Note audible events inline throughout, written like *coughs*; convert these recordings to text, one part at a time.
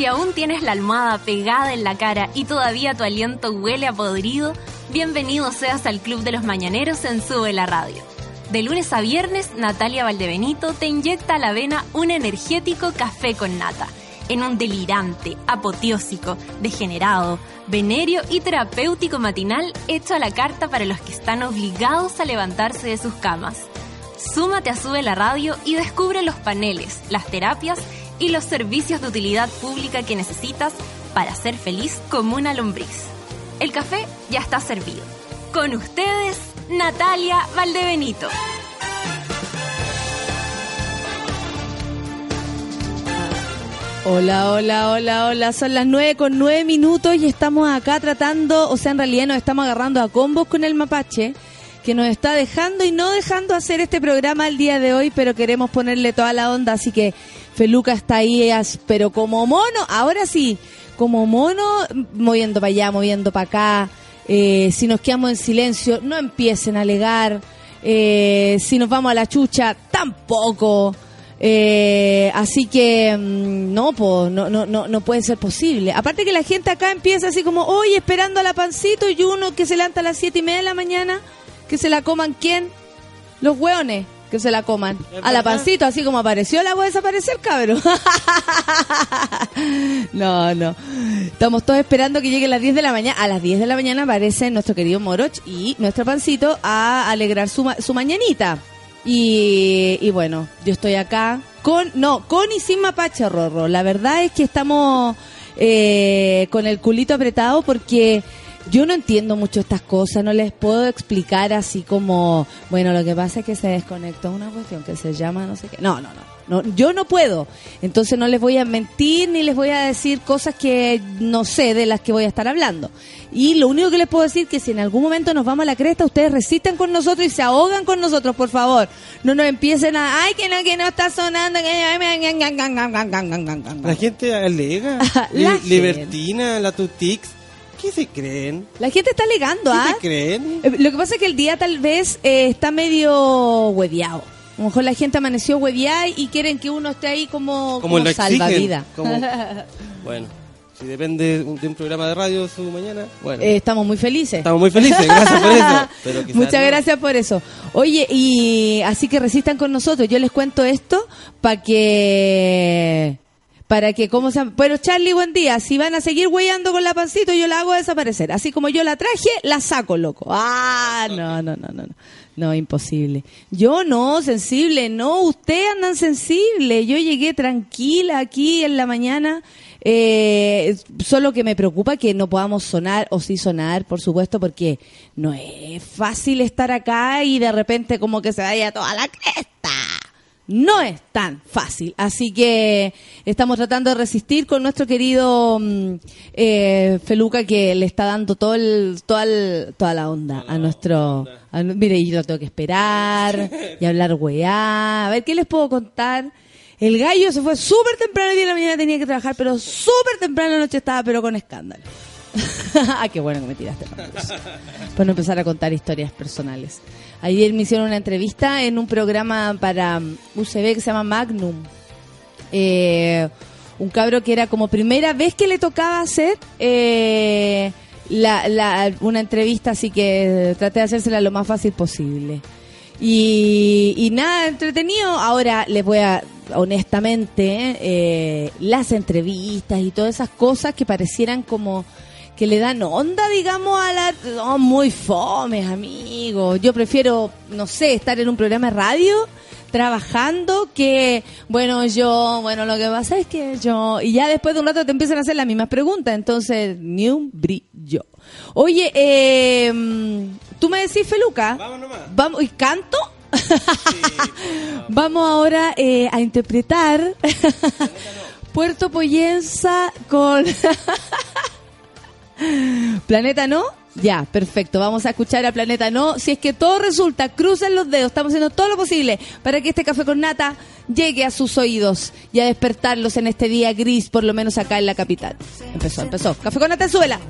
Si aún tienes la almohada pegada en la cara y todavía tu aliento huele a podrido, bienvenido seas al Club de los Mañaneros en Sube la Radio. De lunes a viernes, Natalia Valdebenito te inyecta a la vena un energético café con nata, en un delirante, apoteósico, degenerado, venerio y terapéutico matinal hecho a la carta para los que están obligados a levantarse de sus camas. Súmate a Sube la Radio y descubre los paneles, las terapias y los servicios de utilidad pública que necesitas para ser feliz como una lombriz. El café ya está servido. Con ustedes, Natalia Valdebenito. Hola, hola, hola, hola. Son las nueve con nueve minutos y estamos acá tratando, o sea, en realidad nos estamos agarrando a combos con el mapache, que nos está dejando y no dejando hacer este programa el día de hoy, pero queremos ponerle toda la onda, así que Feluca está ahí, pero como mono, ahora sí, como mono, moviendo para allá, moviendo para acá. Eh, si nos quedamos en silencio, no empiecen a alegar. Eh, si nos vamos a la chucha, tampoco. Eh, así que mm, no, pues no, no, no, no puede ser posible. Aparte que la gente acá empieza así como, hoy esperando a la pancito y uno que se levanta a las siete y media de la mañana, que se la coman quién? Los hueones que se la coman. A la pancito, así como apareció, la voy a desaparecer, cabrón. *laughs* no, no. Estamos todos esperando que llegue a las 10 de la mañana. A las 10 de la mañana aparece nuestro querido Moroch y nuestro pancito a alegrar su, su mañanita. Y, y bueno, yo estoy acá con, no, con y sin mapache, Rorro. La verdad es que estamos eh, con el culito apretado porque yo no entiendo mucho estas cosas, no les puedo explicar así como, bueno, lo que pasa es que se desconectó una cuestión que se llama no sé qué. No, no, no, no, yo no puedo. Entonces no les voy a mentir ni les voy a decir cosas que no sé de las que voy a estar hablando. Y lo único que les puedo decir es que si en algún momento nos vamos a la cresta, ustedes resistan con nosotros y se ahogan con nosotros, por favor. No nos empiecen a, ay, que no, que no está sonando. La gente alega, La li- libertina, la tutix. ¿Qué se creen? La gente está alegando, ¿Qué ¿ah? se creen? Eh, Lo que pasa es que el día tal vez eh, está medio hueviado. A lo mejor la gente amaneció hueviada y quieren que uno esté ahí como, Como exigen. salvavidas. Como- *laughs* Bueno, si depende de un, programa de radio su mañana, bueno. Eh, estamos muy felices. Estamos muy felices, gracias por eso. *laughs* Pero Muchas no. gracias por eso. Oye, y así que resistan con nosotros. Yo les cuento esto para que... Para que, ¿cómo se? Pero Charlie, buen día. Si van a seguir hueando con la pancito, yo la hago desaparecer. Así como yo la traje, la saco, loco. Ah, no, no, no, no. No, no imposible. Yo no, sensible. No, ustedes andan sensible. Yo llegué tranquila aquí en la mañana. Eh, solo que me preocupa que no podamos sonar, o sí sonar, por supuesto, porque no es fácil estar acá y de repente como que se vaya toda la cresta. No es tan fácil. Así que estamos tratando de resistir con nuestro querido mm, eh, Feluca que le está dando todo el, toda, el- toda la onda a nuestro... a mire, yo lo tengo que esperar y hablar weá. A ver, ¿qué les puedo contar? El gallo se fue súper temprano el día de la mañana, tenía que trabajar, pero súper temprano la noche estaba, pero con escándalo. *laughs* ah, qué bueno que me tiraste. Para no empezar a contar historias personales. Ayer me hicieron una entrevista en un programa para UCB que se llama Magnum. Eh, un cabro que era como primera vez que le tocaba hacer eh, la, una entrevista, así que traté de hacérsela lo más fácil posible. Y, y nada, entretenido. Ahora les voy a, honestamente, eh, las entrevistas y todas esas cosas que parecieran como que le dan onda, digamos, a la... no, muy fomes, amigo. Yo prefiero, no sé, estar en un programa de radio trabajando que, bueno, yo, bueno, lo que pasa es que yo... Y ya después de un rato te empiezan a hacer las mismas preguntas, entonces, ni un brillo. Oye, eh, tú me decís, Feluca. Vamos nomás. Vamos, ¿Y canto? *laughs* Vamos ahora eh, a interpretar Puerto Poyensa con *laughs* Planeta No. Ya, perfecto. Vamos a escuchar a Planeta No. Si es que todo resulta, crucen los dedos. Estamos haciendo todo lo posible para que este café con nata llegue a sus oídos y a despertarlos en este día gris, por lo menos acá en la capital. Empezó, empezó. Café con nata, súbela.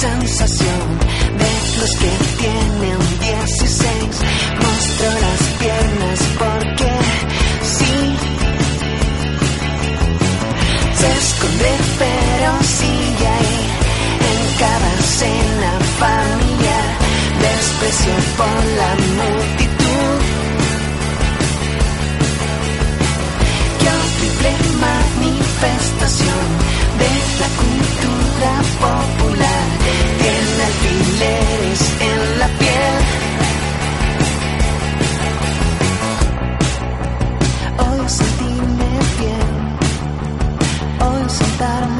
sensación de los que tienen 16. Muestro las piernas porque sí. Se esconde pero sigue ahí. En cada cena familiar, desprecio por la multitud. Qué horrible manifestación de la cultura pop. But I'm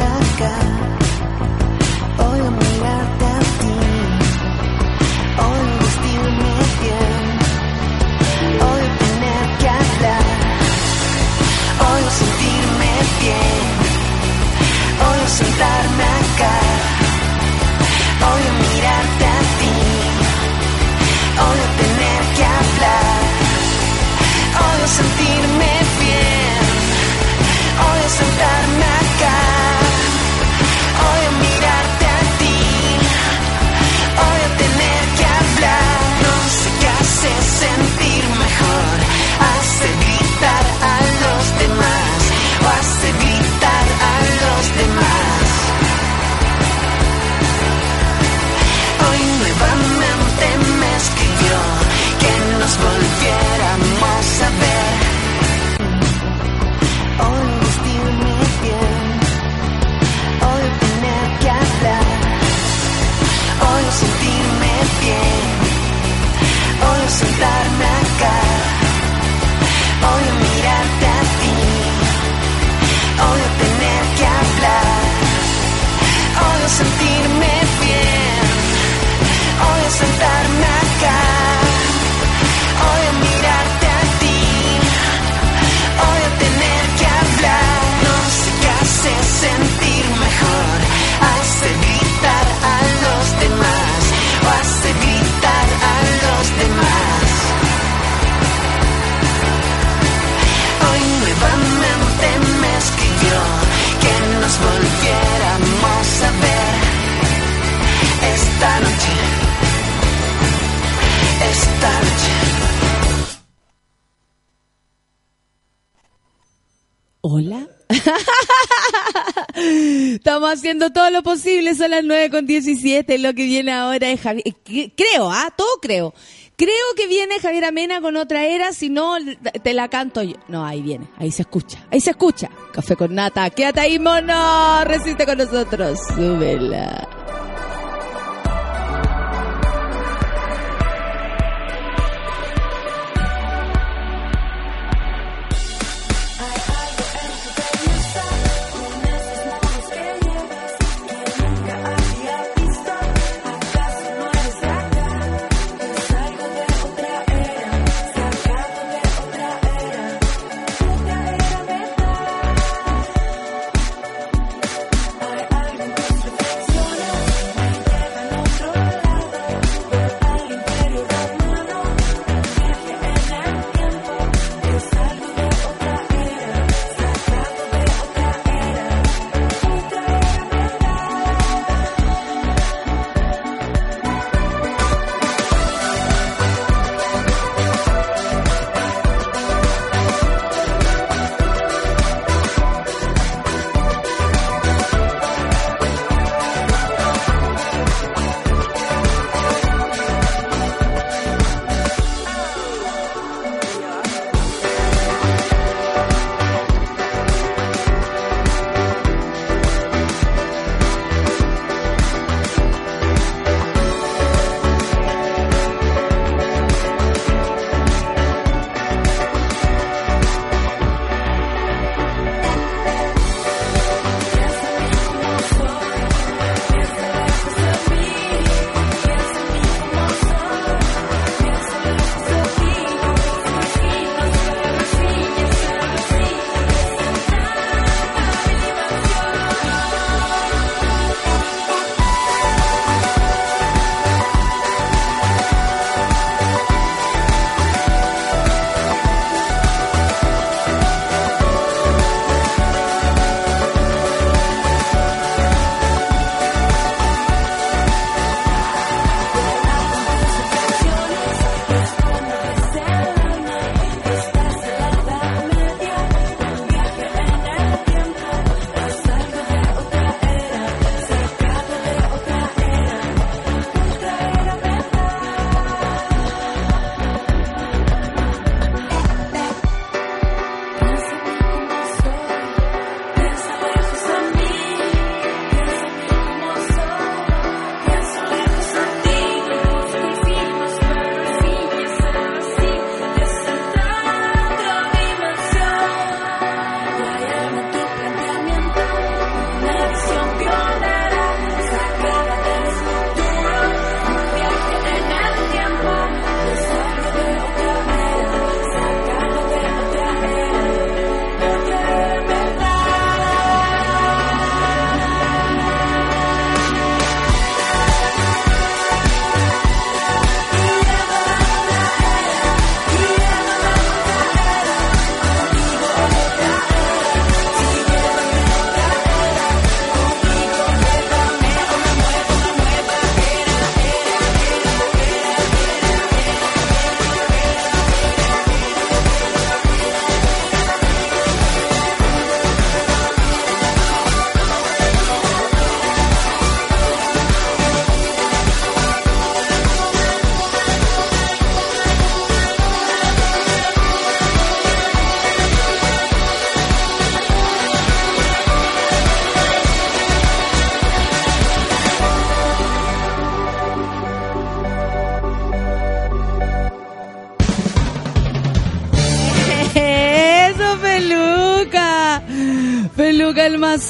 haciendo todo lo posible, son las 9 con 17, lo que viene ahora es Javier, eh, creo, ah, todo creo. Creo que viene Javier Amena con otra era, si no, te la canto yo. No, ahí viene, ahí se escucha, ahí se escucha. Café con nata, quédate ahí, mono, resiste con nosotros, súbela.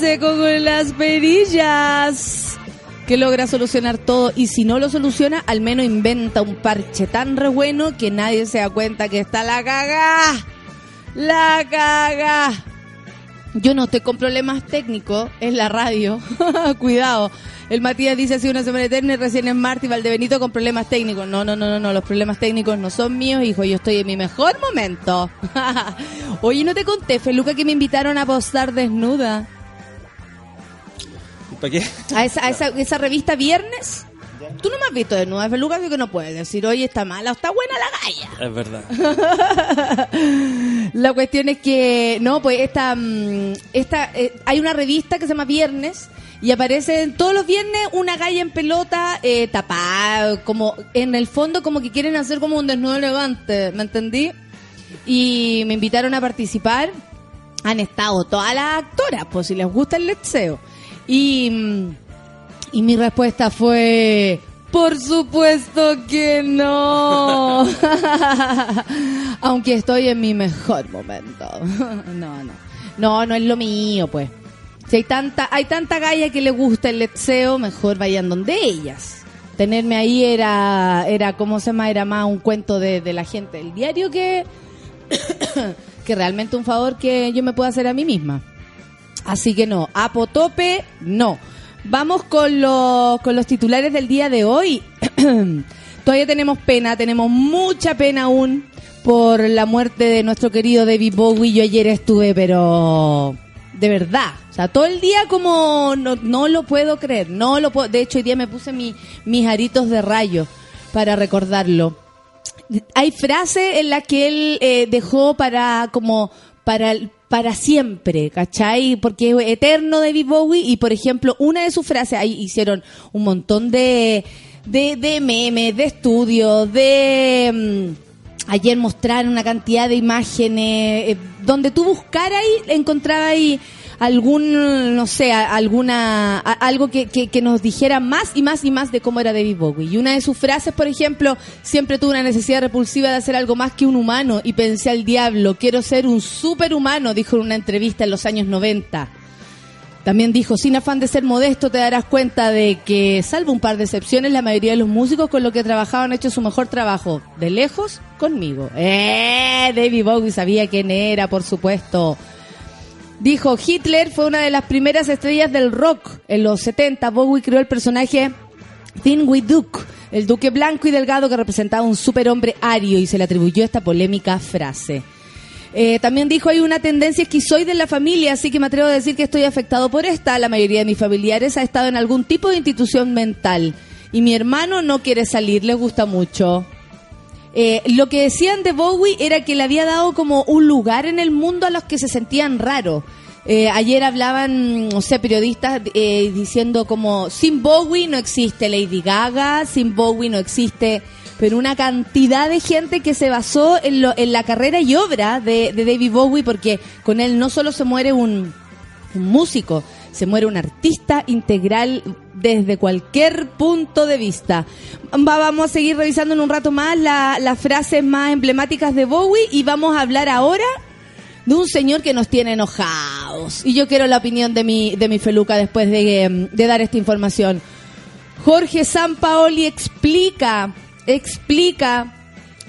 Seco con las perillas. Que logra solucionar todo y si no lo soluciona, al menos inventa un parche tan re bueno que nadie se da cuenta que está la caga. La caga. Yo no estoy con problemas técnicos, es la radio. *laughs* Cuidado. El Matías dice así una semana eterna y recién en Marte y Valdebenito con problemas técnicos. No, no, no, no, no, los problemas técnicos no son míos, hijo, yo estoy en mi mejor momento. *laughs* Oye, no te conté, Feluca, que me invitaron a postar desnuda. ¿Para qué? A esa, a esa, esa revista Viernes. Tú no me has visto desnuda, Feluca, así que no puedes decir, oye, está mala o está buena la galla. *laughs* Es verdad. *laughs* La cuestión es que, no, pues esta, mm, esta eh, hay una revista que se llama Viernes y aparecen todos los viernes una galla en pelota eh, tapada, como en el fondo como que quieren hacer como un desnudo elegante, ¿me entendí? Y me invitaron a participar. Han estado todas las actoras, pues si les gusta el letseo. Y, y mi respuesta fue, por supuesto que no. *laughs* Aunque estoy en mi mejor momento. *laughs* no, no. No, no es lo mío, pues. Si hay tanta, hay tanta galla que le gusta el letseo, mejor vayan donde ellas. Tenerme ahí era, era, ¿cómo se llama? Era más un cuento de, de la gente del diario que, *coughs* que realmente un favor que yo me puedo hacer a mí misma. Así que no, apotope, no. Vamos con los, con los titulares del día de hoy. *clears throat* Todavía tenemos pena, tenemos mucha pena aún por la muerte de nuestro querido David Bowie. Yo ayer estuve, pero de verdad. O sea, todo el día como no, no lo puedo creer, no lo puedo. De hecho, hoy día me puse mi, mis aritos de rayo para recordarlo. Hay frases en las que él eh, dejó para como para para siempre, ¿cachai? Porque es eterno David Bowie y, por ejemplo, una de sus frases, ahí hicieron un montón de, de, de memes, de estudios, de... mm, ayer mostraron una cantidad de imágenes, eh, donde tú buscaras encontrabas ahí algún, no sé, alguna, algo que, que, que nos dijera más y más y más de cómo era David Bowie. Y una de sus frases, por ejemplo, siempre tuve una necesidad repulsiva de hacer algo más que un humano y pensé al diablo, quiero ser un superhumano, dijo en una entrevista en los años 90. También dijo, sin afán de ser modesto, te darás cuenta de que, salvo un par de excepciones, la mayoría de los músicos con los que trabajaba han hecho su mejor trabajo, de lejos, conmigo. ¡Eh! David Bowie sabía quién era, por supuesto. Dijo, Hitler fue una de las primeras estrellas del rock. En los 70, Bowie creó el personaje Thin With Duke, el duque blanco y delgado que representaba un superhombre ario y se le atribuyó esta polémica frase. Eh, también dijo, hay una tendencia esquizoide en la familia, así que me atrevo a decir que estoy afectado por esta. La mayoría de mis familiares ha estado en algún tipo de institución mental. Y mi hermano no quiere salir, le gusta mucho. Eh, lo que decían de Bowie era que le había dado como un lugar en el mundo a los que se sentían raros. Eh, ayer hablaban, no sé, periodistas eh, diciendo como, sin Bowie no existe Lady Gaga, sin Bowie no existe, pero una cantidad de gente que se basó en, lo- en la carrera y obra de, de David Bowie, porque con él no solo se muere un, un músico, se muere un artista integral desde cualquier punto de vista. Va- vamos a seguir revisando en un rato más la- las frases más emblemáticas de Bowie y vamos a hablar ahora de un señor que nos tiene enojados. Y yo quiero la opinión de mi, de mi feluca después de, em, de dar esta información. Jorge Sampaoli explica, explica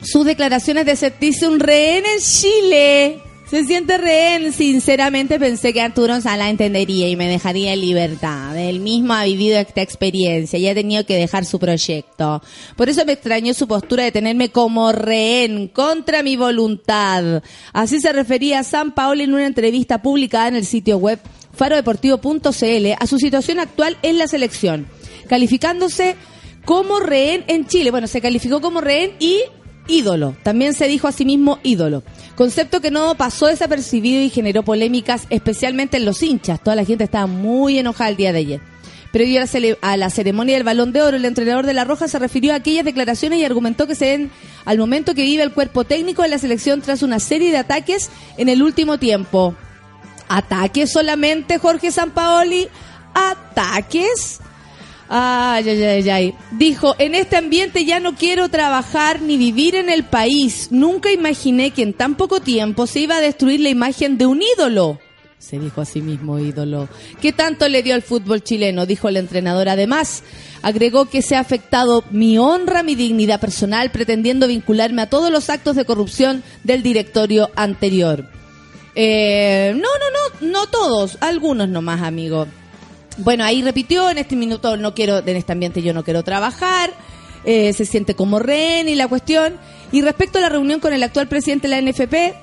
sus declaraciones de sentirse un rehén en Chile. Se siente rehén. Sinceramente pensé que Arturo Sala entendería y me dejaría en libertad. Él mismo ha vivido esta experiencia y ha tenido que dejar su proyecto. Por eso me extrañó su postura de tenerme como rehén contra mi voluntad. Así se refería San Paolo en una entrevista publicada en el sitio web farodeportivo.cl a su situación actual en la selección, calificándose como rehén en Chile. Bueno, se calificó como rehén y ídolo. También se dijo a sí mismo ídolo. Concepto que no pasó desapercibido y generó polémicas, especialmente en los hinchas. Toda la gente estaba muy enojada el día de ayer. Previo a la, ceremonia del Balón de Oro, el entrenador de La Roja se refirió a aquellas declaraciones y argumentó que se den al momento que vive el cuerpo técnico de la selección tras una serie de ataques en el último tiempo. ¿Ataques solamente, Jorge Sampaoli? ¿Ataques? Ay, ay, ay, ay. Dijo, en este ambiente ya no quiero trabajar ni vivir en el país. Nunca imaginé que en tan poco tiempo se iba a destruir la imagen de un ídolo. se dijo a sí mismo ídolo. ¿Qué tanto le dio al fútbol chileno? Dijo el entrenador. Además, agregó que se ha afectado mi honra, mi dignidad personal, pretendiendo vincularme a todos los actos de corrupción del directorio anterior. Eh, no, no, no, no todos, algunos nomás, amigo. Bueno, ahí repitió, en este minuto no quiero, en este ambiente yo no quiero trabajar, eh, se siente como rehén y la cuestión. Y respecto a la reunión con el actual presidente de la NFP,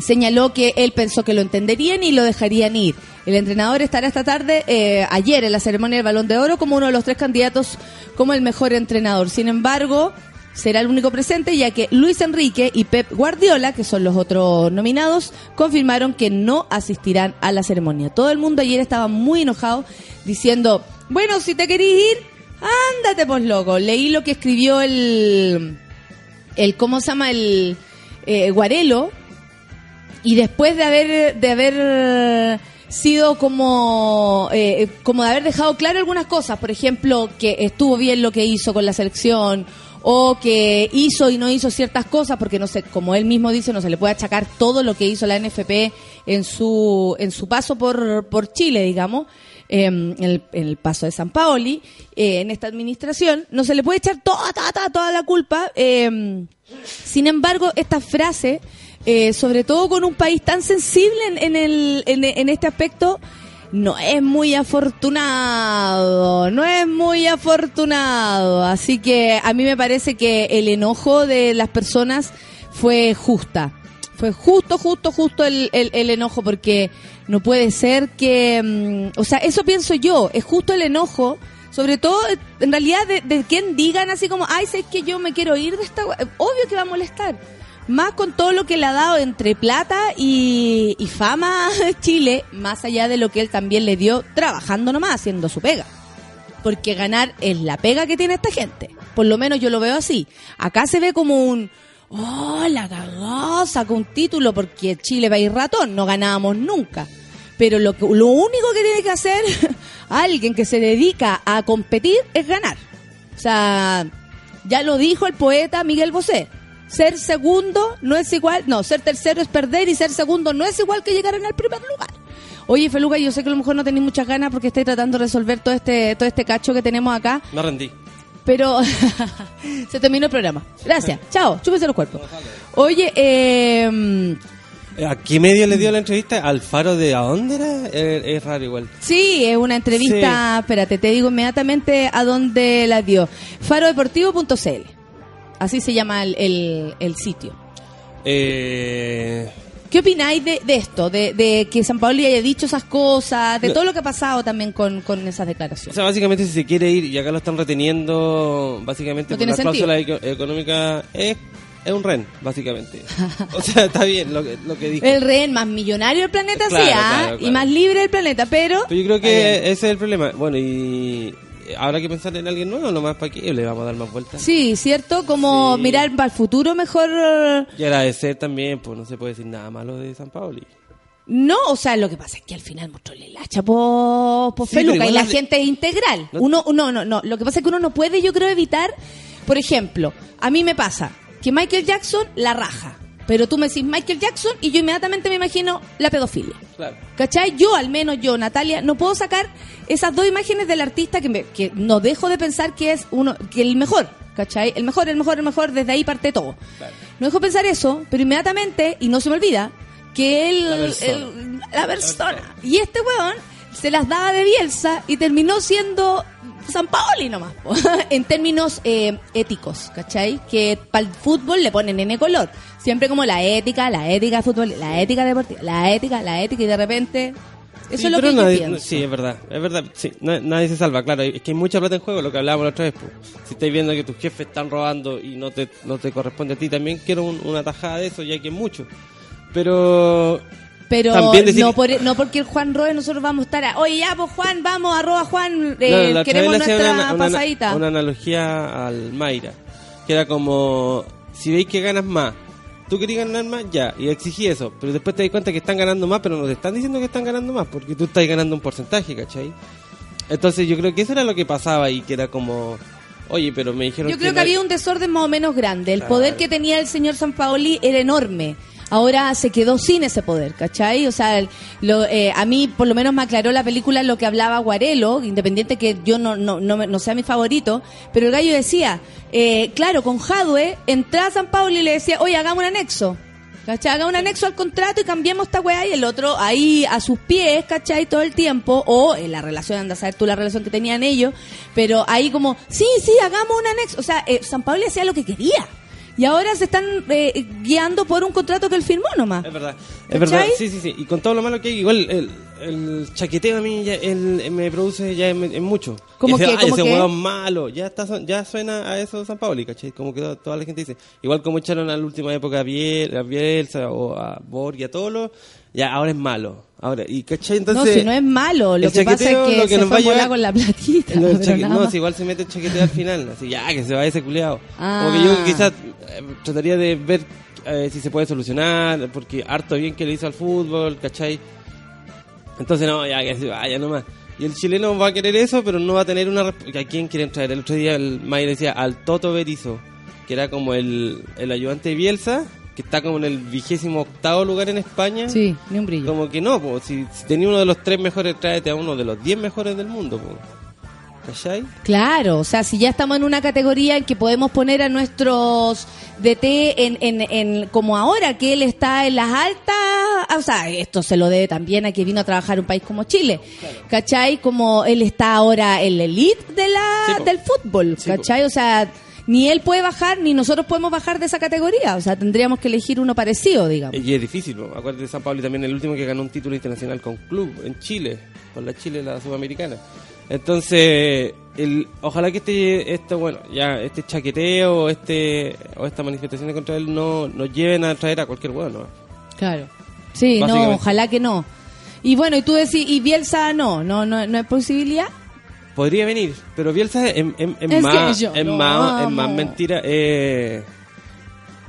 señaló que él pensó que lo entenderían y lo dejarían ir. El entrenador estará esta tarde, eh, ayer en la ceremonia del Balón de Oro, como uno de los tres candidatos como el mejor entrenador. Sin embargo, será el único presente, ya que Luis Enrique y Pep Guardiola, que son los otros nominados, confirmaron que no asistirán a la ceremonia. Todo el mundo ayer estaba muy enojado, diciendo, bueno, si te querís ir, ándate pues loco. Leí lo que escribió el, el ¿cómo se llama? El eh, Guarelo, y después de haber de haber sido como eh, como de haber dejado claro algunas cosas por ejemplo que estuvo bien lo que hizo con la selección o que hizo y no hizo ciertas cosas porque no sé como él mismo dice no se le puede achacar todo lo que hizo la NFP en su en su paso por por Chile digamos eh, en, el, en el paso de San Paoli eh, en esta administración. No se le puede echar toda toda, toda, toda la culpa eh, sin embargo esta frase eh, sobre todo con un país tan sensible en, en el, en, en este aspecto, no es muy afortunado, no es muy afortunado. Así que a mí me parece que el enojo de las personas fue justa. Fue justo, justo, justo el, el, el enojo porque no puede ser que... mm, o sea, eso pienso yo, es justo el enojo. Sobre todo, en realidad, de, quien digan así como, ay, sé que yo me quiero ir de esta... gua-". Obvio que va a molestar más con todo lo que le ha dado entre plata y, fama *laughs* Chile, más allá de lo que él también le dio trabajando nomás, haciendo su pega. Porque ganar es la pega que tiene esta gente. Por lo menos yo lo veo así. Acá se ve como un, oh, la cagó, sacó un título porque Chile va a ir ratón, no ganábamos nunca. Pero lo, que- lo único que tiene que hacer *laughs* alguien que se dedica a competir es ganar. O sea, ya lo dijo el poeta Miguel Bosé. Ser segundo no es igual, no, ser tercero es perder y ser segundo no es igual que llegar en el primer lugar. Oye, Feluca, yo sé que a lo mejor no tenéis muchas ganas porque estáis tratando de resolver todo este, todo este cacho que tenemos acá, Me rendí. pero *laughs* se terminó el programa. Gracias, *laughs* chao, chúpese los cuerpos. Oye, eh, ¿A qué medio le dio la entrevista? ¿Al faro de a dónde era? Es, es raro igual. Sí, es una entrevista, espérate, te digo inmediatamente a dónde la dio. Farodeportivo.cl. Así se llama el, el, el sitio. Eh, ¿Qué opináis de, de esto? De, de que San Paoli haya dicho esas cosas, de No. todo lo que ha pasado también con, con esas o declaraciones. sea, básicamente si se quiere ir y acá lo están reteniendo, básicamente No por sentido. cláusula eco- económica, es, es un ren, básicamente. *laughs* o sea, está bien lo que, lo que dijo. El rehén más millonario del planeta, Claro, sí, ¿ah? claro, y más libre del planeta, pero... Pero yo creo que ese es el problema. Bueno, y habrá que pensar en alguien nuevo, nomás para que le vamos a dar más vueltas. Sí, ¿cierto? Como Sí. mirar para el futuro mejor... Y agradecer también, pues no se puede decir nada malo de San Paoli. No, o sea, lo que pasa es que al final mostró el hacha por, por Sí, Feluca y la de- gente es integral. No- Uno, no, no, no. Lo que pasa es que uno no puede, yo creo, evitar. Por ejemplo, a mí me pasa que Michael Jackson la raja. Pero tú me decís Michael Jackson y yo inmediatamente me imagino la pedofilia. Claro. ¿Cachai? Yo, al menos yo, Natalia, no puedo sacar esas dos imágenes del artista que, me- que no dejo de pensar que es uno, que el mejor. ¿Cachai? El mejor, el mejor, el mejor, desde ahí parte todo. Claro. No dejo pensar eso, pero inmediatamente, y no se me olvida, que él, La persona. el- la persona. Y este weón se las daba de Bielsa y terminó siendo San Paoli nomás, po. *laughs* en términos eh, éticos, ¿cachai? Que para el fútbol le ponen N color. Siempre como la ética, la ética de fútbol, la ética deportiva, la ética, la ética, y de repente... Eso Sí, es lo que yo nadie- pienso. Sí, es verdad, es verdad. Sí, nadie se salva, claro. Es que hay mucha plata en juego, lo que hablábamos la otra vez. Si estáis viendo que tus jefes están robando y no te, no te corresponde a ti, también quiero un- una tajada de eso, ya que es mucho. Pero Pero decir- no, por, no porque el Juan Roe nosotros vamos a estar a, oye ya pues Juan, vamos, arroba Juan, eh, No, queremos nuestra una, pasadita. una analogía al Mayra, que era como, si veis que ganas más, tú querías ganar más, ya, y exigí eso, pero después te das cuenta que están ganando más, pero no te están diciendo que están ganando más, porque tú estás ganando un porcentaje, ¿cachai? Entonces yo creo que eso era lo que pasaba y que era como, oye, pero me dijeron Yo creo que había un desorden más o menos grande. El Claro. poder que tenía el señor San Paoli era enorme. Ahora se quedó sin ese poder, ¿cachai? O sea, lo, eh, a mí por lo menos me aclaró la película lo que hablaba Guarelo, independiente que yo no, no, no, no sea mi favorito, pero el gallo decía, eh, claro, con Jadwe, entraba a San Pablo y le decía, oye, hagamos un anexo. ¿Cachai? Haga un anexo al contrato y cambiemos esta weá y el otro ahí a sus pies, ¿cachai? Todo el tiempo. O en la relación, anda a saber tú la relación que tenían ellos. Pero ahí como, sí, sí, hagamos un anexo. O sea, eh, San Pablo hacía lo que quería. Y ahora se están eh, guiando por un contrato que él firmó nomás. Es verdad, es ¿Cachai? verdad, sí, sí, sí. Y con todo lo malo que hay, igual el, el chaqueteo a mí ya, el- me produce ya en, mucho. Ay, ¿Cómo ese qué? hueón malo, ya está, ya suena a eso San Paoli, ¿cachai? Como que to- toda la gente dice. Igual como echaron a la última época a, Biel, a Bielsa o a Borg y a Tolo, ya ahora es malo. Ahora, y ¿cachai? Entonces, no, si no es malo. Lo que pasa es que que se nos fue llevar- con la *laughs* platita. *laughs* Pero chaque- nada no, si igual se mete el chaqueteo al final, así ya que se vaya ese culeado. Ah. Como que yo quizás eh, trataría de ver eh, si se puede solucionar, porque harto bien que le hizo al fútbol, ¿cachai? Entonces no, ya que se vaya nomás. Y el chileno va a querer eso, pero no va a tener una... ¿A quién quieren traer? El otro día el May decía al Toto Berizo, que era como el, el ayudante de Bielsa, que está como en el vigésimo octavo lugar en España. Sí, ni un brillo. Como que no, po, si, si tenía uno de los tres mejores, tráete a uno de los diez mejores del mundo. Po. ¿Cachai? Claro, o sea, si ya estamos en una categoría en que podemos poner a nuestros DT en, en, en como ahora que él está en las altas, o sea, esto se lo debe también a que vino a trabajar un país como Chile, ¿cachai? Como él está ahora en la elite de la, Sí, del fútbol, Sí. ¿cachai? O sea, ni él puede bajar, ni nosotros podemos bajar de esa categoría, o sea, tendríamos que elegir uno parecido, digamos. Y es difícil, ¿no? acuérdate de San Pablo y también el último que ganó un título internacional con club en Chile, con la Chile, la sudamericana. Entonces, el, ojalá que este, esto, bueno, ya este chaqueteo este, o estas manifestaciones contra él no nos lleven a traer a cualquier huevo, ¿no? Claro. Sí, no, ojalá que no. Y bueno, y tú decís, y Bielsa no, no, no, no es posibilidad. Podría venir, pero Bielsa es, es- es Es que más, yo es, más, es más amo. mentira, eh,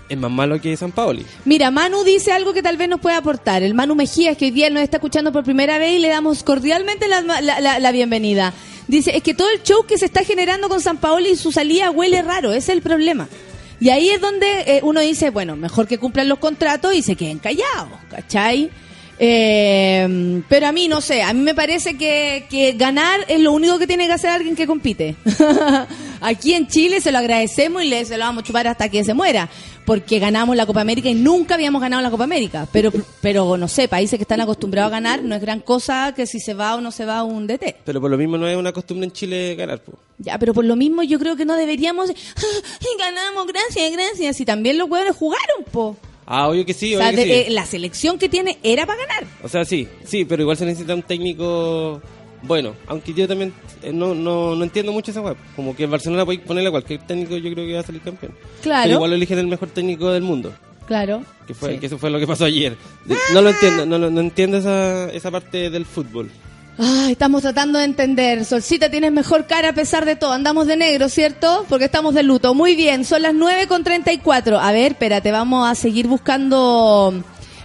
es más malo que San Paoli. Mira, Manu dice algo que tal vez nos pueda aportar. El Manu Mejías, que hoy día nos está escuchando por primera vez y le damos cordialmente la, la- la- la bienvenida. Dice, es que todo el show que se está generando con San Paoli y su salida huele raro, ese es el problema. Y ahí es donde eh, uno dice, bueno, mejor que cumplan los contratos y se queden callados, ¿cachai? Eh, pero a mí, no sé, a mí me parece que, que ganar es lo único que tiene que hacer alguien que compite. *laughs* Aquí en Chile se lo agradecemos y le, se lo vamos a chupar hasta que se muera, porque ganamos la Copa América y nunca habíamos ganado la Copa América. Pero, pero no sé, países que están acostumbrados a ganar, no es gran cosa que si se va o no se va un DT. Pero por lo mismo no es una costumbre en Chile ganar, po. Ya, pero por lo mismo yo creo que no deberíamos... *laughs* "Ah, ganamos, gracias, gracias. Y también los huevones jugaron, po. Ah, obvio que sí, o obvio sea, que de- sí. eh, la selección que tiene era para ganar. O sea, sí, sí, pero igual se necesita un técnico bueno. Aunque yo también eh, no, no, no entiendo mucho esa web. Como que en Barcelona podéis ponerle a cualquier técnico, yo creo que va a salir campeón. Claro. Pero igual eligen el mejor técnico del mundo. Claro. Que, fue, Sí. que eso fue lo que pasó ayer. No lo entiendo, no, lo- no entiendo esa, esa parte del fútbol. Ay, estamos tratando de entender. Solcita, tienes mejor cara a pesar de todo. Andamos de negro, ¿cierto? Porque estamos de luto. Muy bien, son las 9 con 34. A ver, espérate, vamos a seguir buscando.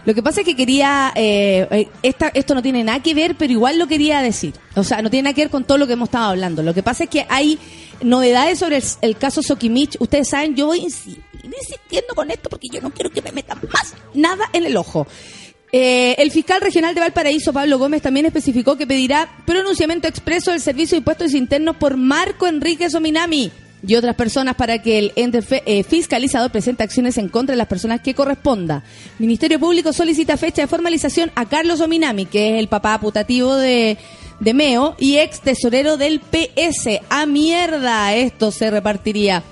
Lo que pasa es que quería. eh, eh, esta, esto no tiene nada que ver, pero igual lo quería decir. O sea, no tiene nada que ver con todo lo que hemos estado hablando. Lo que pasa es que hay novedades sobre el, el caso Sokimich. Ustedes saben, yo voy insi- insistiendo con esto porque yo no quiero que me metan más nada en el ojo. Eh, el fiscal regional de Valparaíso, Pablo Gómez, también especificó que pedirá pronunciamiento expreso del Servicio de Impuestos Internos por Marco Enrique Sominami y otras personas para que el ente eh, fiscalizador presente acciones en contra de las personas que corresponda. Ministerio Público solicita fecha de formalización a Carlos Sominami, que es el papá putativo de, de Meo y ex tesorero del PS. ¡A mierda! Esto se repartiría.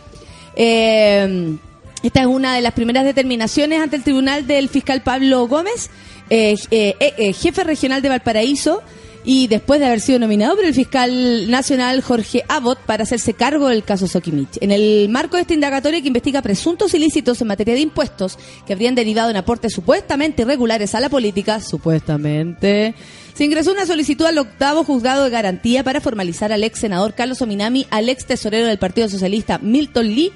Eh, esta es una de las primeras determinaciones ante el tribunal del fiscal Pablo Gómez, eh, eh, eh, eh, jefe regional de Valparaíso, y después de haber sido nominado por el fiscal nacional Jorge Abbott para hacerse cargo del caso Sokimich. En el marco de esta indagatoria que investiga presuntos ilícitos en materia de impuestos que habrían derivado en aportes supuestamente irregulares a la política, supuestamente, se ingresó una solicitud al octavo juzgado de garantía para formalizar al ex senador Carlos Ominami, al ex tesorero del Partido Socialista Milton Lee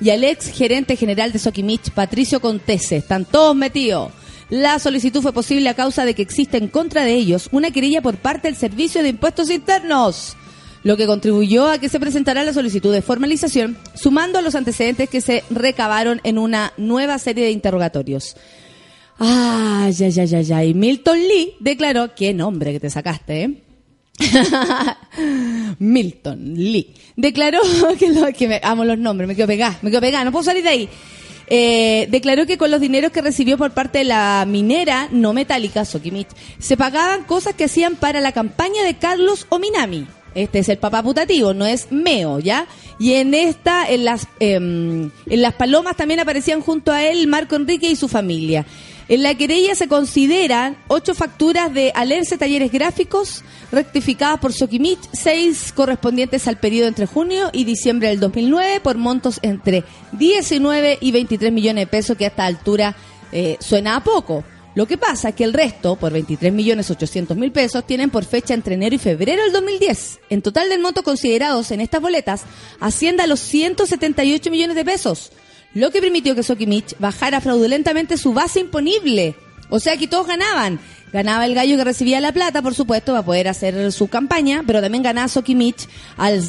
y al ex gerente general de Sokimich, Patricio Contese. Están todos metidos. La solicitud fue posible a causa de que existe en contra de ellos una querella por parte del Servicio de Impuestos Internos, lo que contribuyó a que se presentara la solicitud de formalización, sumando a los antecedentes que se recabaron en una nueva serie de interrogatorios. Ah, ya, ya, ya, ya. Y Milton Lee declaró, qué nombre que te sacaste, ¿eh? *laughs* Milton Lee declaró *laughs* que, lo, me, amo los nombres, me quedo pegada, me quedo pegada, no puedo salir de ahí. Eh, declaró que con los dineros que recibió por parte de la minera no metálica, Sokimich, se pagaban cosas que hacían para la campaña de Carlos Ominami. Este es el papá putativo, no es Meo, ¿ya? Y en esta, en las, em, en las palomas también aparecían junto a él Marco Enrique y su familia. En la querella se consideran ocho facturas de Alerce Talleres Gráficos rectificadas por Sokimich, seis correspondientes al periodo entre junio y diciembre del 2009 por montos entre 19 y 23 millones de pesos, que a esta altura eh, suena a poco. Lo que pasa es que el resto, por 23 millones 800 mil pesos, tienen por fecha entre enero y febrero del 2010. En total del monto considerados en estas boletas, asciende a los 178 millones de pesos lo que permitió que Sokimich bajara fraudulentamente su base imponible. O sea que todos ganaban. Ganaba el gallo que recibía la plata, por supuesto, para poder hacer su campaña, pero también ganaba Sokimich al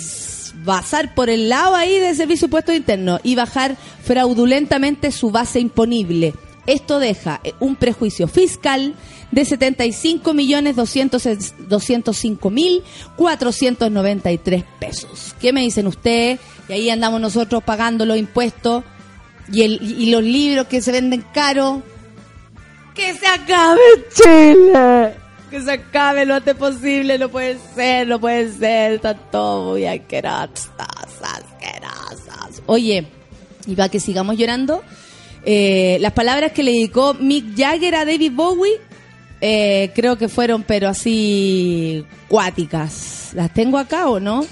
basar por el lado ahí del servicio puesto interno y bajar fraudulentamente su base imponible. Esto deja eh, un prejuicio fiscal de 75 millones 205 mil 493 pesos. ¿Qué me dicen ustedes? Y ahí andamos nosotros pagando los impuestos y, el, y los libros que se venden caro. ¡Que se acabe Chile! Que se acabe lo antes posible, no puede ser, no puede ser, está todo muy asquerosas. Oye, y para que sigamos llorando, eh, las palabras que le dedicó Mick Jagger a David Bowie, eh, creo que fueron, pero así, cuáticas. ¿Las tengo acá o no?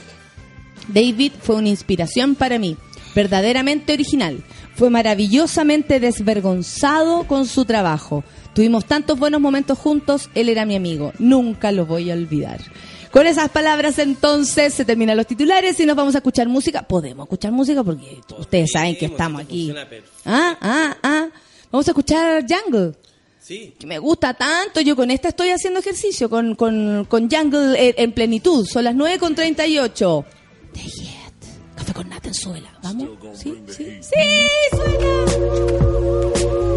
David fue una inspiración para mí, verdaderamente original. Fue maravillosamente desvergonzado con su trabajo. Tuvimos tantos buenos momentos juntos, él era mi amigo. Nunca lo voy a olvidar. Con esas palabras entonces se terminan los titulares y nos vamos a escuchar música. Podemos escuchar música porque ustedes saben que estamos aquí. Ah, ah, ah. Vamos a escuchar Jungle. Sí. Que me gusta tanto. Yo con esta estoy haciendo ejercicio, con, con, con Jungle en, en plenitud. Son las 9 con 38. The Yet. Café con nata en suela. ¿Vamos? Sí, sí, sí, suena.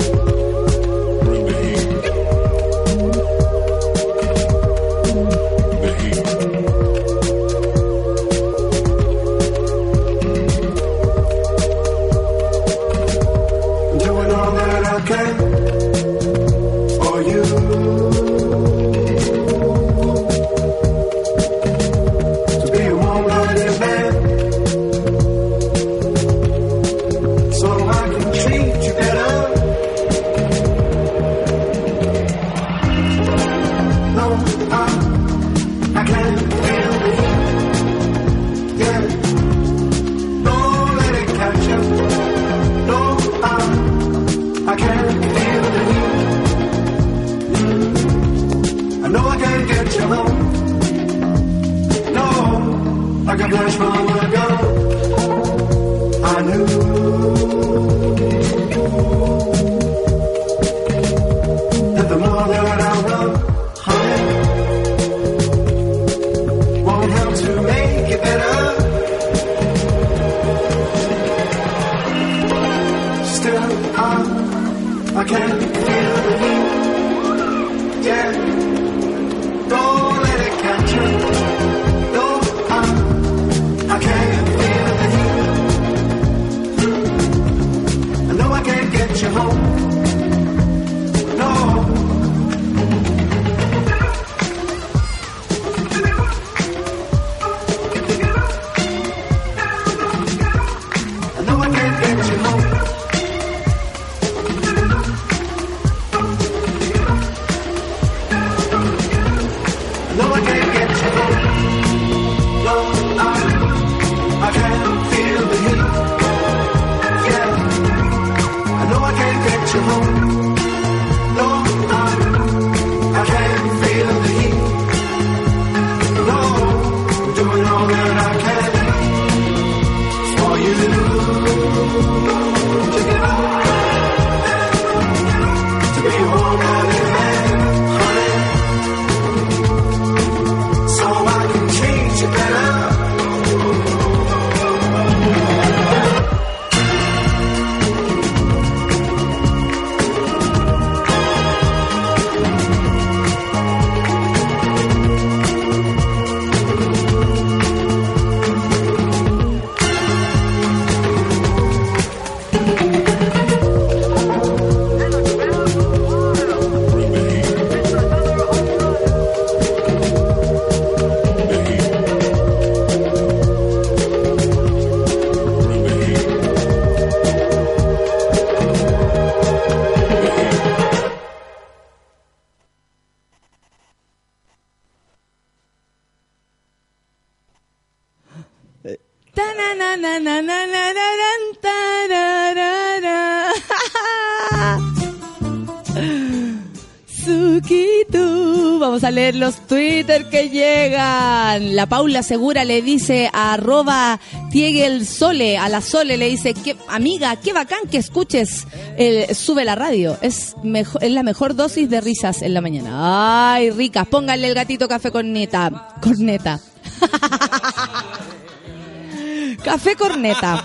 Leer los Twitter que llegan. La Paula Segura le dice a arroba Tiegel Sole, a la Sole le dice, que, amiga, qué bacán que escuches el, Sube la Radio. Es, mejor, es la mejor dosis de risas en la mañana. Ay, ricas. Pónganle el gatito café corneta. Corneta. *laughs* café corneta.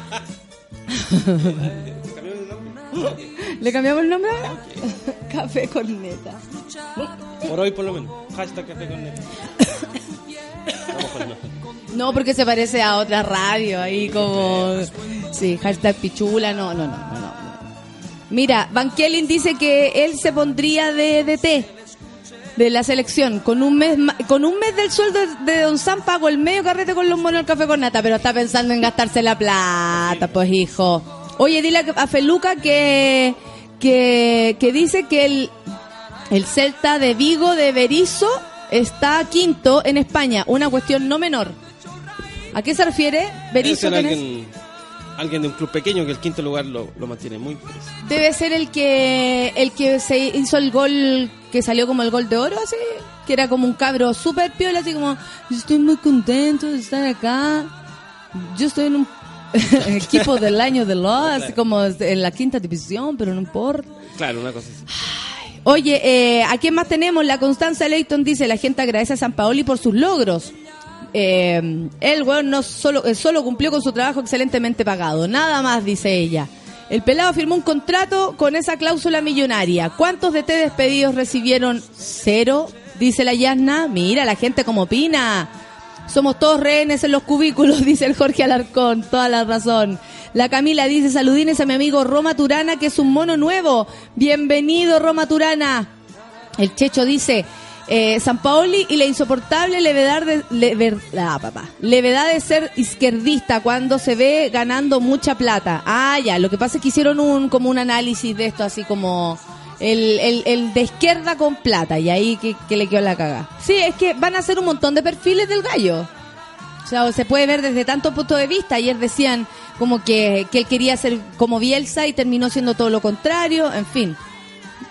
*laughs* *laughs* ¿Le cambiamos el nombre? Café corneta. Por hoy por lo menos. Hashtag café con neta. Vamos con el mejor. No, porque se parece a otra radio, ahí como... Sí, hashtag pichula, no, no, no, no. no. Mira, Van Kellen dice que él se pondría de DT de la selección. Con un mes ma- con un mes del sueldo de Don Sam pago el medio carrete con los monos del café con nata, pero está pensando en gastarse la plata, pues hijo. Oye, dile a Feluca que, que, que dice que el, el Celta de Vigo de Berizo está quinto en España, una cuestión no menor. ¿A qué se refiere Debe Berizzo? alguien, alguien de un club pequeño que el quinto lugar lo, lo mantiene muy preso. Debe ser el que el que se hizo el gol que salió como el gol de oro, así, que era como un cabro súper piola, así como, yo estoy muy contento de estar acá, yo estoy en un *laughs* equipo del año de los, como en la quinta división, pero no importa. Claro, una cosa así. Oye, eh, ¿a quién más tenemos? La Constanza Leighton dice, la gente agradece a San Paoli por sus logros. Eh, él, weón, no solo, eh, solo cumplió con su trabajo excelentemente pagado. Nada más, dice ella. El pelado firmó un contrato con esa cláusula millonaria. ¿Cuántos de té despedidos recibieron? Cero, dice la Yasna. Mira, la gente como opina. Somos todos rehenes en los cubículos, *laughs* dice el Jorge Alarcón. Toda la razón. La Camila dice, saludines a mi amigo Roma Turana, que es un mono nuevo. Bienvenido, Roma Turana. El Checho dice, eh, San Paoli y la insoportable levedad de, lever- ah, papá, levedad de ser izquierdista cuando se ve ganando mucha plata. Ah, ya, lo que pasa es que hicieron un como un análisis de esto, así como el, el, el de izquierda con plata, y ahí que, que le quedó la caga. Sí, es que van a hacer un montón de perfiles del gallo. O sea, se puede ver desde tantos puntos de vista. Ayer decían como que, que él quería ser como Bielsa y terminó siendo todo lo contrario. En fin,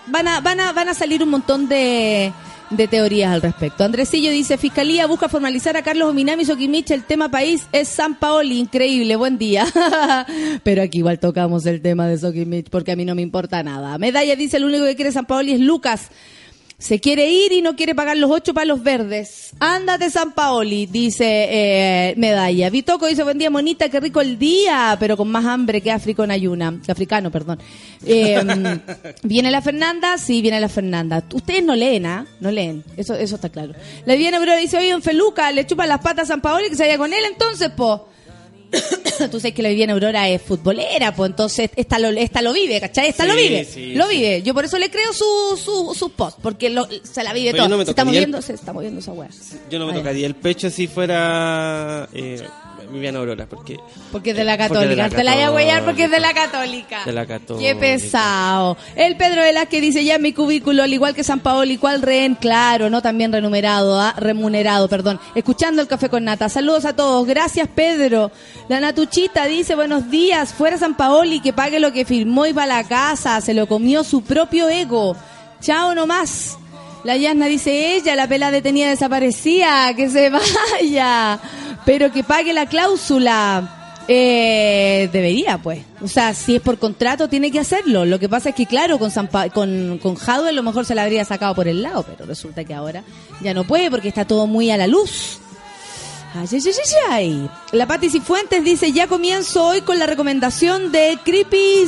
van a, van a, van a salir un montón de, de teorías al respecto. Andresillo dice, Fiscalía busca formalizar a Carlos Ominami Sokimich, el tema país es San Paoli, increíble, buen día. *laughs* Pero aquí igual tocamos el tema de Sokimich porque a mí no me importa nada. Medalla dice, el único que quiere San Paoli es Lucas. Se quiere ir y no quiere pagar los ocho palos verdes. Ándate, San Paoli, dice eh, Medalla. Vitoco dice, buen día, monita, qué rico el día, pero con más hambre que Áfrico en ayuna. Que africano, perdón. Eh, *laughs* ¿Viene la Fernanda? Sí, viene la Fernanda. Ustedes no leen, ¿ah? No leen. Eso, eso está claro. La Viviana Aurora dice, oye, don Feluca, le chupa las patas a San Paoli que se vaya con él entonces, po. *coughs* Tú sabes que la Viviana Aurora es futbolera, pues entonces esta lo, esta lo vive, ¿cachai? Esta lo vive, sí, lo vive. Yo por eso le creo su, su, sus posts, porque lo- se la vive todo. no se está el- moviendo, se está moviendo esa weá. Yo no me tocaría el pecho si fuera eh, Viviana Aurora, porque... Porque es de la católica. Te la voy a huellar porque es de la católica. De la católica. Qué pesado. El Pedro Velázquez dice ya en mi cubículo, al igual que San Paoli, ¿cuál rehén? Claro, no también remunerado, ah, remunerado, perdón. Escuchando el café con nata. Saludos a todos. Gracias, Pedro. La Natuchita dice buenos días. Fuera San Paoli, que pague lo que firmó y va a la casa. Se lo comió su propio ego. Chao nomás. La Yasna dice ella, la pela detenida desaparecía, que se *laughs* vaya, pero que pague la cláusula. Eh, debería, pues. O sea, si es por contrato, tiene que hacerlo. Lo que pasa es que, claro, con, San con, con Jadwe a lo mejor se la habría sacado por el lado, pero resulta que ahora ya no puede porque está todo muy a la luz. Ay, ay, ay. La Pati Cifuentes dice, ya comienzo hoy con la recomendación de Creepy,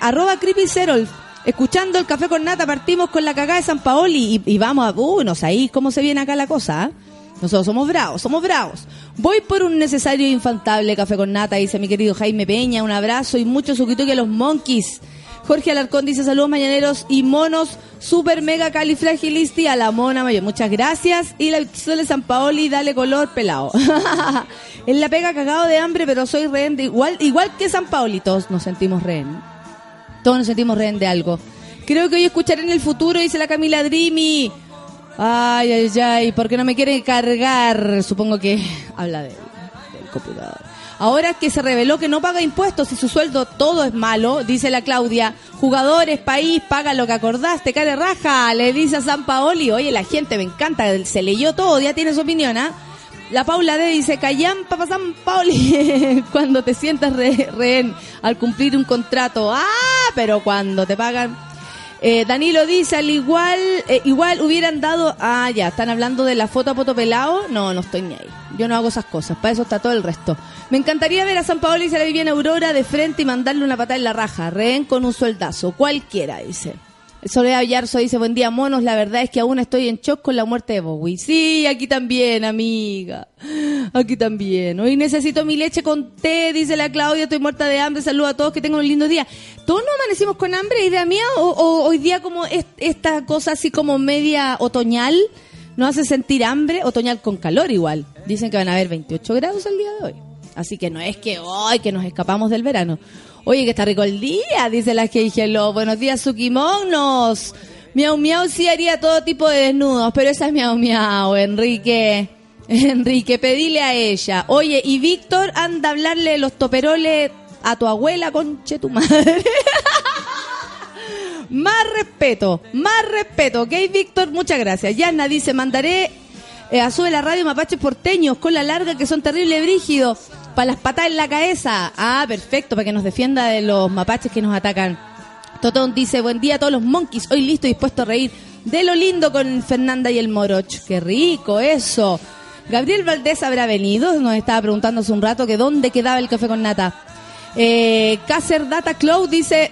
arroba Creepy Cerol. Escuchando el café con nata, partimos con la cagada de San Paoli y, vamos a, uh, no sabéis cómo se viene acá la cosa, ¿ah? Nosotros somos bravos, somos bravos. Voy por un necesario infantable café con nata, dice mi querido Jaime Peña. Un abrazo y mucho suquituque a los monkeys. Jorge Alarcón dice saludos mañaneros y monos super mega califragilisti a la mona mayor. Muchas gracias. Y la Sole San Paoli, dale color pelado. *laughs* en la pega cagado de hambre, pero soy rehén de igual, igual que San Paoli. Todos nos sentimos rehén. Todos nos sentimos rehén de algo. Creo que hoy escucharé en el futuro, dice la Camila Dreamy. Ay, ay, ay, porque no me quiere cargar. Supongo que *laughs* habla del, del computador. Ahora que se reveló que no paga impuestos y su sueldo todo es malo, dice la Claudia. Jugadores, país, paga lo que acordaste, care raja, le dice a San Paoli. Oye, la gente me encanta, se leyó todo, ya tiene su opinión, ¿ah? La Paula D dice, callan, papá San Paoli, *laughs* cuando te sientas re- rehén al cumplir un contrato. Ah, pero cuando te pagan... Eh, Danilo dice, al igual, eh, igual hubieran dado... Ah, ya, ¿están hablando de la foto a poto pelado? No, no estoy ni ahí. Yo no hago esas cosas, para eso está todo el resto. Me encantaría ver a San Paolo y se la Viviana Aurora de frente y mandarle una patada en la raja. Rehén con un sueldazo, cualquiera, dice. Soledad Yarzo dice, buen día, monos. La verdad es que aún estoy en shock con la muerte de Bowie. Sí, aquí también, amiga. Aquí también. Hoy necesito mi leche con té, dice la Claudia. Estoy muerta de hambre. Saludos a todos, que tengan un lindo día. ¿Todos nos amanecimos con hambre, idea mía? ¿O, o hoy día como es- esta cosa así como media otoñal nos hace sentir hambre? Otoñal con calor igual. Dicen que van a haber 28 grados el día de hoy. Así que no es que hoy que nos escapamos del verano. Oye, que está rico el día, dice la que Hello. Buenos días, Sukimonos. Miau Miau sí haría todo tipo de desnudos, pero esa es Miau Miau, Enrique. *laughs* Enrique, pedile a ella. Oye, y Víctor anda a hablarle los toperoles a tu abuela, conche tu madre. *laughs* Más respeto, más respeto. Ok, Víctor, muchas gracias. Yana dice, mandaré eh, a sube la radio mapaches porteños con la larga que son terrible brígidos para las patas en la cabeza. Ah, perfecto, para que nos defienda de los mapaches que nos atacan. Totón dice, buen día a todos los monkeys, hoy listo y dispuesto a reír de lo lindo con Fernanda y el Moroch. Qué rico eso. Gabriel Valdés habrá venido, nos estaba preguntando hace un rato que dónde quedaba el café con nata. Eh, Cácer Data Cloud dice,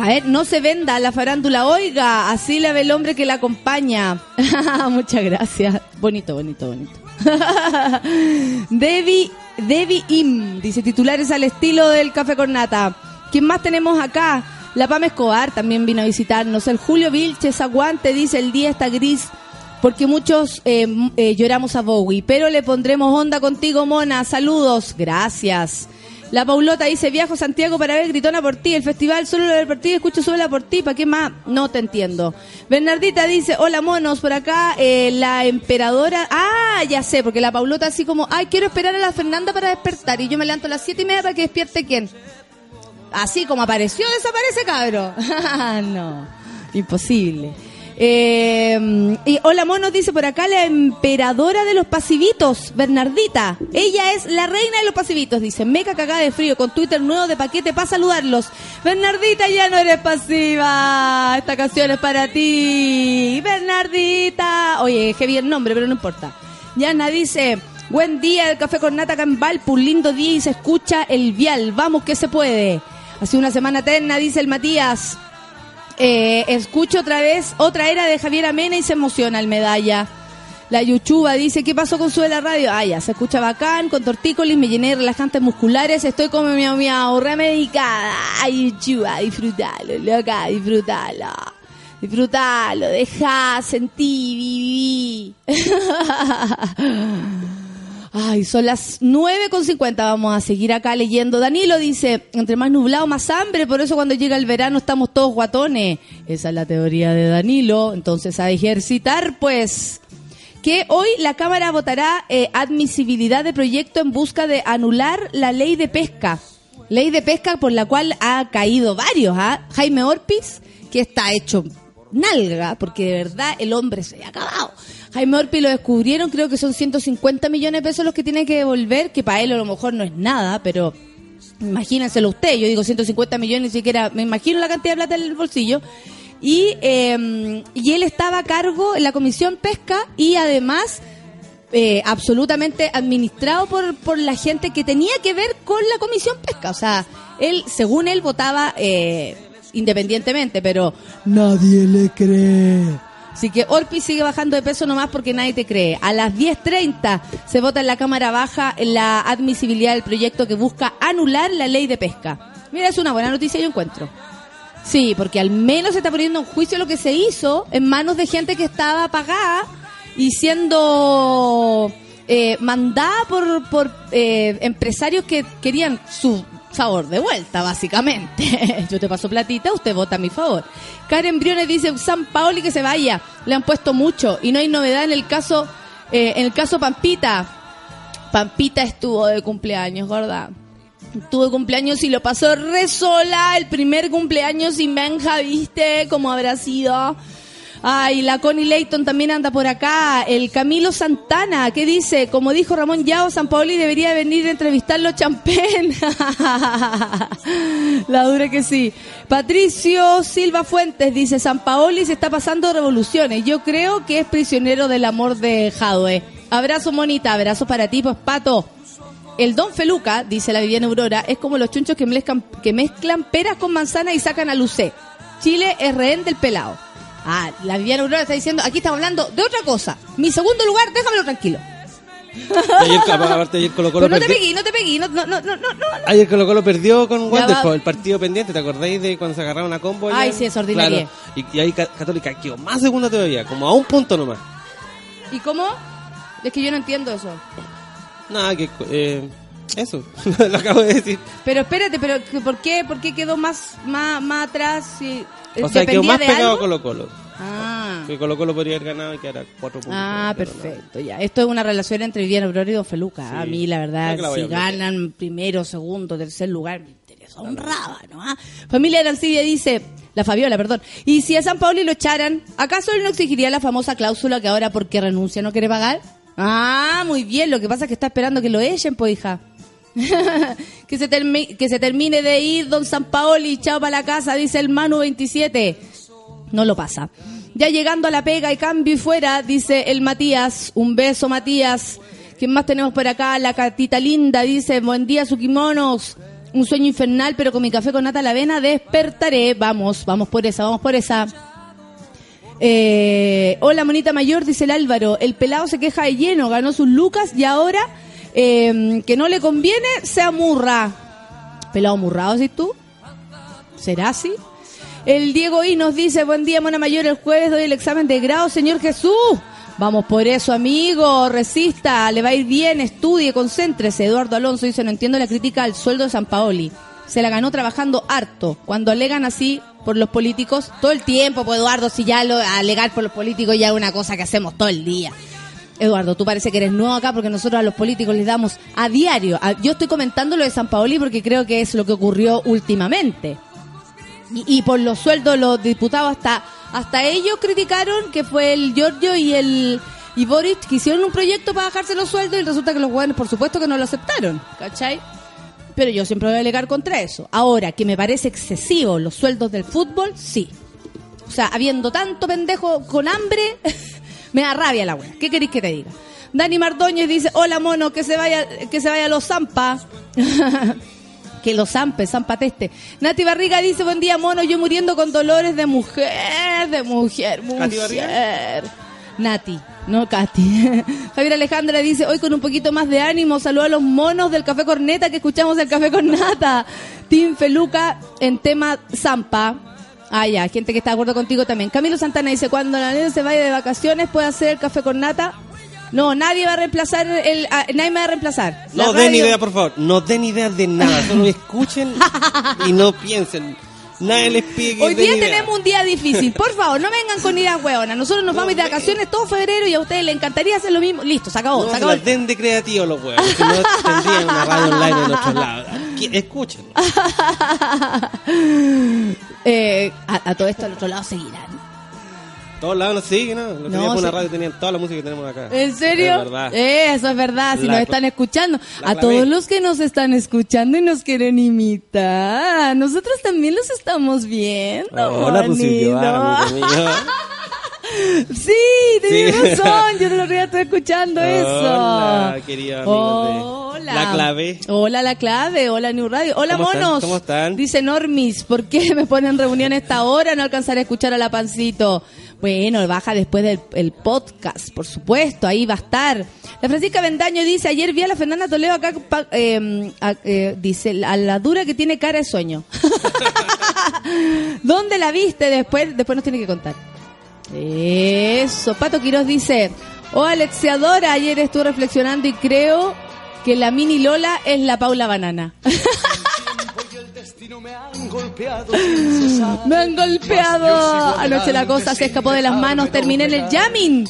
a ver, no se venda la farándula, oiga, así la ve el hombre que la acompaña. *laughs* Muchas gracias. Bonito, bonito, bonito. *laughs* Debbie, Debbie Im, dice titulares al estilo del café con nata. ¿Quién más tenemos acá? La Pam Escobar también vino a visitarnos. El Julio Vilches Aguante dice el día está gris porque muchos eh, eh, lloramos a Bowie, pero le pondremos onda contigo, Mona. Saludos, gracias. La Paulota dice, viajo Santiago para ver Gritona por ti, el festival solo lo ver por ti, escucho solo por ti, ¿para qué más? No te entiendo. Bernardita dice, hola monos, por acá eh, la emperadora, ah, ya sé, porque la Paulota así como, ay, quiero esperar a la Fernanda para despertar, y yo me levanto a las siete y media para que despierte quién. Así como apareció, desaparece, cabro. *laughs* no, imposible. Eh, y hola monos, dice por acá la emperadora de los pasivitos, Bernardita. Ella es la reina de los pasivitos, dice. Meca cagada de frío con Twitter nuevo de paquete para saludarlos. Bernardita, ya no eres pasiva. Esta canción es para ti. Bernardita. Oye, heavy el nombre, pero no importa. Yana dice, buen día, el café con nata acá en lindo día y se escucha el vial. Vamos que se puede. Hace una semana eterna, dice el Matías. Eh, escucho otra vez otra era de Javier Amena y se emociona el medalla. La Yuchuba dice, ¿qué pasó con su de la radio? Ah, ya, se escucha bacán, con tortícolis, me llené de relajantes musculares, estoy como miau miau, remedicada. Ay, Yuchuba, disfrútalo, loca, disfrútalo. Disfrútalo, deja, sentí, viví. *laughs* Ay, son las 9.50, vamos a seguir acá leyendo. Danilo dice, entre más nublado, más hambre, por eso cuando llega el verano estamos todos guatones. Esa es la teoría de Danilo, entonces a ejercitar pues. Que hoy la Cámara votará eh, admisibilidad de proyecto en busca de anular la ley de pesca. Ley de pesca por la cual ha caído varios, ¿ah? Jaime Orpiz, que está hecho nalga, porque de verdad el hombre se ha acabado. Jaime Orpi lo descubrieron, creo que son 150 millones de pesos los que tiene que devolver, que para él a lo mejor no es nada, pero imagínenselo usted, yo digo 150 millones, ni siquiera me imagino la cantidad de plata en el bolsillo. Y, eh, y él estaba a cargo en la Comisión Pesca y además eh, absolutamente administrado por, por la gente que tenía que ver con la Comisión Pesca. O sea, él, según él, votaba eh, independientemente, pero nadie le cree. Así que Orpi sigue bajando de peso nomás porque nadie te cree. A las 10.30 se vota en la Cámara Baja la admisibilidad del proyecto que busca anular la ley de pesca. Mira, es una buena noticia yo encuentro. Sí, porque al menos se está poniendo en juicio lo que se hizo en manos de gente que estaba pagada y siendo eh, mandada por, por eh, empresarios que querían su favor de vuelta, básicamente. *laughs* Yo te paso platita, usted vota a mi favor. Karen Briones dice, San Paoli que se vaya, le han puesto mucho y no hay novedad en el caso, eh, en el caso Pampita. Pampita estuvo de cumpleaños, gorda. Tuvo cumpleaños y lo pasó re sola. El primer cumpleaños sin Benja, ¿viste? ¿Cómo habrá sido? Ay, la Connie Layton también anda por acá. El Camilo Santana, ¿qué dice? Como dijo Ramón Yao, San Paoli debería venir a entrevistarlo Champén. *laughs* la dura que sí. Patricio Silva Fuentes dice, San Paoli se está pasando revoluciones. Yo creo que es prisionero del amor de Jadwe. Abrazo, monita. Abrazo para ti, pues, Pato. El Don Feluca, dice la Viviana Aurora, es como los chunchos que mezclan, que mezclan peras con manzana y sacan a Lucé. Chile es rehén del pelado. Ah, la Viviana Aurora está diciendo, aquí estamos hablando de otra cosa. Mi segundo lugar, déjamelo tranquilo. Ayer, aparte, ayer Colo Colo Pero no te pegué, no te pegué, no, no, no, no, no, no. Ayer Colo Colo perdió con Wander va. por el partido pendiente. ¿Te acordáis de cuando se agarraron a combo? Ay, sí, es ordinaria. Claro. Y, y ahí Ca- Católica quedó más segunda todavía, como a un punto nomás. ¿Y cómo? Es que yo no entiendo eso. Nada, que. Eh, eso, *laughs* lo acabo de decir. Pero espérate, pero ¿por qué, por qué quedó más, más, más atrás? Si, O sea, quedó ¿dependía más de pegado a algo? Colo Colo. Ah. Que Colo Colo podría haber ganado y que era cuatro puntos. Ah, no. perfecto, ya. Esto es una relación entre Viviana Aurora y Don Feluca. Sí. A mí, la verdad, la si a ganan primero, segundo, tercer lugar, me interesa un rábano, ¿ah? Familia Arancibia dice, la Fabiola, perdón, y si a San Paoli lo echaran, ¿acaso él no exigiría la famosa cláusula que ahora porque renuncia no quiere pagar? Ah, muy bien, lo que pasa es que está esperando que lo echen, pues, hija. *laughs* que, se que se termine de ir Don San Paoli, chao para la casa, dice el Manu 27. No lo pasa. Ya llegando a la pega y cambio y fuera, dice el Matías. Un beso, Matías. ¿Quién más tenemos por acá? La catita linda dice, buen día, Sukimonos. Un sueño infernal, pero con mi café con nata a la avena despertaré. Vamos, vamos por esa, vamos por esa. Eh, hola, monita mayor, dice el Álvaro. El pelado se queja de lleno, ganó sus lucas y ahora eh, que no le conviene, se amurra. Pelado amurrado, ¿sí tú? ¿Será así? El Diego I nos dice, buen día, mona mayor, el jueves doy el examen de grado, Señor Jesús. Vamos por eso, amigo, resista, le va a ir bien, estudie, concéntrese. Eduardo Alonso dice, no entiendo la crítica al sueldo de San Paoli. Se la ganó trabajando harto. Cuando alegan así por los políticos, todo el tiempo, pues Eduardo, si ya lo alegar por los políticos ya es una cosa que hacemos todo el día. Eduardo, tú parece que eres nuevo acá porque nosotros a los políticos les damos a diario. A- yo estoy comentando lo de San Paoli porque creo que es lo que ocurrió últimamente. Y, por los sueldos los diputados hasta hasta ellos criticaron que fue el Giorgio y el y Boric que hicieron un proyecto para bajarse los sueldos y resulta que los jóvenes por supuesto que no lo aceptaron, ¿cachai? Pero yo siempre voy a alegar contra eso. Ahora, que me parece excesivo los sueldos del fútbol, sí. O sea, habiendo tanto pendejo con hambre, *laughs* me da rabia la wea. ¿Qué queréis que te diga? Dani Mardoñez dice, hola mono, que se vaya, que se vaya a los Zampa. *laughs* que los Zampe, Zampa Teste. Nati Barriga dice, buen día mono, yo muriendo con dolores de mujer, de mujer, mujer. Nati, no Katy. *laughs* Javier Alejandra dice, hoy con un poquito más de ánimo, saludo a los monos del Café Corneta que escuchamos el Café con Nata. Tim Feluca en tema Zampa. Ah, ya, gente que está de acuerdo contigo también. Camilo Santana dice, cuando la nena se vaya de vacaciones, ¿puede hacer el Café con Nata? No, nadie va a reemplazar, el, ah, nadie me va a reemplazar. La No den radio- idea, por favor. No den idea de nada. Solo escuchen *laughs* y no piensen. Nadie les pide que Hoy día idea. tenemos un día difícil. Por favor, no vengan con ideas hueonas. Nosotros nos vamos de vacaciones todo febrero y a ustedes les encantaría hacer lo mismo. Listo, se acabó. No se acabó. den de creativo los huevos. Si no tendrían una radio online en otro lado. Escuchen. *laughs* Eh, a, a todo esto al otro lado seguirán. Todos lados nos siguen, ¿no? Los No, sí. radio tenían toda la música que tenemos acá. ¿En serio? Es verdad. Eh, eso es verdad, si La nos están escuchando. la A todos los que nos están escuchando y nos quieren imitar. Nosotros también los estamos viendo. Hola, pues *laughs* sí, tenés Sí. razón. Yo no lo estoy escuchando eso. Hola, queridos amigos de Hola. La Clave. Hola, La Clave. Hola, New Radio. Hola, ¿Cómo están? monos. ¿Cómo están? Dice Normis, ¿por qué me ponen reunión a esta hora? No alcanzaré a escuchar a la pancito. Bueno, baja después del el podcast, por supuesto, ahí va a estar. La Francisca Vendaño dice, ayer vi a la Fernanda Toledo acá, pa- eh, dice, a la dura que tiene cara de sueño. *laughs* ¿Dónde la viste? Después, después nos tiene que contar. Eso, Pato Quiroz dice, oh Alexiadora, ayer estuve reflexionando y creo que la mini Lola es la Paula Banana. *laughs* Me han golpeado. Anoche la cosa se escapó de las manos. Terminé en el jamming.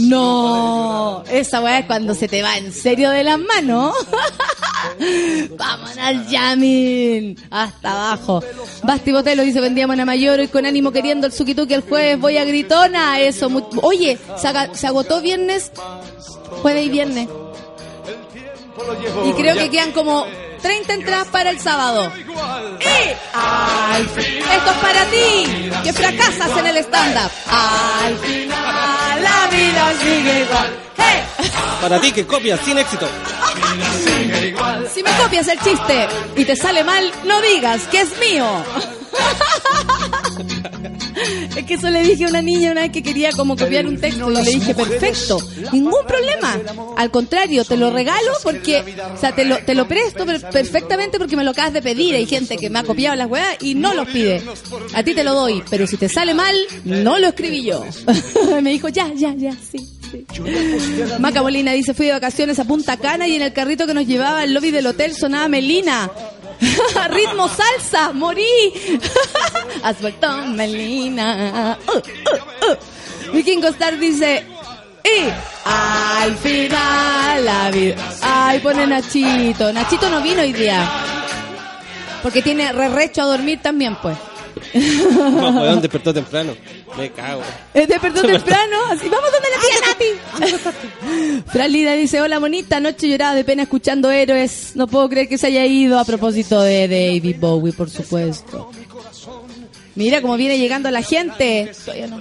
No. Esa weá es cuando se te va en serio de las manos. *laughs* Vamos al jamming. Hasta abajo. Basti Botelo dice: Vendíamos a Mayor y con ánimo queriendo el suquituki el jueves. Voy a gritona. Eso. Oye, se agotó viernes, jueves y viernes. Y creo que quedan como 30 entradas para el sábado. Y al esto es para ti, que fracasas en el stand-up. Al final la vida sigue igual. ¡Hey! Para ti que copias sin éxito. Si me copias el chiste y te sale mal, no digas que es mío. Es que eso le dije a una niña una vez que quería como copiar un texto y le dije, perfecto, ningún problema. Al contrario, te lo regalo porque, o sea, te lo, te lo presto per- perfectamente porque me lo acabas de pedir. Hay gente que me ha copiado las weas y no los pide. A ti te lo doy, pero si te sale mal, no lo escribí yo. *laughs* me dijo, ya, ya, ya, sí. Maca Molina dice, fui de vacaciones a Punta Cana y en el carrito que nos llevaba al lobby del hotel sonaba Melina. *laughs* Ritmo salsa, morí. *laughs* Has vuelto Melina. Uh, uh, uh. Vikingo Star dice, y al final la vida. Ay, pone Nachito. Nachito no vino hoy día. Porque tiene re-recho a dormir también, pues. *laughs* No, weón, despertó temprano. Me cago. Eh, Despertó *laughs* temprano, así, vamos donde la tía Nati. Fran Lida dice, hola monita, anoche lloraba de pena escuchando Héroes. No puedo creer que se haya ido a propósito de David Bowie, por supuesto. Mira cómo viene llegando la gente. Todavía no,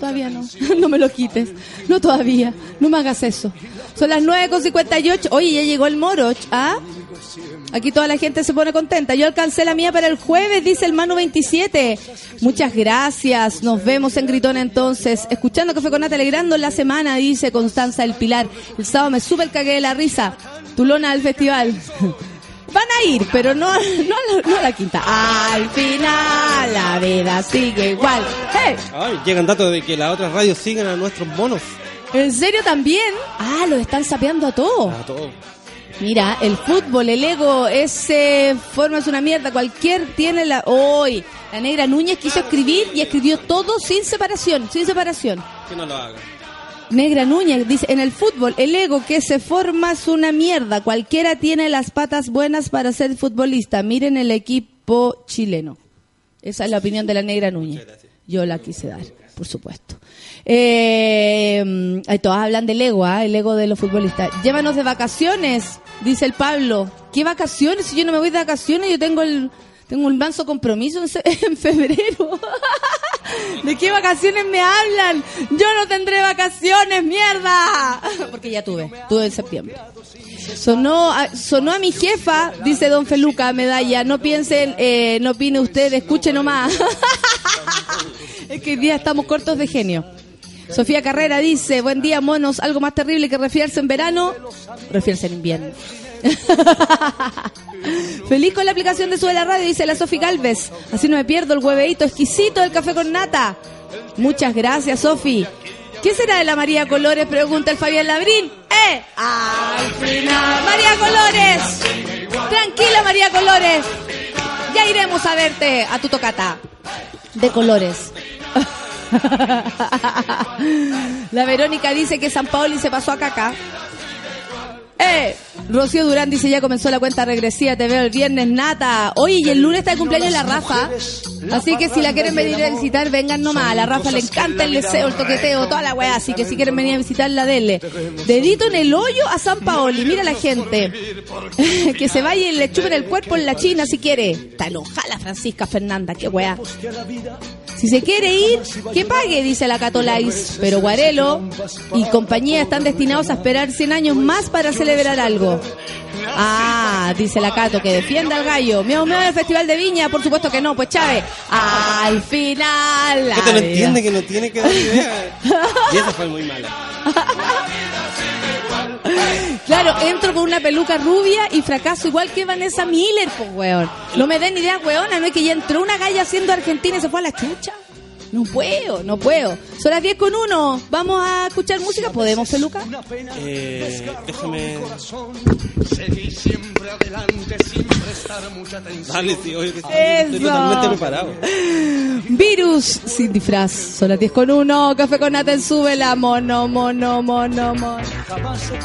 todavía no. *laughs* No me lo quites. No todavía. No me hagas eso. Son las 9.58. Oye, ya llegó el Moroch, ¿ah? Aquí toda la gente se pone contenta. Yo alcancé la mía para el jueves, dice el Manu 27. Muchas gracias. Nos vemos en Gritona entonces. Escuchando Café con Nata, alegrando la semana, dice Constanza del Pilar. El sábado me sube el cagué de la risa. Tulona al festival. *laughs* Van a ir, pero no, no, no a la quinta. Al final la vida sigue igual. ¡Hey! Ay, llegan datos de que las otras radios siguen a nuestros monos. ¿En serio también? Ah, los están sapeando a todos. A todos. Mira, el fútbol, el ego, ese forma es una mierda. Cualquier tiene la. Hoy, la negra Núñez quiso escribir y escribió todo sin separación, sin separación. Que no lo hagan. Negra Núñez dice: En el fútbol, el ego que se forma es una mierda. Cualquiera tiene las patas buenas para ser futbolista. Miren el equipo chileno. Esa es la opinión de la negra Núñez. Yo la quise dar, por supuesto. Eh, todas hablan del ego, ¿ah? el ego de los futbolistas. Llévanos de vacaciones, dice el Pablo. ¿Qué vacaciones? Si yo no me voy de vacaciones, yo tengo el tengo un manso compromiso en, *laughs* en febrero. ¿De qué vacaciones me hablan? Yo no tendré vacaciones, mierda. Porque ya tuve, tuve en septiembre. Sonó a, sonó a mi jefa, dice don Feluca Medalla. No piensen, eh, no opine usted, escuche nomás. *laughs* es que hoy día estamos cortos de genio. Sofía Carrera dice, buen día monos, algo más terrible que resfriarse en verano, resfriarse en invierno. *laughs* Feliz con la aplicación de Sube la Radio, dice la Sofi Galvez. Así no me pierdo el hueveito exquisito del café con nata. Muchas gracias, Sofi. ¿Qué será de la María Colores? Pregunta el Fabián Labrín. ¡Eh! Al final. María Colores. Tranquila, María Colores. Ya iremos a verte a tu tocata. De colores. *laughs* La Verónica dice que San Paoli se pasó a caca. ¡Eh! Rocío Durán dice ya comenzó la cuenta regresiva, te veo el viernes, Nata. Oye, y el lunes está de cumpleaños la Rafa. Así que si la quieren venir a visitar, vengan nomás. A la Rafa le encanta el deseo, el toqueteo, toda la weá. Así que si quieren venir a visitarla, denle. Dedito en el hoyo a San Paoli. Mira la gente. *laughs* que se vaya y le chupen el cuerpo en la China si quiere. Está enojada Francisca Fernanda, qué weá. Si se quiere ir, que pague, dice la Catolais. Pero Guarelo y compañía están destinados a esperar 100 años más para celebrar algo. Ah, dice la Cato, que defienda al gallo. Miau, miau, el Festival de Viña, por supuesto que no, pues Chávez. Al final. ¿Qué te vida. entiende que no tiene que dar idea? *laughs* Y esa fue muy mala. Claro, entro con una peluca rubia y fracaso igual que Vanessa Miller, pues weón. No me den idea, weona, no es que ya entró una galla siendo argentina y se fue a la chucha. No puedo, no puedo. Son las 10 con 1. Vamos a escuchar música. ¿Podemos, Peluca? Eh, déjame. Seguir siempre adelante sin prestar mucha atención. Dale, sí, obvio que. Estoy totalmente preparado. Virus sin disfraz. Son las 10 con 1. Café con nata en súbela. Mono, mono, mono, mono. Jamás se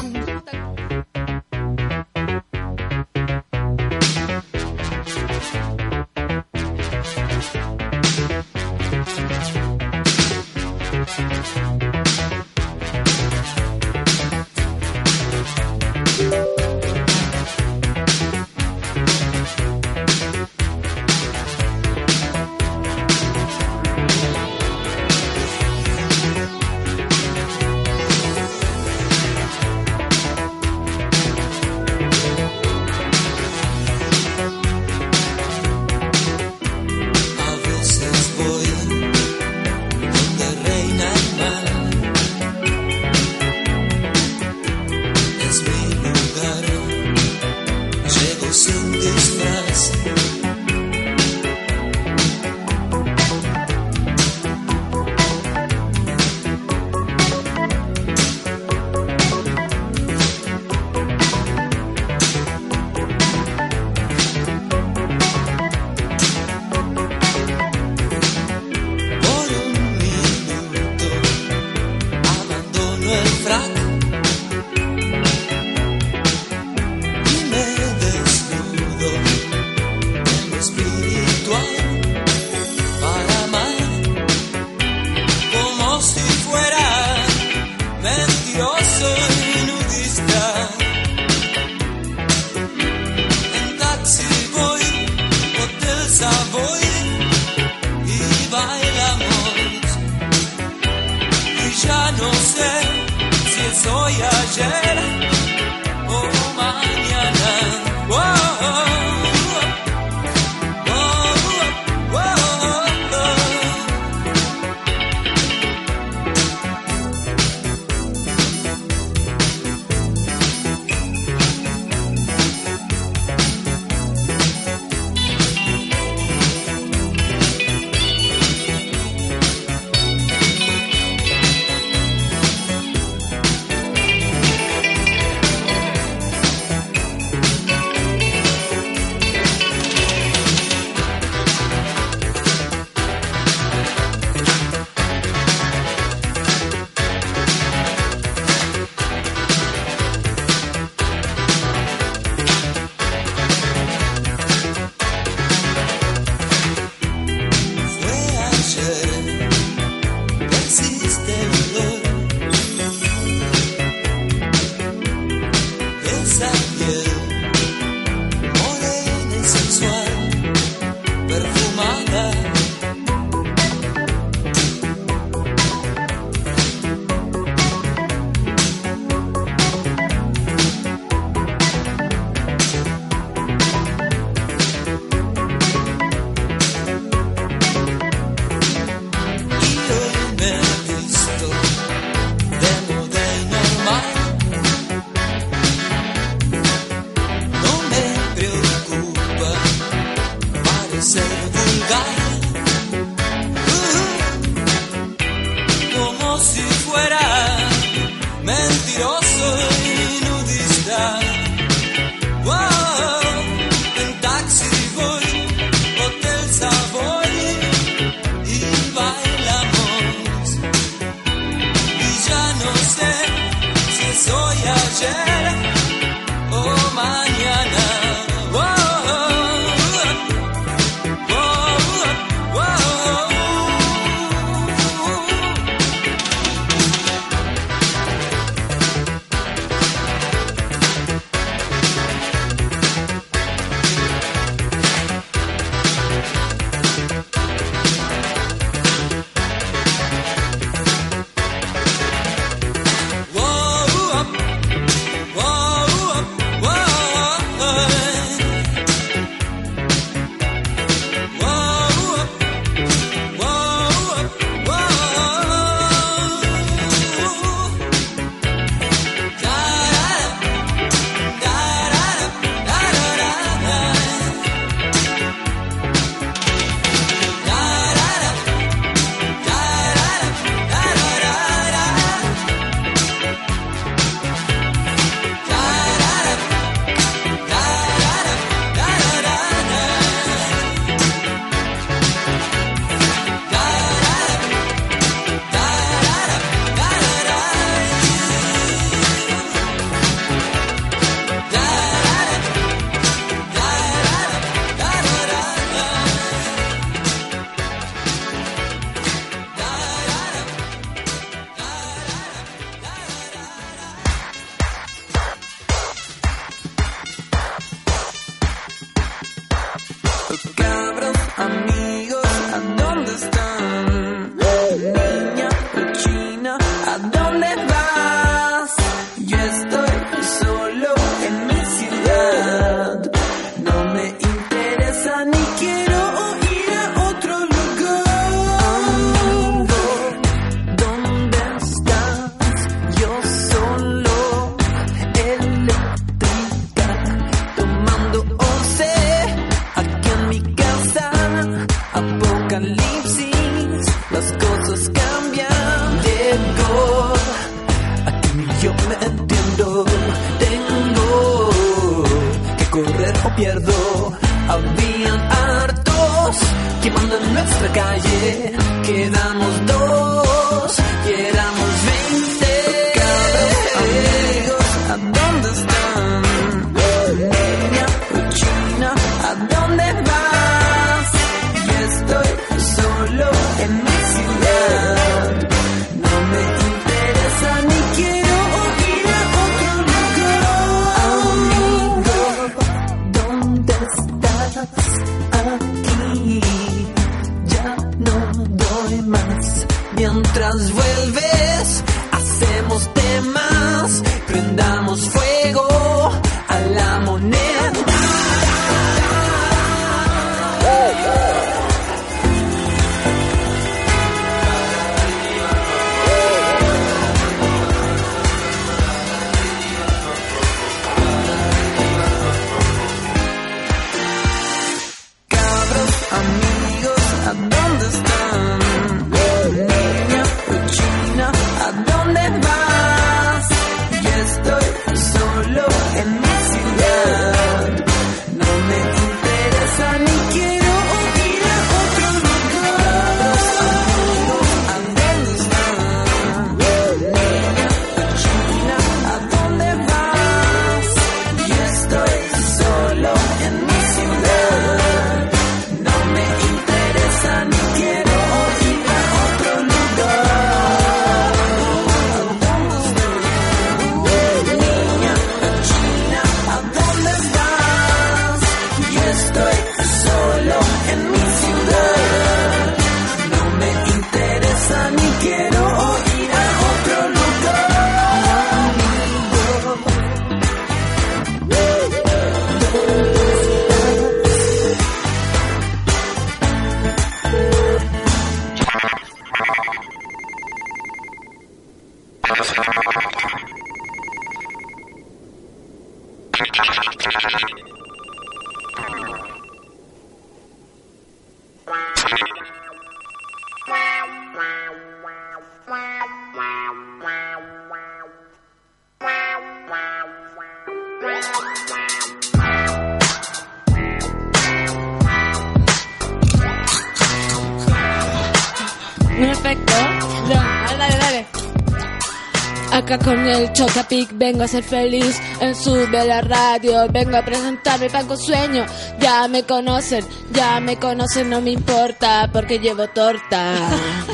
Con el Chocapic vengo a ser feliz en Sube la Radio, vengo a presentar mi pan con sueño. Ya me conocen, ya me conocen, no me importa porque llevo torta.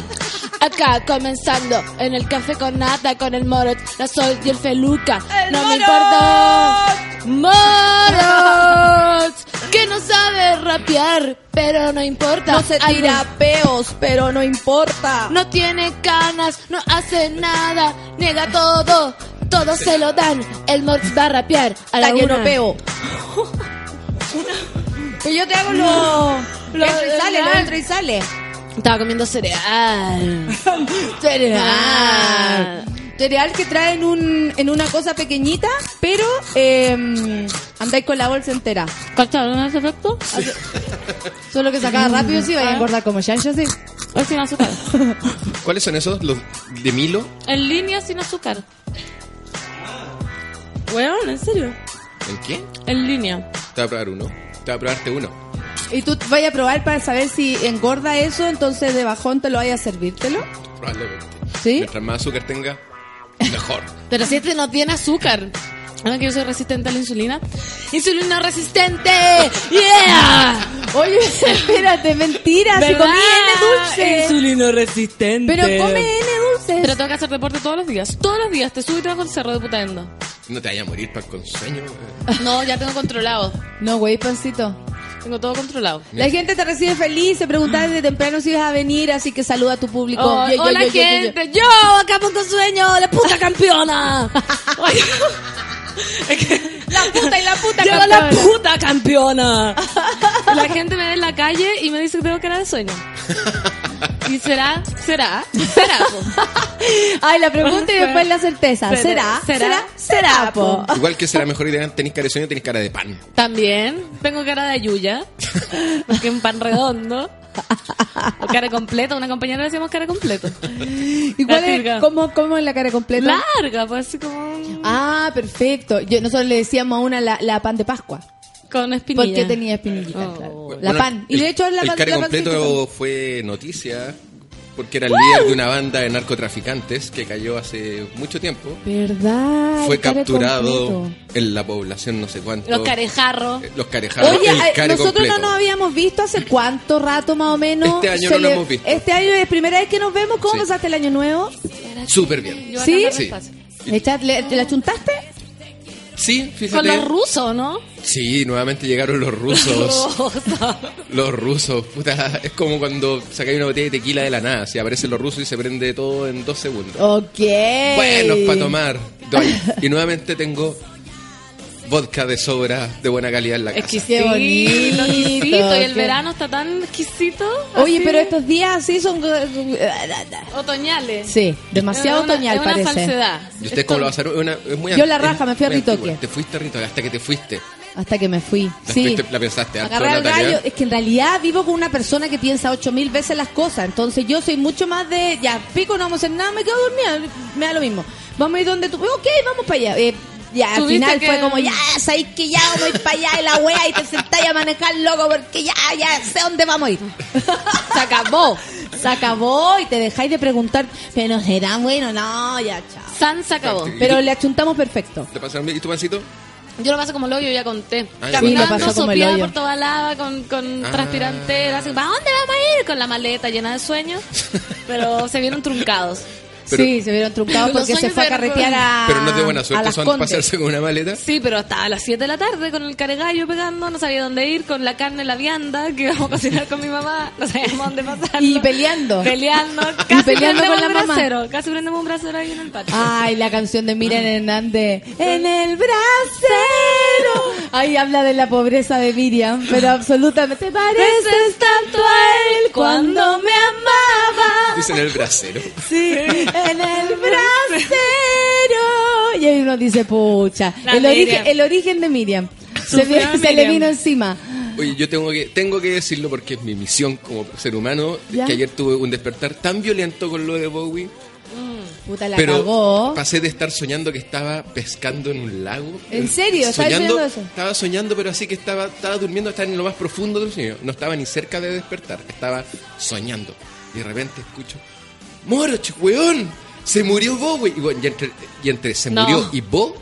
*laughs* Acá comenzando en el café con nata, con el Morot, la Sol y el Feluca. no me importa. Morot, que no sabe rapear, pero no importa. No se Ay, tira peos, pero no importa. no tiene canas, no hace nada, niega todo, todo se lo dan. El Morts va a rapear a la Está una. peo. Que yo te hago lo... *laughs* lo entra y sale, lo entra y sale. Estaba comiendo cereal. *laughs* cereal. Cereal que trae en, un, en una cosa pequeñita, pero eh, andáis con la bolsa entera. ¿Cacharon ese efecto? Solo que sacaba rápido, sí, vaya a engordar como chancho, sí. Es sin azúcar. *laughs* ¿Cuáles son esos? ¿Los de Milo? En línea sin azúcar. Weón, ¿en serio? ¿En qué? En línea. Te voy a probar uno. Te voy a probarte uno. Y tú vayas a probar para saber si engorda eso, entonces de bajón te lo vayas a servírtelo. Probablemente. ¿Sí? Mientras más azúcar tenga, mejor. Pero si este no tiene azúcar. Ahora que yo soy resistente a la insulina. ¡Insulina resistente! ¡Yeah! Oye, espérate, mentira, si ¿Verdad? comí N dulce. Insulino resistente. Pero come N dulces. Pero tengo que hacer deporte todos los días. Todos los días te subo y te bajo el cerro de putaendo. No te vayas a morir para con sueño. eh. No, ya tengo controlado. No, güey, pancito. Tengo todo controlado. La gente te recibe feliz, se preguntaba desde temprano si ibas a venir, así que saluda a tu público. Oh, Yo, yo, hola yo, gente, yo, acá pongo sueño, la puta campeona. *laughs* La puta y la puta Yo la campeona. puta campeona. La gente me ve en la calle y me dice que tengo cara de sueño. *laughs* Y será, será, será. *laughs* Ay, la pregunta y después la certeza. ¿Será? ¿Será? ¿Será? po? Igual que será mejor idea, tenés cara de sueño, tenés cara de pan. También tengo cara de ayuya, porque un pan redondo. O cara completa, una compañera le decíamos cara completa. ¿Y cuál es, cómo, cómo es la cara completa? Larga, pues así como. Ah, perfecto. Yo, nosotros le decíamos a una la, la pan de Pascua. Con espinilla. Porque tenía espinillita, Oh. claro. Bueno, La pan. Y el- de hecho la el pan- care la completo fue noticia porque era el líder de una banda de narcotraficantes que cayó hace mucho tiempo. ¿Verdad? Fue capturado completo. en la población no sé cuánto. Los carejarros. Eh, Los carejarros. Oye, el care nosotros completo. no nos habíamos visto hace cuánto rato más o menos. Este año Se no lo hemos visto. Este año es primera vez que nos vemos. ¿Cómo Sí. pasaste el año nuevo? Súper bien. Yo ¿Sí? Sí. despacio. ¿Echa- le- ¿Te la chuntaste? Sí, fíjate. Con los rusos, ¿no? Sí, nuevamente llegaron los rusos. *laughs* Rusos. los rusos, puta. Es como cuando sacáis una botella de tequila de la nada. Si aparecen los rusos y se prende todo en dos segundos. Ok. Buenos para tomar. Y nuevamente tengo vodka de sobra de buena calidad en la casa. Bonito, Sí, lo exquisito. Y el verano está tan exquisito. Oye, así, pero estos días así son... Otoñales. Sí, demasiado Es una- otoñal es una parece. falsedad. ¿Y usted cómo lo va a hacer? Una- es muy Yo la es raja, me fui a Ritoque. antigua. Te fuiste a Ritoque hasta que te fuiste. Hasta que me fui. La, Sí. la pensaste Agarrar el gallo. Es que en realidad vivo con una persona que piensa ocho mil veces las cosas. Entonces yo soy mucho más de, ya, pico, no vamos a hacer nada, me quedo dormida. Me da lo mismo. Vamos a ir donde tú. Ok, vamos para allá. Eh, ya, al final que- fue como, ya, sabéis que ya vamos a ir para allá y la wea y te sentáis a manejar, loco, porque ya, ya sé dónde vamos a ir. Se acabó. Se acabó y te dejáis de preguntar, pero será bueno, no, ya, chao. San se acabó. Pero le achuntamos perfecto. ¿Te pasaron bien? ¿Y tu pancito? Yo lo paso como el hoyo, ya conté. Ah, ya Caminando, Sí, sopeada por toda lava, con, con Ah. transpirantera, así, ¿para dónde vamos a ir? Con la maleta llena de sueños, pero se vieron truncados. Pero- sí, se vieron truncados porque se fue a carretear a. Pero no es de buena a suerte son para Condes. pasarse con una maleta. Sí, pero hasta a las 7 de la tarde con el caregallo pegando, no sabía dónde ir, con la carne en la vianda que íbamos a cocinar con mi mamá, no sabíamos dónde pasarlo. Y peleando. Peleando, casi peleando prendemos con un la mamá. brasero, casi prendemos un brasero ahí en el patio. Ay, la canción de Miriam Hernández. En el brasero. Ahí habla de la pobreza de Miriam, pero absolutamente pareces tanto a él cuando me amaba. Dicen el brasero. Sí, en el brasero. Y ahí uno dice, pucha, el origen, el origen de Miriam. Se, le vino encima. Oye, yo tengo que, tengo que decirlo porque es mi misión como ser humano, ¿Ya? que ayer tuve un despertar tan violento con lo de Bowie, Puta, la pero cagó. pasé de estar soñando que estaba pescando en un lago. ¿En serio? ¿Estabas Soñando, soñando eso? Estaba soñando, pero así que estaba, estaba durmiendo, estaba en lo más profundo del sueño. No estaba ni cerca de despertar, estaba soñando. Y de repente escucho, ¡Moroch, weón! ¡Se murió Bowie! Y, bueno, y entre, y entre se No. murió y Bo,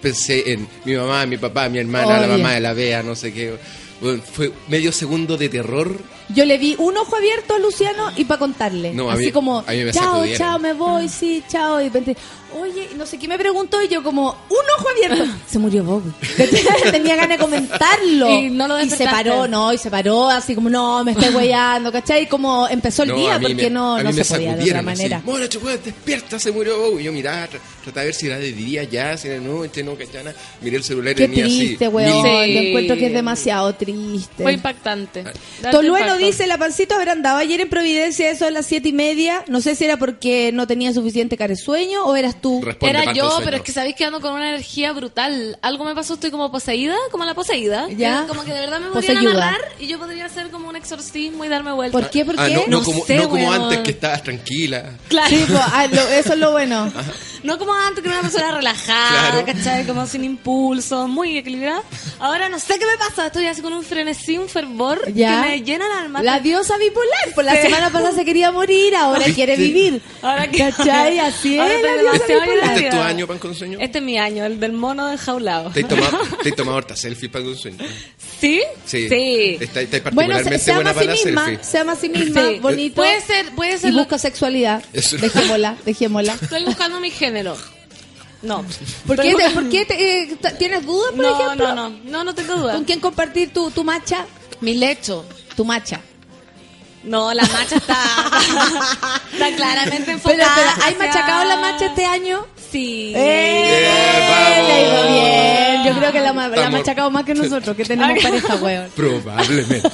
pensé en mi mamá, mi papá, mi hermana, la mamá de la Bea, no sé qué. Bueno, fue medio segundo de terror. Yo le vi un ojo abierto a Luciano y para contarle. No, a Así mí- como, a mí me chao, sacudieron. chao, me voy, sí, chao. Y de repente, oye, y no sé qué me preguntó y yo como, un ojo abierto. *laughs* Se murió Bobby. *laughs* Tenía ganas de comentarlo. Y no lo se despertaste. paró, no, y se paró así como, no, me estoy weyando, ¿cachai? Y como empezó el No, día porque me- no, no se podía de otra manera. Moroch, weón, despierta, se murió Bowie. Y yo miraba, tra- trataba de ver si era de día ya, si era de noche, no, cachana. Miré el celular y Qué tenía así. triste, weón. Sí. Yo encuentro que es demasiado triste. Fue impactante. Darte Tolueno impacto. dice, la pancito habrá andado ayer en Providencia, eso a las siete y media. No sé si era porque no tenía suficiente caresueño o eras tú. Responde, Era yo, sueño. pero es que sabéis que ando con una energía brutal. Algo me pasó, estoy como poseída, como la poseída. Ya. Que Como que de verdad me podrían amarrar y yo podría hacer como un exorcismo y darme vuelta. ¿Por qué? ¿Por Ah, qué? no, no No como, sé, no como antes que estabas tranquila. Claro. Sí, pues, ah, lo- eso es lo bueno. No como antes que era una persona relajada, Claro. ¿cachai? Como sin impulso, muy equilibrada. Ahora no sé qué me pasa, estoy así con un frenesí, un fervor Ya. que me llena el alma. La diosa bipolar, por la Sí. semana pasada se quería morir, ahora ¿Viste? quiere vivir. Ahora que- ¿Cachai? *laughs* Así es Ahora la estoy diosa bipolar. ¿Este es tu año, Pan con sueño? Este es mi año, el del mono enjaulado. ¿Te has tomado, te has tomado harta selfie, Pan con sueño? ¿Sí? Sí. Sí. Está, está Bueno, particularmente se, buena sí para la misma, selfie. se ama a sí *laughs* misma, Sí. bonito. Puede ser, puede ser. y busca sexualidad. Eso. Dejémosla, dejémosla. Estoy buscando mi género. No. ¿Por qué, te- por qué te- eh, tienes dudas, por no, ejemplo? no, no, no, no tengo duda. ¿Con quién compartir tu, tu macha? Mi lecho. Tu macha. No, la macha está, *laughs* está claramente enfocada. pero, ¿hay hacia- machacado la macha este año? Sí. ¡Eh! Le ha ido bien. Yo creo que la, ma- la ha machacado más que nosotros, que tenemos pareja, weón. Probablemente. *laughs*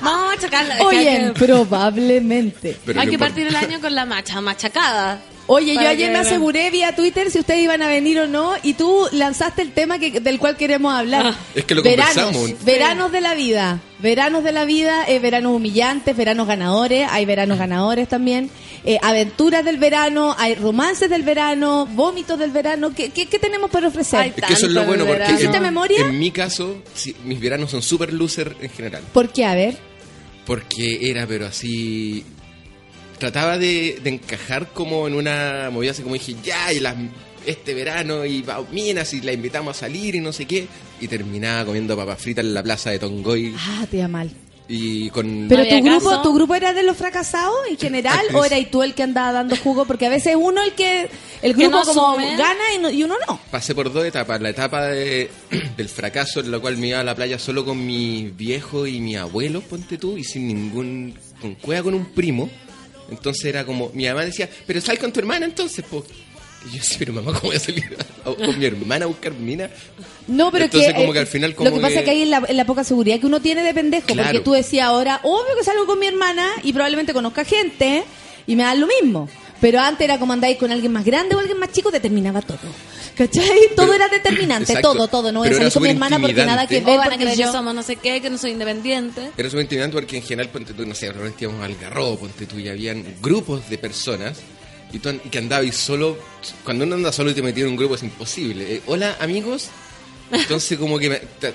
Vamos a machacarla. Oye, que- probablemente. Pero hay que importa. partir el año con la macha, machacada. Oye, yo ayer me aseguré vía Twitter si ustedes iban a venir o no y tú lanzaste el tema que, del cual queremos hablar. Ah. Es que lo veranos, conversamos. Veranos de la vida. Veranos de la vida, eh, veranos humillantes, veranos ganadores, hay veranos ganadores también, eh, aventuras del verano, hay romances del verano, vómitos del verano. ¿Qué, qué, qué tenemos para ofrecer? Es que eso es lo bueno, porque verano. ¿Hiciste en, memoria? en mi caso, sí, mis veranos son super loser en general. ¿Por qué? A ver. Porque era, pero así. Trataba de, de encajar como en una movida así como dije, ya, y las, este verano, y va minas, y la invitamos a salir y no sé qué. Y terminaba comiendo papas fritas en la plaza de Tongoy. Ah, te iba mal. Y con. Pero ¿Había tu grupo, caso? tu grupo era de los fracasados en general *laughs* Al o principio. eras tú el que andaba dando jugo porque a veces uno el que el Que grupo no como asume. gana y, no- y uno no. Pasé por dos etapas. La etapa de- *clears throat* del fracaso, en la cual me iba a la playa solo con mi viejo y mi abuelo, ponte tú, y sin ningún. con cueva con un primo. Entonces era como. Mi mamá decía, pero sal con tu hermana entonces, pues. Y yo decía, pero mamá, ¿cómo voy a salir a- con mi hermana a buscar mina? No, pero Entonces, que, como eh, que al final lo como que pasa que- es que hay en la, en la poca seguridad que uno tiene de pendejo, Claro. porque tú decías ahora, obvio que salgo con mi hermana y probablemente conozca gente y me dan lo mismo. Pero antes era como andáis con alguien más grande o alguien más chico, determinaba todo. ¿Cachai? Todo Pero- era determinante, Exacto. todo, todo. No voy a salir con mi hermana porque nada que ver O van a porque creer yo... que somos no sé qué, que no soy independiente. Era súper intimidante porque en general, ponte tú, no sé, realmente íbamos al garrobo, ponte tú, y habían grupos de personas y, tú, y que andabais solo. Cuando uno anda solo y te metí en un grupo es imposible. Eh, Hola, amigos. Entonces, como que. Me, te-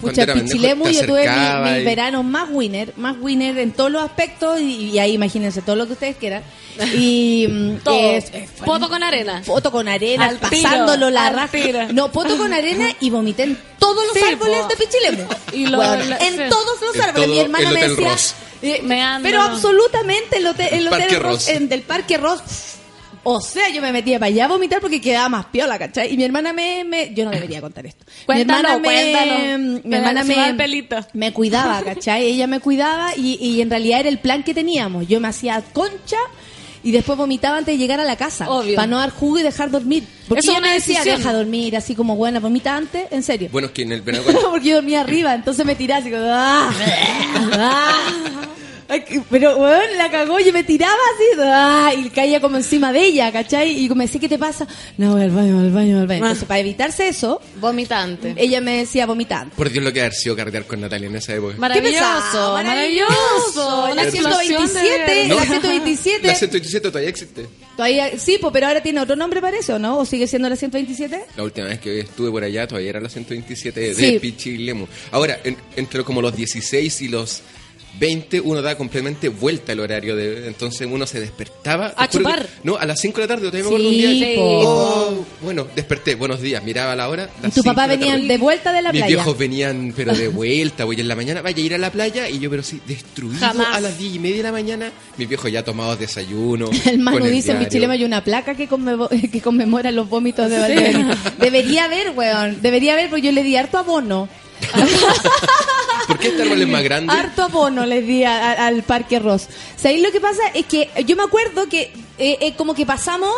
Pucha, Pichilemu, yo tuve mi- y- veranos más winner, más winner en todos los aspectos y, y ahí imagínense todo lo que ustedes quieran. Y *laughs* mm, Todo. es- es- Poto con arena. Foto con arena, Al tiro, pasándolo la raja. No, foto con arena y vomité en todos los Sí, árboles po. de Pichilemu. *laughs* Y lo- Bueno, la- en sí. todos los árboles. todo Mi hermana me decía. Eh, Meando. pero absolutamente el hotel, el hotel Ross. en- del Parque Ross. O sea, yo me metía para allá a vomitar porque quedaba más piola, ¿cachai? Y mi hermana me... me- yo no debería contar esto. Cuéntalo, mi hermana me, cuéntalo. Mi Pero hermana me, pelito. me cuidaba, *laughs* ¿cachai? Ella me cuidaba y, y en realidad era el plan que teníamos. Yo me hacía concha y después vomitaba antes de llegar a la casa. Obvio. Para no dar jugo y dejar dormir. Porque Eso ella me decía, decisión. deja dormir, así como buena, vomita antes, en serio. Bueno, es que en el verano. cuando- *laughs* porque yo dormía arriba, entonces me tiraba así como... ¡ah! *laughs* ¡ah! Ay, Pero, weón, la cagó, yo me tiraba así, ¡ah! y caía como encima de ella, ¿cachai? Y me decía, ¿qué te pasa? No, voy al baño, al baño, al baño. Ah. Entonces, para evitarse eso, Vomitante. ella me decía vomitando. Por Dios, lo que haber sido carretear con Natalia en esa época. Maravilloso, maravilloso. La Una explosión 127, de- la 127. La 127 todavía existe. Todavía, sí, pero ahora tiene otro nombre para eso, ¿no? ¿O sigue siendo la 127? La última vez que estuve por allá todavía era la 127 de Sí. Pichilemu. Ahora, en- entre como los 16 y los 20 uno da completamente vuelta el horario de entonces uno se despertaba A chupar. que- no a las 5 de la tarde todavía me Sí, acuerdo un día oh, bueno desperté buenos días miraba la hora Y las tu papá de la venía tarde. de vuelta de la mis playa. viejos venían pero de *laughs* vuelta voy en la mañana vaya a ir a la playa y yo pero sí destruido Jamás. a las 10 y media de la mañana mis viejos ya tomados desayuno *laughs* El Manu con dice, en diario. Pichilemu hay una placa que, *laughs* que conmemora los vómitos de Valverde. Debería haber, weón. Debería haber, porque yo le di harto abono. ¿Por qué este árbol es más grande? Harto abono les di a- a- al Parque Ross. ¿Sabéis lo que pasa? Es que yo me acuerdo que eh, eh, como que pasamos,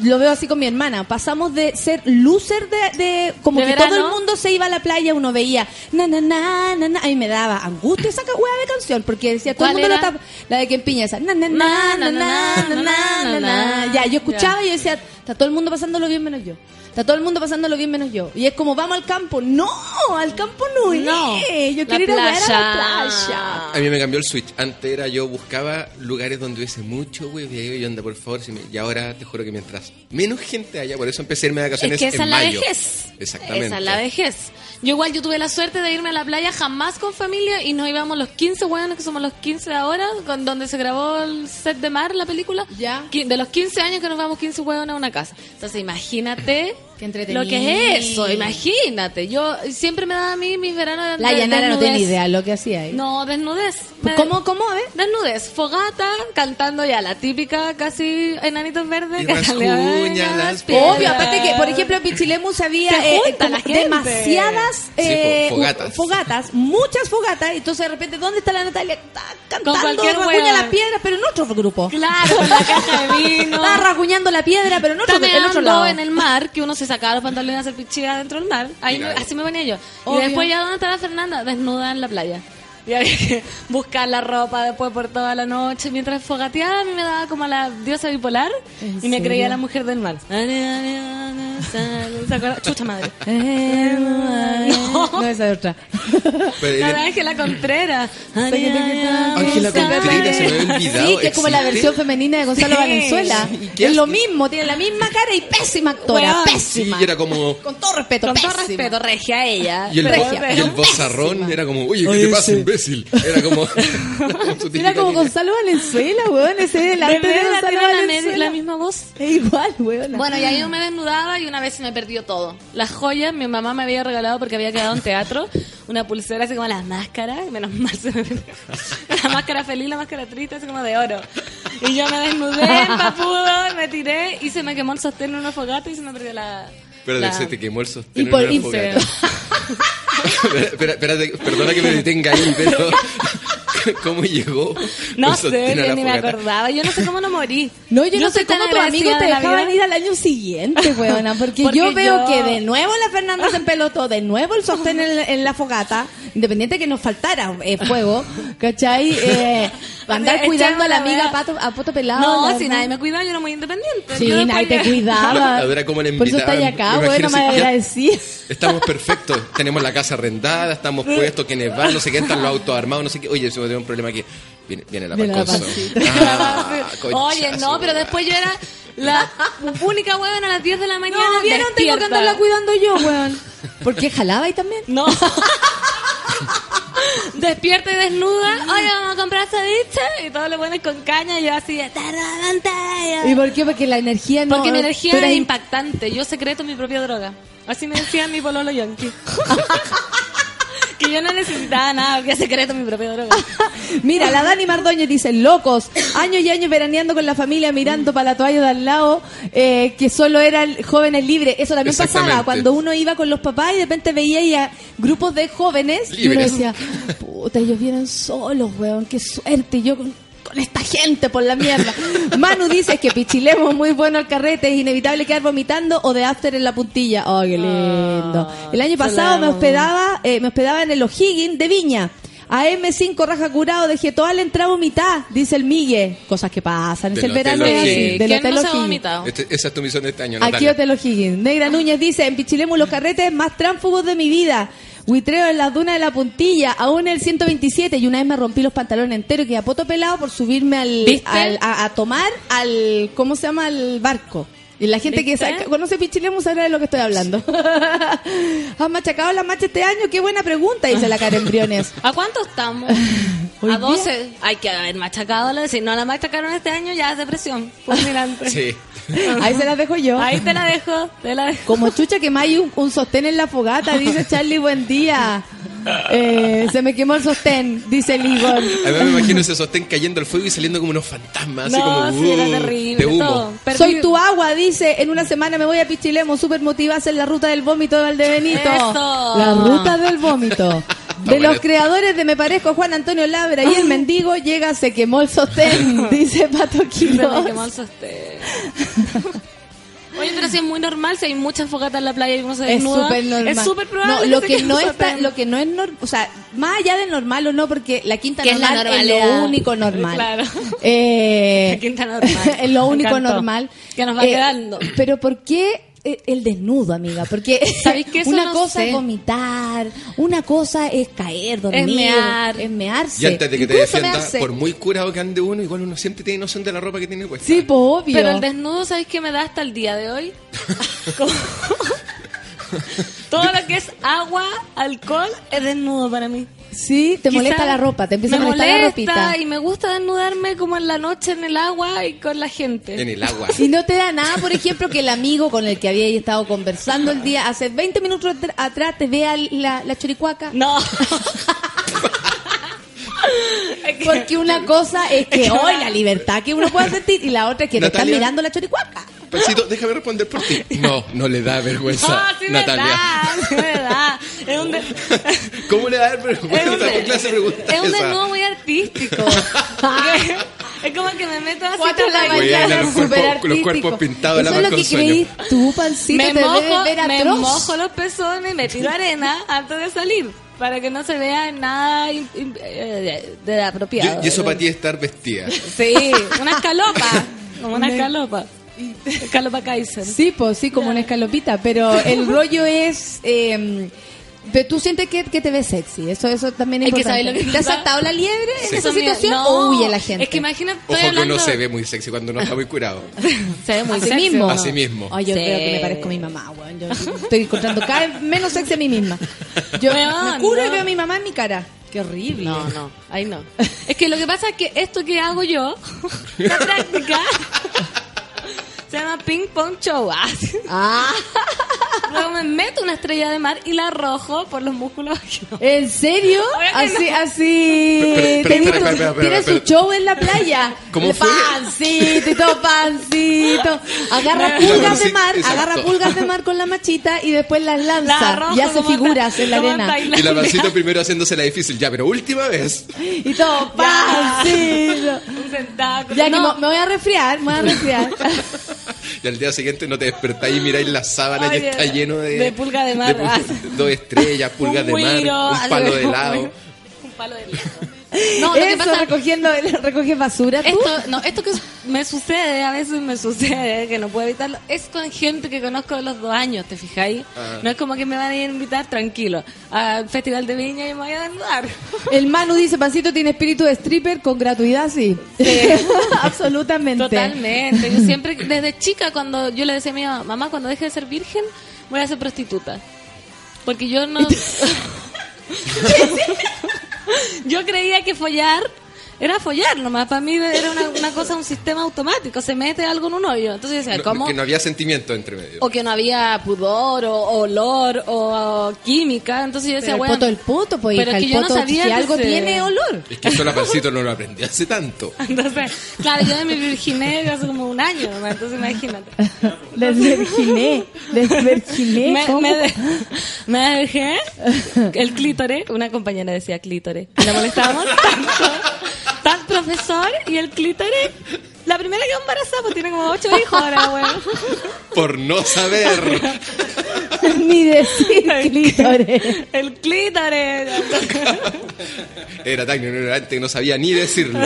lo veo así con mi hermana, pasamos de ser loser de, de- como ¿De que verano? todo el mundo se iba a la playa, uno veía na na na na na, a mí me daba angustia esa ca- hueá de canción porque decía todo el ¿Cuál mundo era? la, tapa- la de que empiña esa na na na na na na na na, na, na. ya yo escuchaba y yo decía está todo el mundo pasándolo bien menos yo. Está todo el mundo pasándolo bien menos yo. Y es como, vamos al campo. No, al campo no, No, es. Yo la quiero ir a ver a la playa. A mí me cambió el switch. Antes era yo buscaba lugares donde hubiese mucho hueveo y onda, por favor. si me- Y ahora te juro que mientras menos gente haya, por eso empecé a irme de Es vacaciones que esa en es la mayo. vejez. Exactamente. Esa es la vejez. Yo igual yo tuve la suerte de irme a la playa jamás con familia y nos íbamos los 15 hueones que somos los 15 de ahora, con donde se grabó el set de mar, la película. Ya. De los 15 años que nos vamos 15 hueones a una casa. Entonces imagínate. Lo que es eso, imagínate. Yo siempre me daba a mí mis veranos de La Yanara no tiene desnudez. idea lo que hacía ahí. No, desnudez. ¿Cómo, cómo? A ver. Desnudez, fogata, cantando ya la típica casi enanitos verdes. Y que las *laughs* piedras. Obvio, aparte que, por ejemplo, en Pichilemus había Se eh, gente. demasiadas eh, po, fogatas. fogatas, muchas fogatas. y Entonces, de repente, ¿dónde está la Natalia? Está cantando, rasguña hueón. la piedra, pero en otro grupo. Claro, la caja de vino. *laughs* Está rasguñando la piedra, pero en otro, Está en otro lado. en el mar, que uno se sacaba los pantalones a hacer pichilla dentro del mar. Ahí me- Claro. así me ponía yo. Obvio. Y después ya, ¿dónde está la Fernanda? Desnuda en la playa. Y había que buscar la ropa después por toda la noche. Mientras fogateaba, a mí me daba como la diosa bipolar. ¿En Y me serio? creía la mujer del mar. ¿Se acuerda? Chucha madre. *laughs* *laughs* no, no, esa es otra. La Ángela Contreras. Ángela Contreras, se me había olvidado. Sí, que es como la versión femenina de Gonzalo Sí. Valenzuela. ¿Y qué Es lo mismo, tiene la misma cara y pésima actora. Sí, pésima. y era como... Con todo respeto, Con todo pésima. respeto, regia ella. Y el, vo- y el vozarrón era como, oye, ¿qué Oye, te pasa, sí. Imbécil? Era como... *laughs* *laughs* Era como. Gonzalo Valenzuela, weón. Ese es el ¿De arte de verdad Gonzalo tiene la, me- Valenzuela. la misma voz? Es igual, weón. Bueno, y ahí yo me desnudaba y una vez se me perdió todo. Las joyas, mi mamá me había regalado porque había quedado en teatro una pulsera así como las máscaras, menos mal se me perdió. *laughs* La máscara feliz, la máscara triste, así como de oro. Y yo me desnudé papudo, y me tiré y se me quemó el sostén en una fogata y se me perdió la... Pero la- se te quemó el sostén Y por- fogata. *laughs* Espera, espérate, perdona que me detenga ahí, *laughs* pero *laughs* ¿cómo llegó? No sé, a que ni me acordaba. Yo no sé cómo no morí. No, yo no sé cómo tus amigos agradecida te de dejaban ir al año siguiente, *laughs* weona. Porque, Porque yo veo yo- que de nuevo la Fernanda se empelotó, de nuevo el sostén en, en la fogata, independiente que nos faltara eh, fuego, ¿cachai? Eh, *laughs* andar cuidando a la amiga wea. pato, a poto pelado. No, si verdad. nadie me cuidaba, yo era muy independiente. Sí, Yo nadie te cuidaba. Ahora como le Por eso está acá, bueno, me agradecía. Estamos perfectos, tenemos la casa arrendada, estamos puestos, quienes van, no sé qué, están los autos armados, no sé qué. Oye, se me un problema aquí. Viene, viene la pancita. Ah, *laughs* Oye, no, pero después yo era la única huevona a las 10 de la mañana. No, vieron, tengo que despierta. andarla cuidando yo, weón. *laughs* ¿Por qué jalaba ahí también? No. *laughs* Despierta y desnuda. Oye, vamos a comprar ceviche. Y todos le ponen con caña. Y yo así. ¿Y por qué? Porque la energía no... Porque mi energía in- impactante. Yo secreto mi propia droga. Así me decía mi pololo yankee. Que yo no necesitaba nada, porque secreto mi propia droga. *laughs* Mira, la Dani Mardoñez dice, locos, años y años veraneando con la familia, mirando para la toalla de al lado, eh, que solo eran jóvenes libres. Eso también pasaba cuando uno iba con los papás y de repente veía ahí a grupos de jóvenes y uno decía, puta, ellos vienen solos, weón, qué suerte, y yo con, con esta gente por la mierda. Manu dice que pichilemos muy bueno al carrete, es inevitable quedar vomitando o de after en la puntilla. Oh, qué lindo. El año pasado me hospedaba, eh, me hospedaba en el O'Higgins de Viña. A M5 raja curado, dejé toda la entrada vomitada, dice el Migue. Cosas que pasan, es el verano es así, O'Higgins. del ¿Quién Hotel no se ha O'Higgins. vomitado? Este- esa es tu misión de este año, Aquí Natalia. Hotel O'Higgins. Negra Núñez dice, en Pichilemu los carretes más tránfugos de mi vida. Huitreo en las dunas de la puntilla, aún en el 127 y una vez me rompí los pantalones enteros y quedé a poto pelado por subirme al, a, a tomar al, ¿cómo se llama? Al barco. Y la gente que sabe- conoce Pichilemu sabrá de lo que estoy hablando. *laughs* ¿Han machacado la macha este año? Qué buena pregunta, dice la Karen Briones. *laughs* ¿A cuánto estamos? *laughs* Hoy a día- 12. Hay que haber machacado. la- Si no la machacaron este año, ya es depresión. Fulminante. *laughs* Sí. Ahí se las dejo yo. Ahí te la dejo. Te la dejo. Como chucha que más hay un, un sostén en la fogata, dice Charlie, buen día. *laughs* Eh, se me quemó el sostén, dice el Igor. A mí me imagino ese sostén cayendo al fuego y saliendo como unos fantasmas, así No, como sí, era uh, terrible. de humo. todo. Perdí- Soy tu agua, dice. En una semana me voy a Pichilemo, súper motivada hacer la ruta del vómito de Valdebenito. Eso. La ruta del vómito. *laughs* De los creadores de Me Parezco Juan Antonio Labra y el mendigo llega, se quemó el sostén, *laughs* dice Pato Se me Quiroz. quemó el sostén. Oye, pero si es muy normal, si hay muchas fogatas en la playa y uno se Es desnuda. súper normal. Es súper probable. No, lo que no está, lo que no es normal, o sea, más allá de normal o no, porque la quinta es la normal es, lo único normal. Claro. Eh, *laughs* La quinta normal. *laughs* es lo único normal. Que nos va Eh, quedando. Pero ¿por qué el desnudo, amiga? Porque *laughs* ¿Sabéis que *laughs* eso una no cosa sé? es vomitar, una cosa es caer, dormir, mear. es mearse. Y antes de que te Incluso defienda, mearse. por muy curado que ande uno, igual uno siempre tiene noción de la ropa que tiene puesta. Sí, pues obvio. Pero el desnudo, ¿sabéis qué me da hasta el día de hoy? *laughs* Todo lo que es agua, alcohol, es desnudo para mí. Sí, te Quizá molesta la ropa, te empieza a molestar la ropita. y me gusta desnudarme como en la noche en el agua y con la gente. En el agua. Y no te da nada, por ejemplo, que el amigo con el que había estado conversando el día, hace 20 minutos atr- atrás, te vea la, la choricuaca. No. *laughs* *laughs* Porque una cosa es que hoy la libertad que uno pueda sentir y la otra es que te están Natalia. mirando la choricuaca. Pancito, déjame responder por ti. No, no le da vergüenza, No, sí me Natalia. da, sí me da. Es un, de- *laughs* ¿Cómo le da es un, vergüenza? ¿Qué clase de pregunta es un esa? desnudo muy artístico. *laughs* es como que me meto así Cuatro la mañana, los cuerpos- los artístico. cuerpos pintados de la Eso es lo que creí tú, pancito, me te mojo, ver me mojo los pezones y me tiro arena antes de salir. Para que no se vea nada eh, de, de apropiado. Y, y eso para ti es estar vestida. Sí, una escalopa. *laughs* Como una escalopa. Escalopa Kaiser. Sí, pues sí, como una escalopita, pero el rollo es... Eh, pero tú sientes que, que te ves sexy, eso eso también es Es que importante. ¿sabes lo que ¿Te has saltado la liebre en Sí. esa situación no, o huye la gente? Es que imagina, estoy Ojo que hablando... uno se ve muy sexy cuando no está muy curado. *laughs* Se ve muy sexy. mismo. Así mismo. Ay, yo Sí. creo que me parezco a mi mamá, weón. Yo estoy encontrando cada vez menos sexy a mí misma. Yo Weón, me curo y no. veo a mi mamá en mi cara. Qué horrible. No, no, ahí no. Es que lo que pasa es que esto que hago yo, *laughs* la práctica, *laughs* se llama ping pong show. Ah, sí. Ah, *laughs* Luego me meto una estrella de mar y la arrojo por los músculos. *laughs* ¿en serio? Así, no. así. Espera. un show en la playa. *laughs* ¿Cómo fue? Pancito y todo pancito. Agarra la pulgas de mar, exacto. agarra pulgas de mar con la machita y después las La lanza arrojo y hace figuras ta- en la arena. Y la pancito primero haciéndose la difícil. Ya, pero última vez. Y todo pancito. Un tentáculo. Ya que No, me, me voy a resfriar, me voy a resfriar. Y al día siguiente no te despertáis y miráis la sábana Oye, y está lleno de... de pulga de mar. pul- dos estrellas, pulgas *laughs* de mar, *laughs* un palo de helado. Un palo de helado. No, lo que Eso, pasa recogiendo, recoges basura. ¿tú? Esto, no, esto que me sucede, a veces me sucede, que no puedo evitarlo, es con gente que conozco de los dos años, ¿te fijáis? Ah. No es como que me van a ir a invitar tranquilo al Festival de Viña y me voy a desnudar. *laughs* El Manu dice, Pancito tiene espíritu de stripper con gratuidad, sí. *laughs* Absolutamente. Totalmente. Yo siempre, desde chica, cuando yo le decía a mi mamá, mamá, cuando deje de ser virgen, voy a ser prostituta. Porque yo no... *laughs* yo creía que follar era follar nomás. Para mí era una, una cosa, un sistema automático. Se mete algo en un hoyo. Entonces yo decía, No- ¿cómo? Que no había sentimiento entre medio. O que no había pudor, o, o olor, o, o química. Entonces yo decía, el bueno, poto el poto, pues pero hija, es el que yo no sabía si que algo se- tiene olor. Es que eso la pancito no lo aprendí hace tanto. *laughs* Entonces, claro, yo me virginé hace como un año, nomás, entonces imagínate. *laughs* Desverginé, desverginé. Me, me, de- me dejé el clítore, una compañera decía clítore, y la molestábamos tanto, *laughs* tan profesor y el clítore, la primera que embarazada, pues tiene como ocho hijos ahora, weón. Por no saber. *laughs* Ni decir clítores. El clítore. Era tan ignorante que no sabía ni decirlo.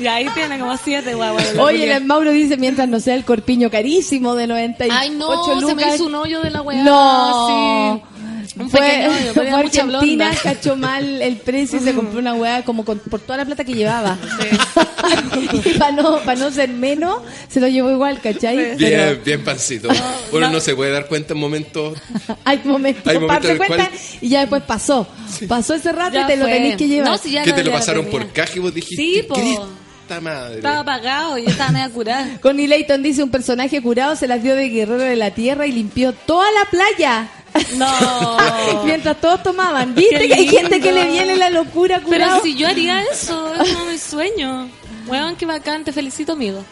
Y ahí tiene como siete guaguas. Oye, el Mauro dice, mientras no sea el corpiño carísimo de 98 Ay, no, se me lucas. hizo un hoyo de la weá. No. Sí. Un Fue, fue Argentina, blonda. cachó mal el precio y se compró una weá como con- por toda la plata que llevaba. *laughs* y para no, pa no ser menos, se lo llevó igual, ¿cachai? Bien, Pero bien pancito. Uno no se puede dar cuenta en momentos. *laughs* hay momentos Hay para momentos cuenta cual- y ya después pasó. Pasó ese rato Ya y te lo tenés que llevar. No, si ya que no, te lo pasaron tenía. por caja y vos dijiste, Sí, po. Madre. Estaba apagado y yo estaba media curada. *laughs* Connie Layton dice, un personaje curado se las dio de guerrero de la tierra y limpió toda la playa. No. *laughs* Mientras todos tomaban. ¿Viste Qué que hay gente que le viene la locura Pero curado? si yo haría eso, es como mi sueño. Weón, qué bacán, te felicito, amigo.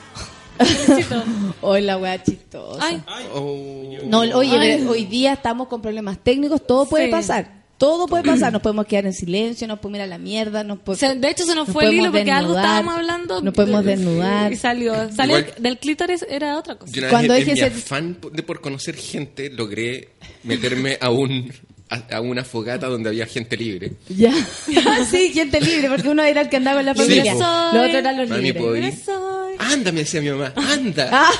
Te felicito. Hoy la wea chistosa. Ay, Oh. No, oye, Ay. pero hoy día estamos con problemas técnicos, todo puede Sí. pasar. Todo puede pasar, *clears throat* nos podemos quedar en silencio, nos podemos ir a la mierda, nos po- se- de hecho se nos nos fue el podemos hilo porque algo estábamos hablando. Nos podemos de- desnudar. Y salió. Salió Igual- del clítoris, era otra cosa. Yo una Cuando vez en, mi afán de por conocer gente logré meterme a un a, a una fogata donde había gente libre. Ya. *laughs* sí, gente libre, porque uno era el que andaba en la Sí, familia. po. Los otros eran los Mami, libres. ¿puedo ir? Soy. Anda, me decía mi mamá, anda. *laughs* Ay,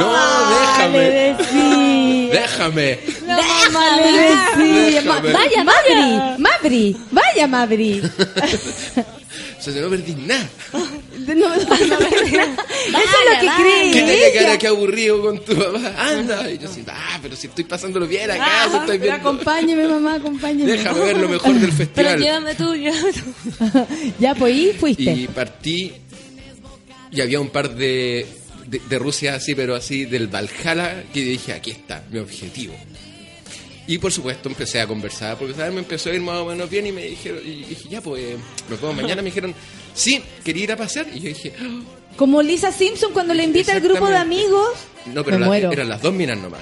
No, le déjame. decía. Déjame. Mamá, le decía. Ma- Déjame. Vaya, Mabri, Mabri, vaya, Mabri. *laughs* O sea, *laughs* no perdí nada. No, no, no, Eso es lo que vaya. cree. Quítate ella. cara, qué aburrido con tu mamá. Anda. Y yo así, ah, pero si estoy pasándolo bien acá, Ah, si estoy Pero viendo. acompáñeme, mamá, acompáñeme. Déjame ver lo mejor del *laughs* Pero festival. llévame tú, llévame tú. *laughs* ya, pues, y fuiste. Y partí y había un par de, de, de Rusia así, pero así del Valhalla, que dije, aquí está, mi objetivo. Y por supuesto empecé a conversar, porque ¿sabes? me empezó a ir más o menos bien y me dijeron, y dije, ya pues, nos vemos mañana. Me dijeron, sí, quería ir a pasear. Y yo dije, "Ah, Como Lisa Simpson cuando le invita al grupo de amigos No, pero Me las- muero. eran las dos minas nomás.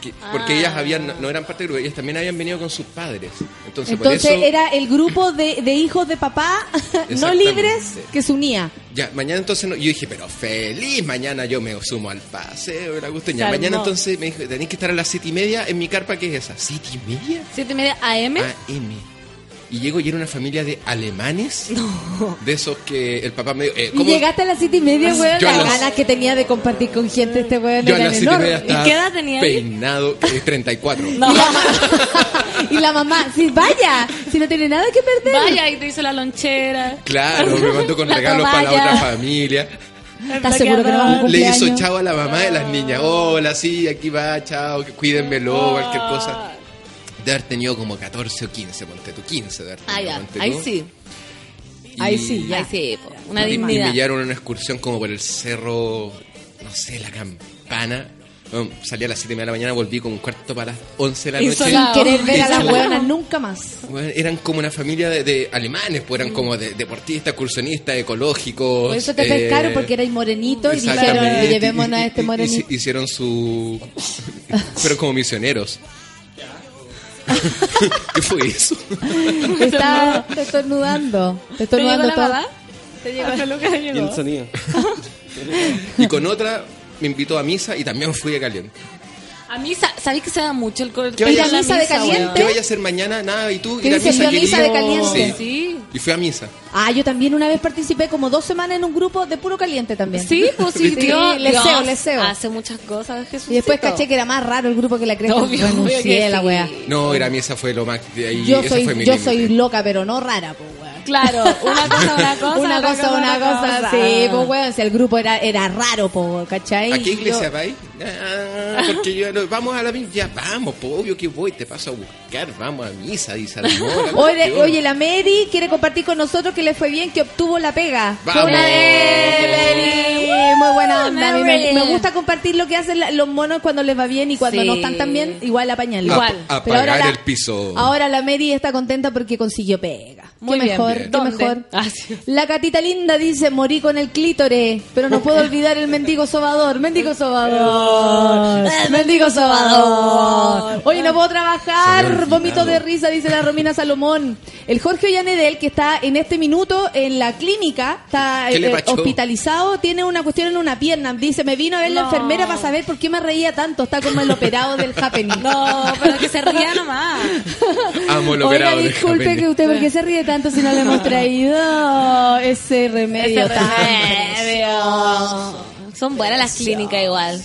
Que- porque ellas habían, no, eran parte del grupo, ellas también habían venido con sus padres. Entonces, Entonces por eso, era el grupo de, de hijos de papá *laughs* no libres que se unía. ya, mañana entonces, no- yo dije, pero feliz, mañana yo me sumo al paseo, la. Se Ya, mañana entonces me dijo, tenéis que estar a las siete y media en mi carpa, que es esa? ¿Siete y media? ¿Siete y media AM? AM. Y llego y era una familia de alemanes, de esos que el papá me dijo, eh, Y llegaste a las siete y media, weón. Yo Las las- ganas que tenía de compartir con gente este weón Yo a las siete y media estaba qué edad tenía peinado, eh, 34. No. y la mamá, sí, vaya, si no tiene nada que perder. Vaya, y te hizo la lonchera. Claro, me mandó con La regalos para la otra familia. ¿Estás seguro que no vamos a Le hizo chao a la mamá de las niñas. Hola, sí, aquí va, chao, cuídenmelo, cualquier cosa. De haber tenido como 14 o 15, ponte tú, 15 de haber Ah, tenido, ya. ponte Ahí sí. Y- Ahí sí, ya. Ahí sí, po. una y- Y dignidad. me llevaron a una excursión como por el cerro, no sé, la campana. Bueno, salí a las 7 de la mañana, volví con un cuarto para las 11 de la noche. Insolado. Sin querer ver a las Insolado. weonas nunca más. Bueno, eran como una familia de, de alemanes, pues eran como de, deportistas, excursionistas, ecológicos. Por eso te eh, pescaron porque erais morenito y dijeron, Exactamente. llevémonos a este y- y- morenito. Hicieron su. *laughs* Fueron como misioneros. *laughs* ¿Qué fue eso? Te está te estornudando. Te ¿Te llegó estornudando la? Te llegó- La le *laughs* Y el sonido. *laughs* Y con otra me invitó a misa y también fui a Caliente. A mí, sa- ¿sabéis que se da mucho el co- ¿Qué vaya a la misa de caliente? ¿Qué vaya a hacer mañana? Nada, ¿y tú? ¿Qué Ir a misa, misa de caliente? Sí. Sí. Y fui a misa. Ah, yo también una vez participé como dos semanas en un grupo de puro caliente también. Sí, pues sí, Sí, Dios, leseo, leseo. Hace muchas cosas, Jesús. Y después caché que era más raro el grupo que la cresta. Obvio, que la sí. wea. No, ir a misa fue lo más. Ahí, Yo soy, fue mi yo límite. soy loca, pero no rara, pues weón. Claro, una cosa, una *laughs* cosa. Una cosa, una cosa, sí, pues weón, si el grupo era, era raro, pues, ¿cachai? ¿A qué iglesia vais? Ah, porque yo no- vamos a la misa. Ya vamos, obvio que voy, te paso a buscar. Vamos a misa, dice Oye, oye, la Mary quiere compartir con nosotros que le fue bien, que obtuvo la pega. Vamos. Mary. Muy buena onda. A mí me, gusta compartir lo que hacen la- los monos cuando les va bien y cuando Sí. no están tan bien, igual apañarlo. Igual. A, Pero ahora la- el piso. Ahora la Mary está contenta porque consiguió pega. Muy qué bien. mejor, Bien. qué ¿Dónde? mejor. Ah, sí. La catita linda dice, morí con el clítore, pero no puedo *laughs* olvidar el mendigo sobador. Mendigo sobador. Mendigo sobador. Oye, no puedo trabajar. Vómito de risa, dice la Romina Salomón. El Jorge Ollanedel, que está en este minuto en la clínica, está ¿Qué le eh, pachó? hospitalizado, tiene una cuestión en una pierna. Dice, me vino a ver la No. enfermera para saber por qué me reía tanto. Está como el operado del happening. *laughs* No, pero que se ría nomás. *laughs* Amo el Oiga, operado de disculpe Japón. que usted, ¿por qué se ríe tanto si no le hemos *laughs* traído ese remedio Ese tan remedio. Son buenas las clínicas igual.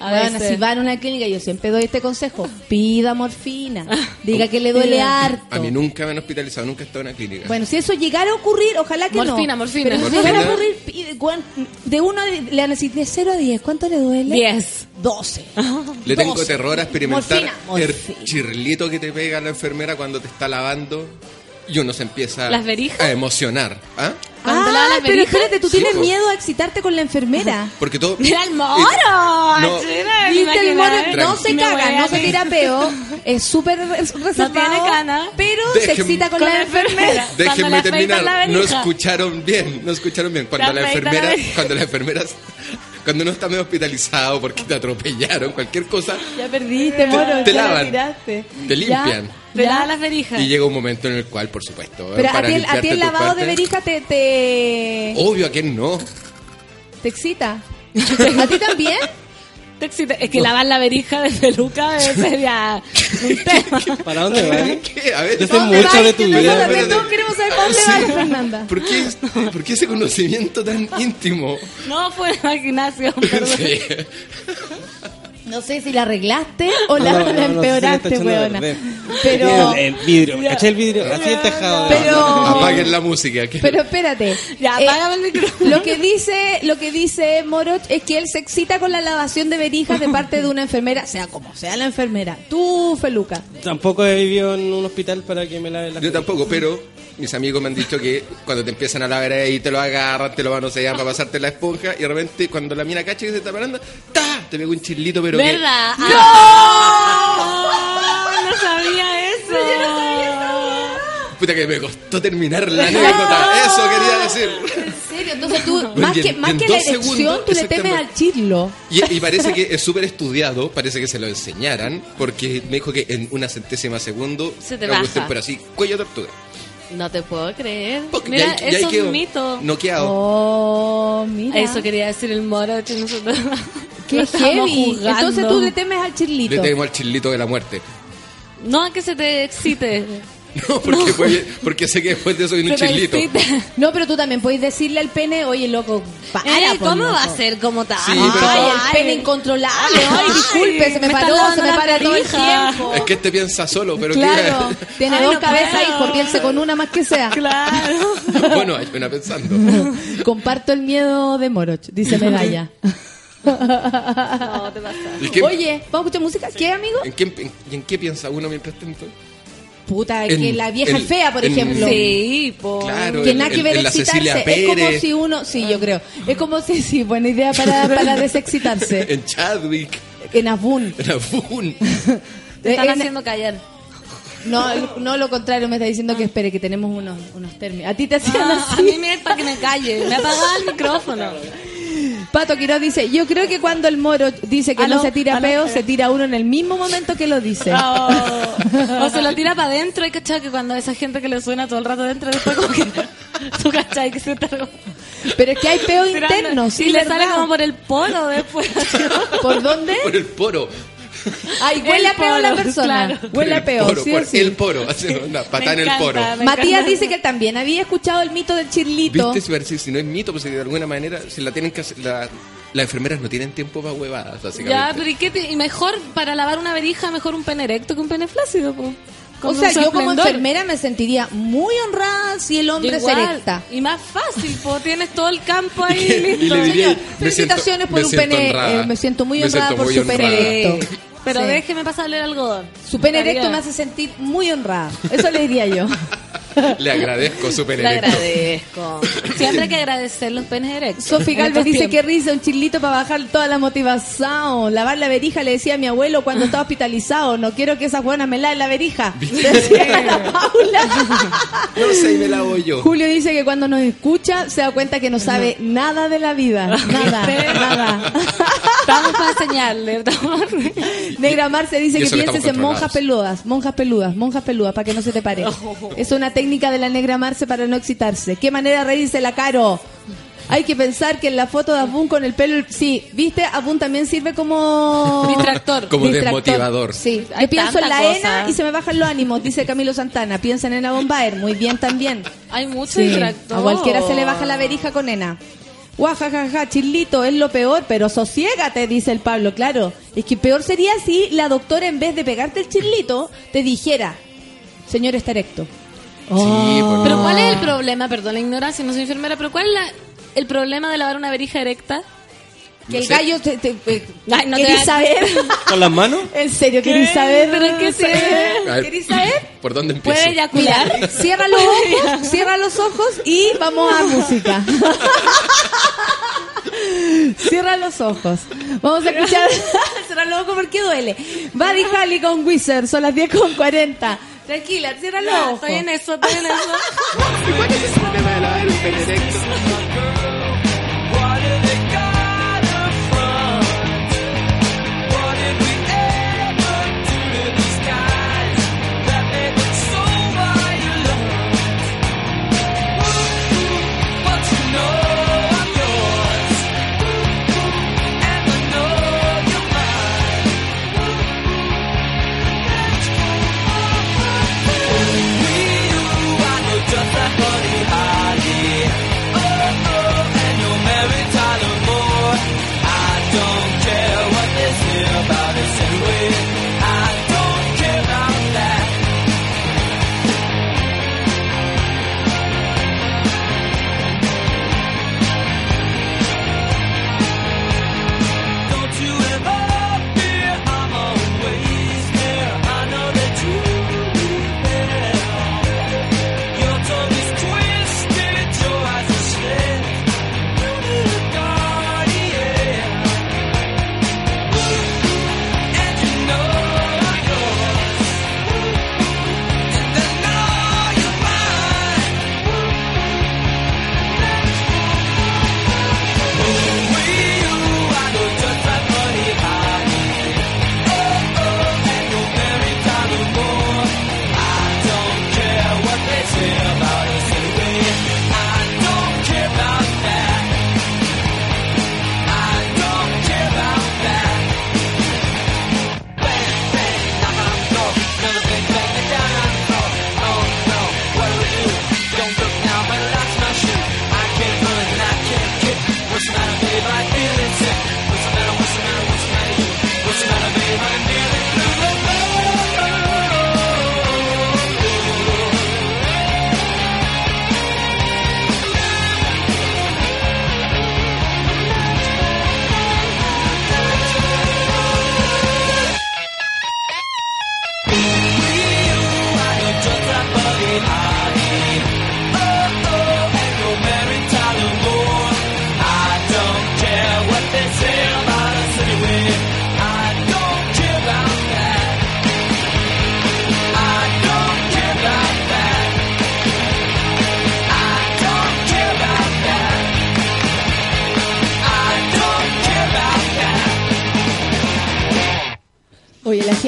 A Bueno, veces. si va a una clínica, yo siempre doy este consejo. Pida morfina. Diga que le duele harto. A mí nunca me han hospitalizado, nunca he estado en una clínica. Bueno, si eso llegara a ocurrir, ojalá que Morfina, no. morfina. Pero si Morfina. llegara a ocurrir, de uno le van a decir de 0 a 10, ¿cuánto le duele? Diez. 12. Le tengo 12. terror a experimentar Morfina, el morfina. chirlito que te pega la enfermera cuando te está lavando y uno se empieza a emocionar. ¿Ah? Cuando te Ah, las pero espérate, tú Sí, tienes po. miedo a excitarte con la enfermera. Porque todo. Mira el moro. No. No se caga, no se tira peo, es súper *laughs* res- reservado, tiene cana. pero se excita con, Con la enfermera. Déjenme terminar. No escucharon bien, no escucharon bien. Cuando Te la enfermera, cuando la enfermera, cuando uno está medio hospitalizado porque te atropellaron, cualquier cosa, Ya perdiste, te ya la lavan. tiraste. te Ya, limpian. Lava las verijas. Y llega un momento en el cual, por supuesto, Pero a para ti, el- a ti el lavado de partes- verija te, te, Obvio, ¿a quién no? te excita. *laughs* ¿A ti también? Te excita. Es que lavar la verija de peluca debe *laughs* ser ya un tema. ¿Para dónde va? eh? ¿Qué? A ver, Yo sé ¿Dónde mucho de tu vida. nosotros todos queremos saber para dónde va la Fernanda. ¿Por qué, ¿Por qué ese conocimiento tan íntimo? No fue la gimnasio, *laughs* perdón. Sí. No sé si la arreglaste o la, No, no, no, no empeoraste, a weona. Pero, El, el vidrio, ¿cachai el vidrio? Así el tejado. Pero- Apaguen la música. que- pero espérate. Ya, Eh, apágame el micrófono. Lo que dice, lo que dice Moroch es que él se excita con la lavación de verijas de parte de una enfermera, sea como sea la enfermera. Tú, Feluca. Tampoco he vivido en un hospital para que me lave la Yo tampoco, pero mis amigos me han dicho que cuando te empiezan a lavar ahí, te lo agarran, te lo van a sellar para pasarte la esponja y de repente cuando la mina cacha que se está parando, ¡ta! Te pega un chilito, pero que- ¿Verdad? *laughs* ¡No! *laughs* No sabía eso. Puta que me costó terminar la anécdota. Eso quería decir. ¿En serio? entonces tú, más en- que, más que la segundos, tú le temes al chirlo. Y, y parece que es súper estudiado, parece que se lo enseñaran, porque me dijo que en una centésima segundo, Se te baja. cuestión, pero así, cuello de tortuga. No te puedo creer. Porque Mira, ya- ya eso es un mito. Noqueado. Oh, mira. Eso quería decir el moro. que nosotros *laughs* Qué heavy. Entonces tú le temes al chirlito. Le tenemos al chilito de la muerte. No a que se te excite. *laughs* No, porque, fue- porque sé que después de eso viene un chilito. No, pero tú también puedes decirle al pene, oye, loco, para, ¿cómo loco. va a ser como tal? Sí, Ay, el pene incontrolable. Ay, Ay, disculpe, se me me paró, se me para todo el tiempo. Es que este piensa solo, pero Claro, que- *laughs* tiene Ay, dos no cabezas, puedo. hijo, piense con una más que sea. Claro. *laughs* bueno, hay una pensando. Comparto el miedo de Moroch, dice Medalla. No, te pasa. ¿Y qué- Oye, ¿vamos a escuchar música? ¿Qué, amigo? ¿En qué, en, y en qué piensa uno mientras tanto? Puta, En- que la vieja en- es fea, por en- ejemplo. Sí, po. Claro, Que nada que ver excitarse. Es como si uno, sí, yo creo. Es como si, sí, buena idea para, *laughs* para desexcitarse. *laughs* En Chadwick, En Abun. en Abun. *laughs* Te están Eh, en- haciendo callar. No, no lo contrario, me está diciendo que espere, que tenemos unos, unos términos. A ti te hacían Ah, a así. mí me es para que me calle. Me apagaba el micrófono. Pato Quiroz dice, yo creo que cuando el moro dice que Aló, no se tira aló. peo, se tira uno en el mismo momento que lo dice. Oh. O se lo tira para adentro. Hay cachado que cuando esa gente que le suena todo el rato adentro, después como que *laughs* tú cachai que se está como Pero es que hay peo tirando. interno, sí, y le ¿verdad? sale como por el poro después. ¿Por dónde? Por el poro. *laughs* Ay, huele El a peo la persona. claro. Huele a el peo, poro, sí por sí. El poro, una patada en el poro. Matías encanta. dice que también había escuchado el mito del chirlito. ¿Viste? Si, si no es mito, pues si de alguna manera, si la tienen que hacer, la- las enfermeras no tienen tiempo para huevadas, básicamente. ya, pero ¿y qué? te- y mejor para lavar una verija, mejor un pene erecto que un pene flácido, po. O sea, yo como enfermera me sentiría muy honrada si el hombre Igual. se erecta. Y más fácil, po. Tienes todo el campo ahí *laughs* Y listo. le diría, Señor, me siento- felicitaciones por un pene, eh, me siento muy Me honrada siento por muy su pene erecto. Pero Sí. déjeme pasarle el algodón. Su pene erecto me hace sentir muy honrada. Eso le diría yo. *laughs* *laughs* Le agradezco su Le pene erecto. agradezco. *laughs* Siempre hay que agradecer los penes erectos. Sofi Galvez dice que risa, un chilito para bajar toda la motivación. Lavar la verija le decía a mi abuelo cuando estaba hospitalizado. No quiero que esas buenas me laven la verija. *laughs* Decía la Paula. No sé, y me la voy yo. Julio dice que cuando nos escucha se da cuenta que no sabe nada de la vida. Nada, nada. Estamos para enseñarle. Negra Marce dice que pienses en monjas peludas, monjas peludas, monjas peludas, para que no se te pare. Es una técnica de la Negra Marce para no excitarse. ¿Qué manera reírse la caro? Hay que pensar que en la foto de Abun con el pelo... Sí, ¿viste? Abun también sirve como... *laughs* Distractor. Como Distractor. desmotivador. Sí, Hay yo pienso en la cosa. ENA y se me bajan los ánimos, dice Camilo Santana. Piensan en la Bombaer, muy bien también. Hay mucho Sí, distractor. a cualquiera se le baja la verija con ENA. Guajajaja, chilito, es lo peor, pero sosiégate, dice el Pablo, claro. Es que peor sería si la doctora en vez de pegarte el chilito, te dijera, señor está erecto. Sí, por- Pero ¿cuál es el problema? Perdón la ignorancia, no soy enfermera, pero ¿cuál es la- el problema de lavar una verija erecta? Que No el sé. gallo te... te, te- Ay, no te ¿Querís da- saber? *laughs* ¿Con las manos? ¿En serio querís saber? ¿Pero qué tiene? A ver, ¿Querís saber? ¿Por dónde empiezo? ¿Puede eyacular? Mira, cierra los ojos, cierra los ojos y vamos a música. *laughs* cierra los ojos. Vamos a escuchar. *laughs* cierra los ojos porque duele. Buddy Holly con Wizard, son las 10 con 40. Tranquila, cierra los ojos. Estoy en eso, estoy en eso. *laughs*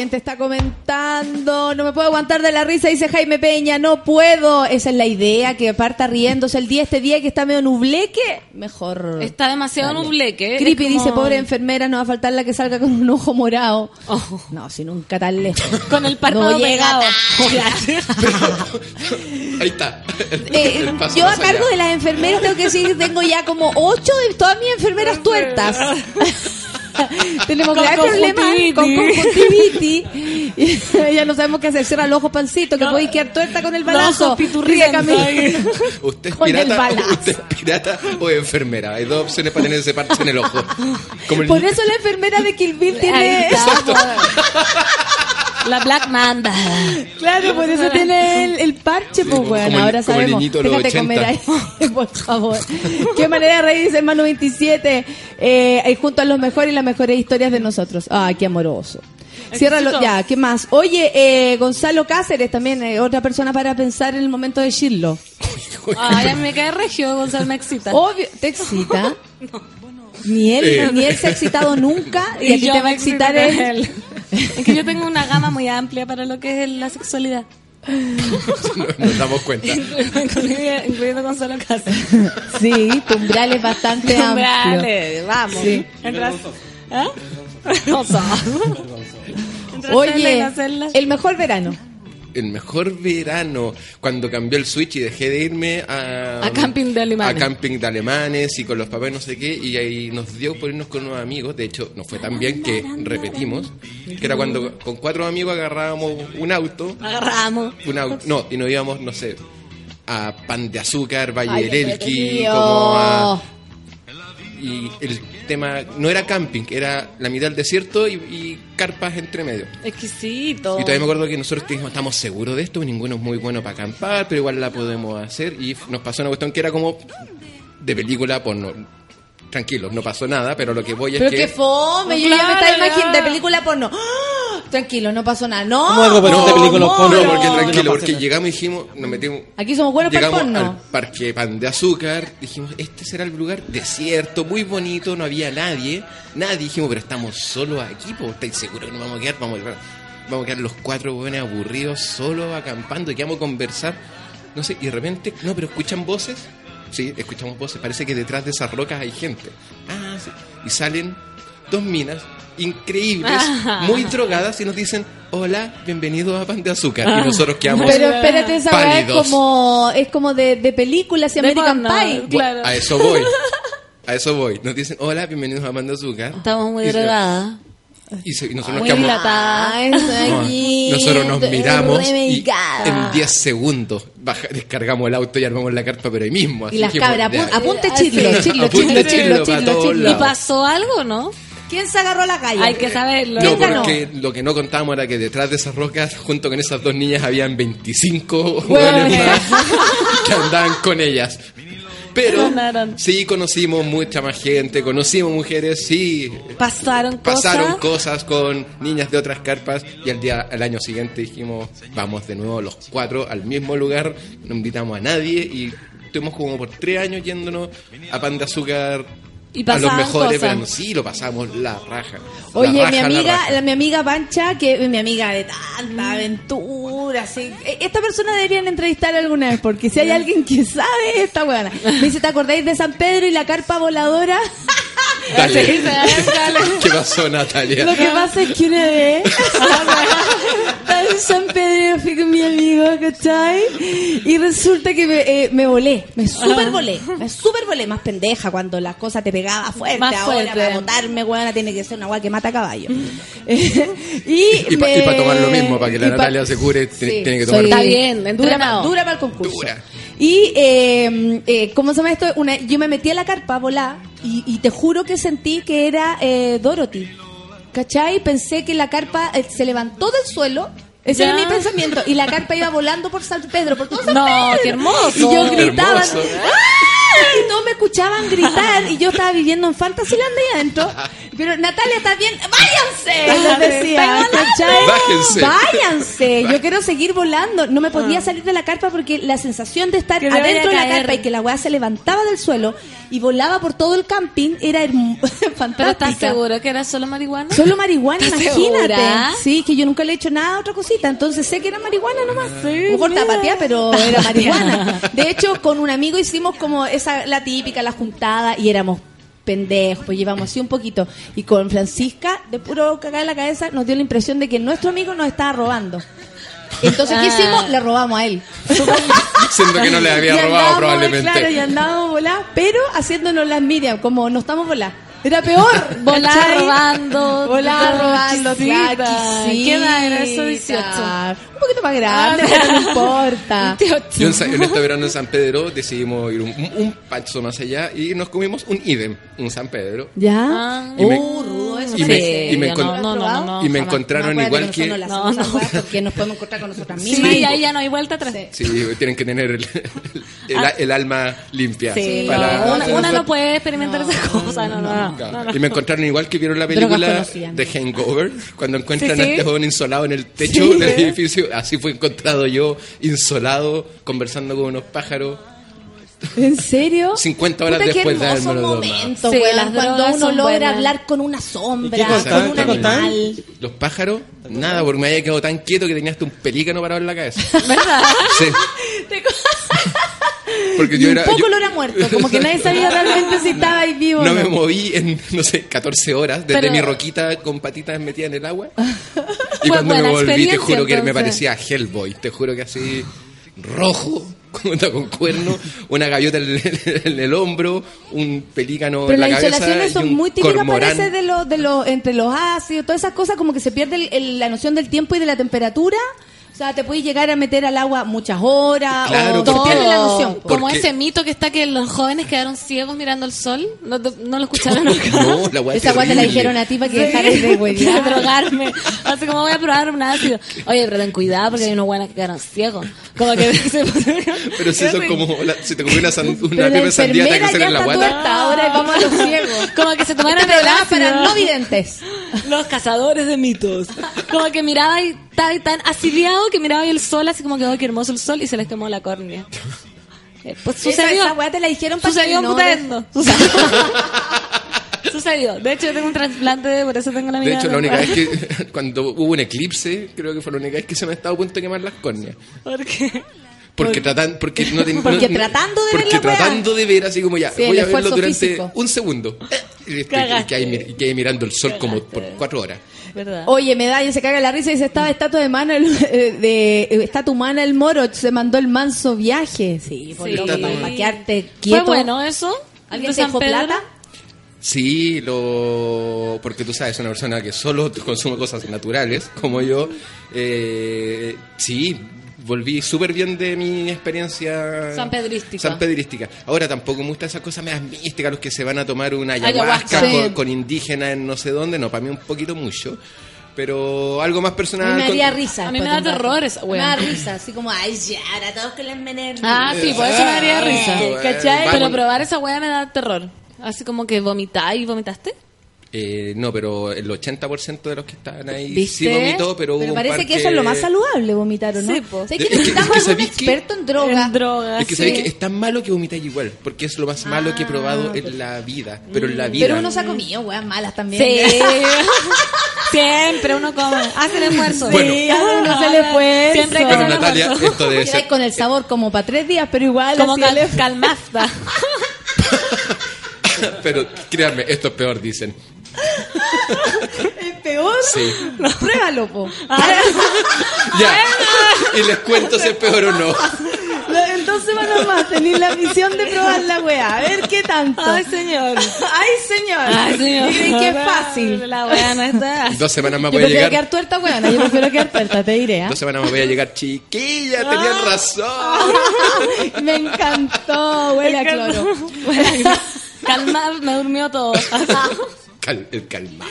gente está comentando, no me puedo aguantar de la risa, dice Jaime Peña, no puedo. Esa es la idea, que parta riéndose el día, este día que está medio nubleque, mejor. Está demasiado nubleque. Creepy dice, pobre enfermera, no va a faltar la que salga con un ojo morado. Oh. No, si nunca tan lejos. *laughs* Con el párpado No llega pegado. *laughs* Ahí está. Eh, *laughs* El paso yo a cargo allá. de las enfermeras tengo que decir que tengo ya como ocho de todas mis enfermeras tuertas. *laughs* Tenemos problemas conjuntivitis. con conjuntivitis. Y *laughs* ya no sabemos qué hacer. Cierra los ojos, pancito, que podéis quedar tuerta con el balazo. *laughs* ¿Usted es Con el pirata, usted es pirata o enfermera? Hay dos opciones para tener ese parche en el ojo. Como el- Por eso la enfermera de Kill Bill tiene. La Black Manda. Claro, por eso tiene el, el parche, pues, como- weón. Ahora como el sabemos. niñito de los Déjate comer 80. ahí, *laughs* por favor. Qué manera de reír, dice hermano 27. Eh, junto a los mejores y las mejores historias de nosotros. Ay, qué amoroso. Ciérralo, ya, ¿qué más? Oye, eh, Gonzalo Cáceres también, eh, otra persona para pensar en el momento de Shirlo. Ay, me cae regio, Gonzalo me excita. Obvio, ¿te excita? *laughs* Ni él, Eh. ni él se ha excitado *laughs* nunca y, a ti yo te va a excitar con él. *laughs* Es que yo tengo una gama muy amplia para lo que es la sexualidad. *laughs* Nos damos cuenta. incluyendo, incluyendo Gonzalo Cáceres. Sí, tu umbral es bastante amplio. Dale, vamos. Sí. Entras- ¿Ah? Celda y Oye, el mejor verano. El mejor verano, cuando cambió el switch y dejé de irme a... A camping de alemanes. A camping de alemanes y con los papás no sé qué, y ahí nos dio por irnos con unos amigos, de hecho nos fue tan bien que repetimos, que era cuando con cuatro amigos agarrábamos un auto, Agarramos. un au- no, y nos íbamos, no sé, a Pan de Azúcar, Valle Ay, del Elqui, como a... Y el tema no era camping, era la mitad del desierto y, y carpas entre medio. Exquisito. Y todavía me acuerdo que nosotros dijimos, estamos seguros de esto, ninguno es muy bueno para acampar, pero igual la podemos hacer. Y nos pasó una cuestión que era como de película porno. Tranquilos, no pasó nada, pero lo que voy es Pero que... qué fome, yo ya me Claro, estaba imaginando de película porno. ¡Ah! Tranquilo, no pasó nada. No, ¿Cómo algo no, de película no, porno? No, no. porque tranquilo, porque llegamos y dijimos, nos metimos... Aquí somos buenos para el porno. al parque Pan de Azúcar, dijimos, este será el lugar desierto, muy bonito, no había nadie, nadie, dijimos, pero estamos solos aquí, pues, ¿estáis seguros que nos vamos a quedar? Vamos a, vamos a quedar los cuatro jóvenes aburridos, solos, acampando, y que vamos a conversar, no sé, y de repente, no, pero escuchan voces, sí, escuchamos voces, parece que detrás de esas rocas hay gente, ah, sí, y salen dos minas increíbles, muy drogadas, y nos dicen, hola, bienvenidos a Pan de Azúcar, y nosotros quedamos... Pero espérate, esa weá es Pálidos. como, es como de, de películas y De American Pie. claro. A eso voy. A eso voy. Nos dicen, hola, bienvenidos a Manda Azúcar. Estamos muy drogadas. Y, se- y nosotros Muy nos quedamos... No, nosotros nos miramos y en 10 segundos baja- descargamos el auto y armamos la carpa, pero ahí mismo. así Y las cabras, apunte Sí. chirlo, chirlo, Apunte chirlo, chirlo chirlo, chirlo. ¿Y pasó algo, no? ¿Quién se agarró la calle? Hay que saberlo. No, porque lo que no contábamos era que detrás de esas rocas, junto con esas dos niñas, habían 25 Bueno. hueones más que andaban con ellas. Pero Ganaron. sí conocimos mucha más gente, conocimos mujeres, sí, Pasaron cosas. pasaron cosas con niñas de otras carpas y al día al año siguiente dijimos vamos de nuevo los cuatro al mismo lugar no invitamos a nadie y estuvimos como por tres años yéndonos a pan de azúcar Y a los mejores cosas. veranos sí lo pasamos la raja La Oye, raja, mi amiga, la, mi amiga Pancha, que es mi amiga de tanta aventura, así. eh, Esta persona deberían entrevistar alguna vez, porque si hay alguien que sabe, esta buena. Me dice, ¿te acordáis de San Pedro y la carpa voladora? *laughs* *laughs* Dale. Sí, dale. *laughs* ¿Qué pasó Natalia? Lo que pasa es que una vez *laughs* estaba en San Pedro fui con mi amigo, ¿cachai? Y resulta que me, eh, me volé, me super volé, me super volé, más pendeja cuando las cosas te pegaba fuerte. Más Ahora fuerte. para botarme, weona, tiene que ser una weá que mata caballo. y Y pa- y pa tomar lo mismo, para que la y pa- Natalia se cure, tiene- tiene que tomar- soy- Está bien, dura, entrenado. pa- dura para el concurso. Dura. Y, eh, eh, ¿cómo se llama esto? Una, yo me metí a la carpa a volar y, y te juro que sentí que era eh, Dorothy. ¿Cachai? Pensé que la carpa eh, se levantó del suelo. Ese Ya. era mi pensamiento. Y la carpa iba volando por San Pedro, por todo San No, Pedro. qué hermoso. Y yo gritaba. Hermoso. ¡Ah! Y todos me escuchaban gritar. Y yo estaba viviendo en Fantasyland ahí adentro. Pero Natalia está bien. ¡Váyanse! Les decía. Bájense. Váyanse. Yo quiero seguir volando. No me podía salir de la carpa porque la sensación de estar Que adentro de la carpa y que la weá se levantaba del suelo y volaba por todo el camping, era fantástica. *laughs* Pero estás seguro que era solo marihuana? Solo marihuana, ¿Estás imagínate. segura? Sí, que yo nunca le he hecho nada a otra cosita, entonces sé que era marihuana nomás. a lo mejor tapatea, pero era marihuana. *laughs* De hecho, con un amigo hicimos como esa la típica, la juntada, y éramos pendejos, pues llevamos así un poquito. Y con Francisca, de puro cagar en la cabeza, nos dio la impresión de que nuestro amigo nos estaba robando. Entonces, ¿qué Ah. hicimos? Le robamos a él. Siendo que no le había Y robado andábamos, probablemente. Claro, y andábamos volá, pero haciéndonos las Miriam, como no estamos volá. Era peor. *laughs* Volar ¿cachai? robando. Volar robando, Exquisita. claro. ¿Qué edad era eso? 18. Un poquito más grande, Ah, pero no importa. *laughs* Yo en, en este verano en San Pedro decidimos ir un, un, un paso más allá y nos comimos un idem, un San Pedro. ¿Ya? Ah. Y me- Uh, rudo eso. y me- sí. y me no, no, no, y me encontraron No, igual que... nosotros No, no, porque nos podemos encontrar con nosotras mismas. Sí, y- ahí ya no hay vuelta atrás. Sí, tienen que tener el, el, el alma limpia. Sí, para- una, una no puede experimentar esas cosas, no, no, no. No. Y me encontraron igual que vieron la película de Hangover, cuando encuentran Sí, a sí. este joven insolado en el techo del edificio. Así fue encontrado yo, insolado, conversando con unos pájaros. ¿En serio? 50 horas Puta, después de haberme los momento, Sí, cuando uno logra buenas. hablar con una sombra, con un animal. Los pájaros, nada, porque me había quedado tan quieto que tenía hasta un pelícano parado en la cabeza. *laughs* ¿Verdad? Sí. *laughs* *laughs* Porque Y yo un era. poco yo- lo era muerto, como que nadie sabía realmente si estaba ahí vivo no no. me moví en, no sé, 14 horas, desde Pero- mi roquita con patitas metida en el agua. *laughs* Y Fue cuando me volví, te juro que me entonces. parecía Hellboy. Te juro que así, rojo, *laughs* con, cuerno, una gaviota en el, *laughs* en el hombro, un pelícano Pero en la las cabeza. insolaciones y son un muy típicas, parece, de lo, de lo, entre los ácidos, todas esas cosas, como que se pierde el- el- la noción del tiempo y de la temperatura. O sea, te puedes llegar a meter al agua muchas horas, Claro, o porque- la noción. Como ese mito que está que los jóvenes quedaron ciegos mirando el sol. ¿No, no lo escucharon nunca? *laughs* No, la weá Esa guay te la dijeron a ti para que Sí. dejaras de huevear. *laughs* drogarme. Así como voy a probar un ácido. Oye, pero ten cuidado porque hay unos buenos que quedaron ciegos. Como que *laughs* se Pero si eso es como, la- si te comió una, san- una Pero la pepa de sandía, te ya en la guata. tuerta, ahora vamos a los ciegos. Como que se tomaron Este el programa para ácido. no videntes. Los cazadores de mitos. Como que miraba y estaba tan asidiado que miraba y el sol, así como que, oh, qué hermoso el sol, y se les quemó la córnea. *laughs* Eh, Pues Esa, sucedió. esa weá te la dijeron para Sucedió en no... *laughs* *laughs* Sucedió. De hecho, yo tengo un trasplante, por eso tengo la De mirada. hecho, la única vez que, cuando hubo un eclipse, creo que fue la única vez que se me estaba a punto de quemar las córneas. ¿Por qué? Porque, tratan, porque no ten- *laughs* Porque no- tratando de ver porque la weá. tratando de ver así como ya, Sí, voy a verlo durante físico. un segundo. Y, este, y que ahí mir- y que mirando el sol como por cuatro horas. ¿Verdad? Oye, Medalla se caga la risa y dice, estaba estatua de mano, el- *laughs* eh, de eh, estatua humana el moro, se mandó el manso viaje. Sí, por Sí. loco, para, para quedarte ¿Fue quieto. bueno eso? ¿Alguien ¿De te San dejó plata? Sí, lo porque tú sabes, una persona que solo *laughs* consume cosas naturales, como yo, eh, sí, volví súper bien de mi experiencia Sanpedrística. sanpedrística. Ahora tampoco me gustan esas cosas más místicas, los que se van a tomar una ayahuasca, Ayahuasca. con, indígenas en no sé dónde, no, para mí un poquito mucho. Pero algo más A personal. mí me con- daría risa. A mí me da terror esa Me da risa, así como, ay, ya, ahora todos con la envenenan. Ah, sí, por eso me daría risa. Eh, ¿Cachai? Pero probar esa weá me da terror. Así como que vomitáis, ¿vomitaste? Eh, no, pero el 80% de los que estaban ahí ¿Viste? sí vomitó, pero, hubo Pero un parece par que eso es lo más saludable, vomitar, ¿o no? Sí, po. ¿Sabes Es que que- necesitamos es que algún experto en droga? En droga, Es que sí. sabéis que es tan malo que vomitáis igual, porque es lo más malo que he probado en la vida. Pero en la vida. Pero uno se ha comido weas malas también. Sí. *laughs* Siempre uno come. Hace el esfuerzo. Bueno. Sí, uno se le fue. Siempre hay que Pero el Natalia, esfuerzo. esto debe ser. con el sabor como para tres días, pero igual Como cal calmasta. *laughs* Pero créanme, esto es peor, dicen. *laughs* ¿Es peor? Sí. Pruébalo, po. *laughs* Ya. Y les cuento si es peor o no. Dos semanas más tenéis la misión de probar la wea. A ver qué tanto. Ay, señor. Ay, señor. Ay, señor. ¿Y crees que es fácil? La weá no está. Dos semanas más Yo voy a prefiero llegar. quedar tuerta, weona. Yo prefiero quedar tuerta, te diré. ¿ah? Dos semanas más voy a llegar. Chiquilla, tenían razón. *laughs* Me encantó, huele a cloro. Calma, me durmió todo. Cal- el calma.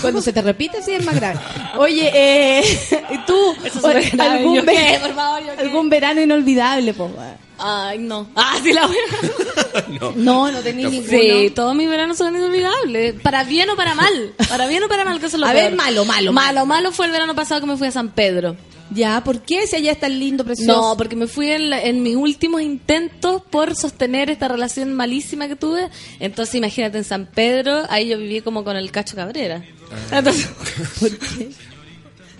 Cuando se te repite, sí es más grave. Oye, eh, *laughs* ¿tú Eso es súper grave. algún, ¿Yo ve- qué? Por favor, ¿yo qué? algún verano inolvidable? Po? Ay, no. Ah, sí, la weá. *laughs* No. no, no tenía ninguno. Sí, todos mis veranos son inolvidables. Para bien o para mal. Para bien o para mal, que eso es lo A peor. ver, malo, malo, Malo, malo fue el verano pasado que me fui a San Pedro. Ya, ¿por qué? Si allá está lindo, precioso. No, porque me fui en, la- en mis últimos intentos por sostener esta relación malísima que tuve. Entonces, imagínate en San Pedro, ahí yo viví como con el Cacho Cabrera. Ah. Entonces, *laughs* ¿por qué?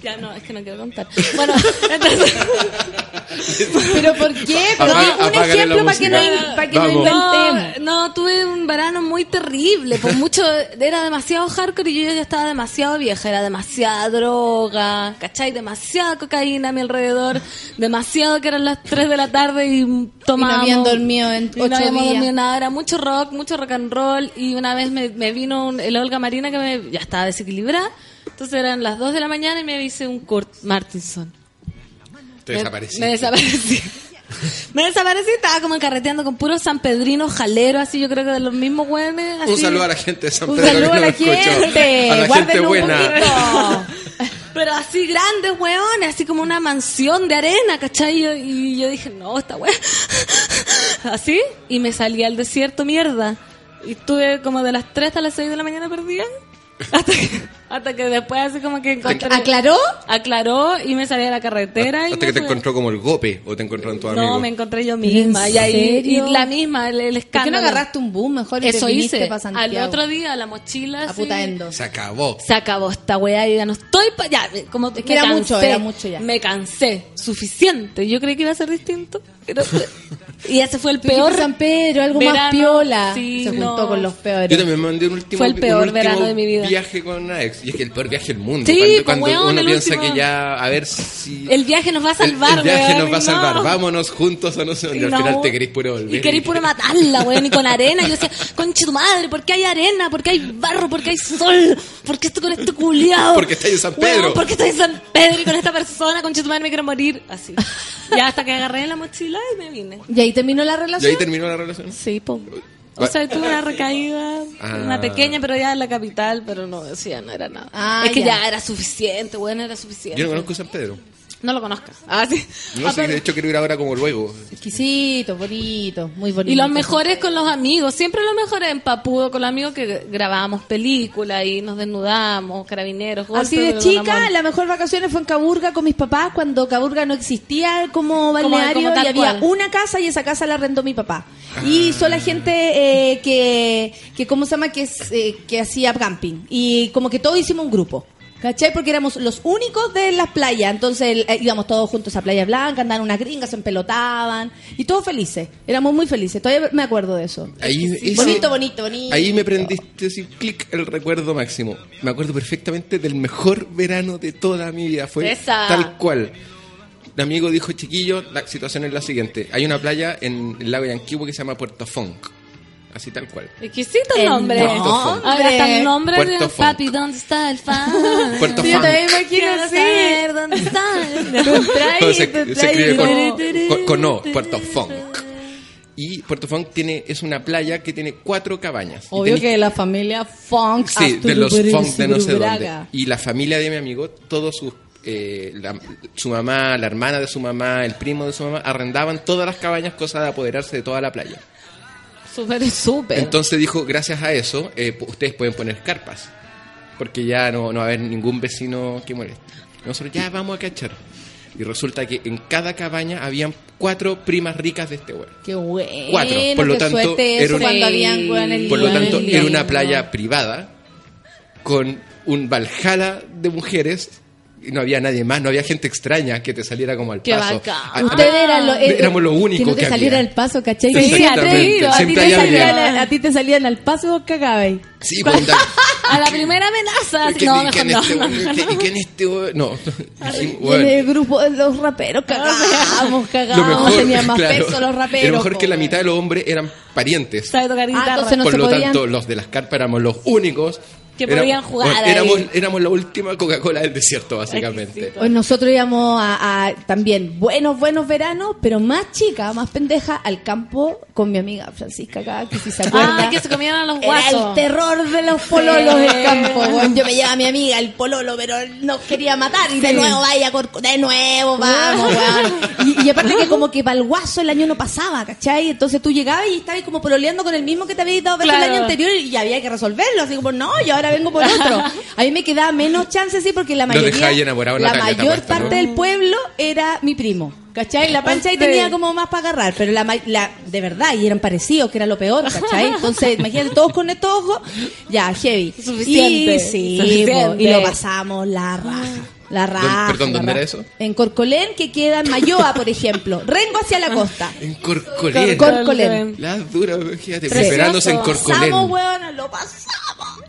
Ya no, es que no quiero contar. Bueno, entonces, *laughs* ¿Pero por qué? Pero un ejemplo para que, no, para que no inventemos. no, no, tuve un verano muy terrible. Por mucho, era demasiado hardcore y yo ya estaba demasiado vieja. Era demasiada droga, ¿cachai? Demasiada cocaína a mi alrededor. Demasiado que eran las 3 de la tarde y tomábamos. habían dormido en y no ocho habíamos días. dormido nada. Era mucho rock, mucho rock and roll. Y una vez me, me vino un- el Olga Marina que me, ya estaba desequilibrada. Entonces eran las 2 de la mañana y me hice un Kurt Martinson. Te Me- desaparecí. Me desaparecí. *laughs* me desaparecí, estaba como carreteando con puros sanpedrinos jaleros, así yo creo que de los mismos güeyes. Un saludo a la gente de San Un Pedro saludo que a la gente. A la gente Guárdenlo un buena. poquito. *laughs* Pero así grandes, weones, así como una mansión de arena, ¿cachai? Y yo- Y yo dije, no, esta wea. *laughs* Así, y me salí al desierto, mierda. Y estuve como de las 3 hasta las 6 de la mañana perdida. Hasta que, hasta que después así como que encontré... ¿Aclaró? Aclaró y me salí a la carretera. y Hasta que te encontró como el gope o te encontraron tus amigos. No, me encontré yo misma. Y, ahí, serio? y la misma, el, el ¿Por qué no escándalo. agarraste un boom mejor y Eso te viniste hice. Al otro día, la mochila. Se acabó. Se acabó esta weá y ya no estoy para allá. Como Es que era mucho, era mucho ya. Me cansé. Suficiente. Yo creí que iba a ser distinto. Pero- y ese fue el peor. San Pedro, algo más piola. sí, Se juntó no. con los peores. Yo también me mandé un último, Fue el peor un último verano de mi vida. viaje con una ex. Y es que el peor viaje del mundo. Sí, cuando pues, cuando weón, uno el piensa último. que ya, a ver si... El viaje nos va a salvar, el, el viaje weón, nos va a salvar. no. Vámonos juntos o no sé dónde. Al final te querés puro volver. Y queréis puro matarla, *laughs* weón, y con arena. Yo decía, conche tu madre, ¿por qué hay arena? ¿Por qué hay barro? ¿Por qué hay sol? ¿Por qué estoy con este culiao? Porque estoy en San Weón, Pedro. ¿Por qué estoy en San Pedro y con esta persona? Conche tu madre, me quiero morir. Así. Ya hasta que agarré la mochila y me vine. ¿Y ahí terminó la ¿Y relación? ahí terminó la relación? Sí, po. O sea, tuve una recaída, Ah. una pequeña, pero ya en la capital, pero no, ya no era nada. Ah, es que ya. ya. era suficiente, bueno, era suficiente. Yo no conozco San Pedro. No lo conozcas. Ah, sí. No sé, pero- de hecho quiero ir ahora como luego. Exquisito, bonito, muy bonito. Y los mejores con los amigos, siempre los mejores en Papudo con los amigos que grabábamos películas y nos desnudamos, carabineros, golpes, Así de chica, la mejor vacaciones fue en Caburga con mis papás cuando Caburga no existía como balneario como y había cual. una casa y esa casa la arrendó mi papá. Y son la gente eh, que, que, ¿cómo se llama? Que, eh, que hacía camping. Y como que todos hicimos un grupo. ¿Cachai? Porque éramos los únicos de las playas. Entonces eh, íbamos todos juntos a Playa Blanca, andaban unas gringas, se empelotaban. Y todos felices. Éramos muy felices. Todavía me acuerdo de eso. Ahí, ese- bonito, bonito, bonito. Ahí me prendiste así, clic, el recuerdo máximo. Me acuerdo perfectamente del mejor verano de toda mi vida. Fue Esa. tal cual. Mi amigo dijo, chiquillo, la situación es la siguiente. Hay una playa en el lago Yanquibo que se llama Puerto Funk. Así tal cual. Exquisito el El nombre. nombre. Ahora hasta el nombre Puerto de Funk. Papi, ¿dónde está el fan? *laughs* Puerto Yo también imagino Quiero así. dónde está. *laughs* Todo se, escribe con, *laughs* con, con O, Puerto Funk. Y Puerto Funk tiene, es una playa que tiene cuatro cabañas. Obvio tenés- que la familia Funk. Sí, de los funk de no sé dónde. Y la familia de mi amigo, todos sus, eh, la- su mamá, la hermana de su mamá, el primo de su mamá, arrendaban todas las cabañas, cosa de apoderarse de toda la playa. Súper, súper. Entonces dijo, gracias a eso, eh, ustedes pueden poner carpas, porque ya no, no va a haber ningún vecino que moleste. Nosotros ya vamos a cachar. Y resulta que en cada cabaña habían cuatro primas ricas de este güey. Qué bueno. Cuatro. Por lo tanto, era eso un- cuando habían weones Por lo tanto, era una playa privada con un Valhalla de mujeres no había nadie más, no había gente extraña que te saliera como al Qué paso. bacán. Ah, Ustedes eran los, eh, éramos lo único que no te que saliera había. el paso, ¿cachai? Sí, atrevido. A ti, te salían, alguien. a ti te salían al paso cagabais. Sí, pues, *laughs* A la primera amenaza. ¿y qué- No, mejor no. este- y en este no, *laughs* el grupo de los raperos cagábamos, lo cagábamos. mejor, Tenían más claro, peso los raperos. lo mejor que la mitad de los hombres eran parientes. Sabe tocar Ah, guitarra. entonces no Por se lo podían- tanto, los de las carpas éramos los únicos Que podían jugar bueno, ahí. éramos, éramos la última Coca-Cola del desierto, básicamente. Hoy nosotros íbamos a, a también buenos, buenos veranos, pero más chica, más pendeja, al campo con mi amiga Francisca acá, que si se acuerda. Ah, que se comían a los Era guasos. el terror de los pololos del campo. Yo me llevaba a mi amiga el pololo, pero nos quería matar. Y de nuevo, vaya, de nuevo, vamos, *laughs* weón. Y, y aparte que como que para el guaso el año no pasaba, ¿cachai? Entonces tú llegabas y estabas como pololeando con el mismo que te habías dado el año anterior y había que resolverlo. Así como, no, y ahora vengo por otro. A mí me quedaba menos chance, sí, porque la Lo mayoría, la mayor puesta, parte ¿no? del pueblo era mi primo. ¿Cachai? La pancha ahí tenía como más para agarrar, pero la, ma- la de verdad, y eran parecidos, que era lo peor, ¿cachai? Entonces, *laughs* imagínate, todos con estos ojos, ya, heavy. Suficiente, Y, sí, suficiente. y lo pasamos la raja. La raja. perdón, ¿dónde era eso? En Corcolén, que queda en Mayoa, por ejemplo. Rengo hacia la costa. En Corcolén. Cor- Corcolén. La dura, fíjate, preparándose en Corcolén. Pasamos, weona, lo pasamos.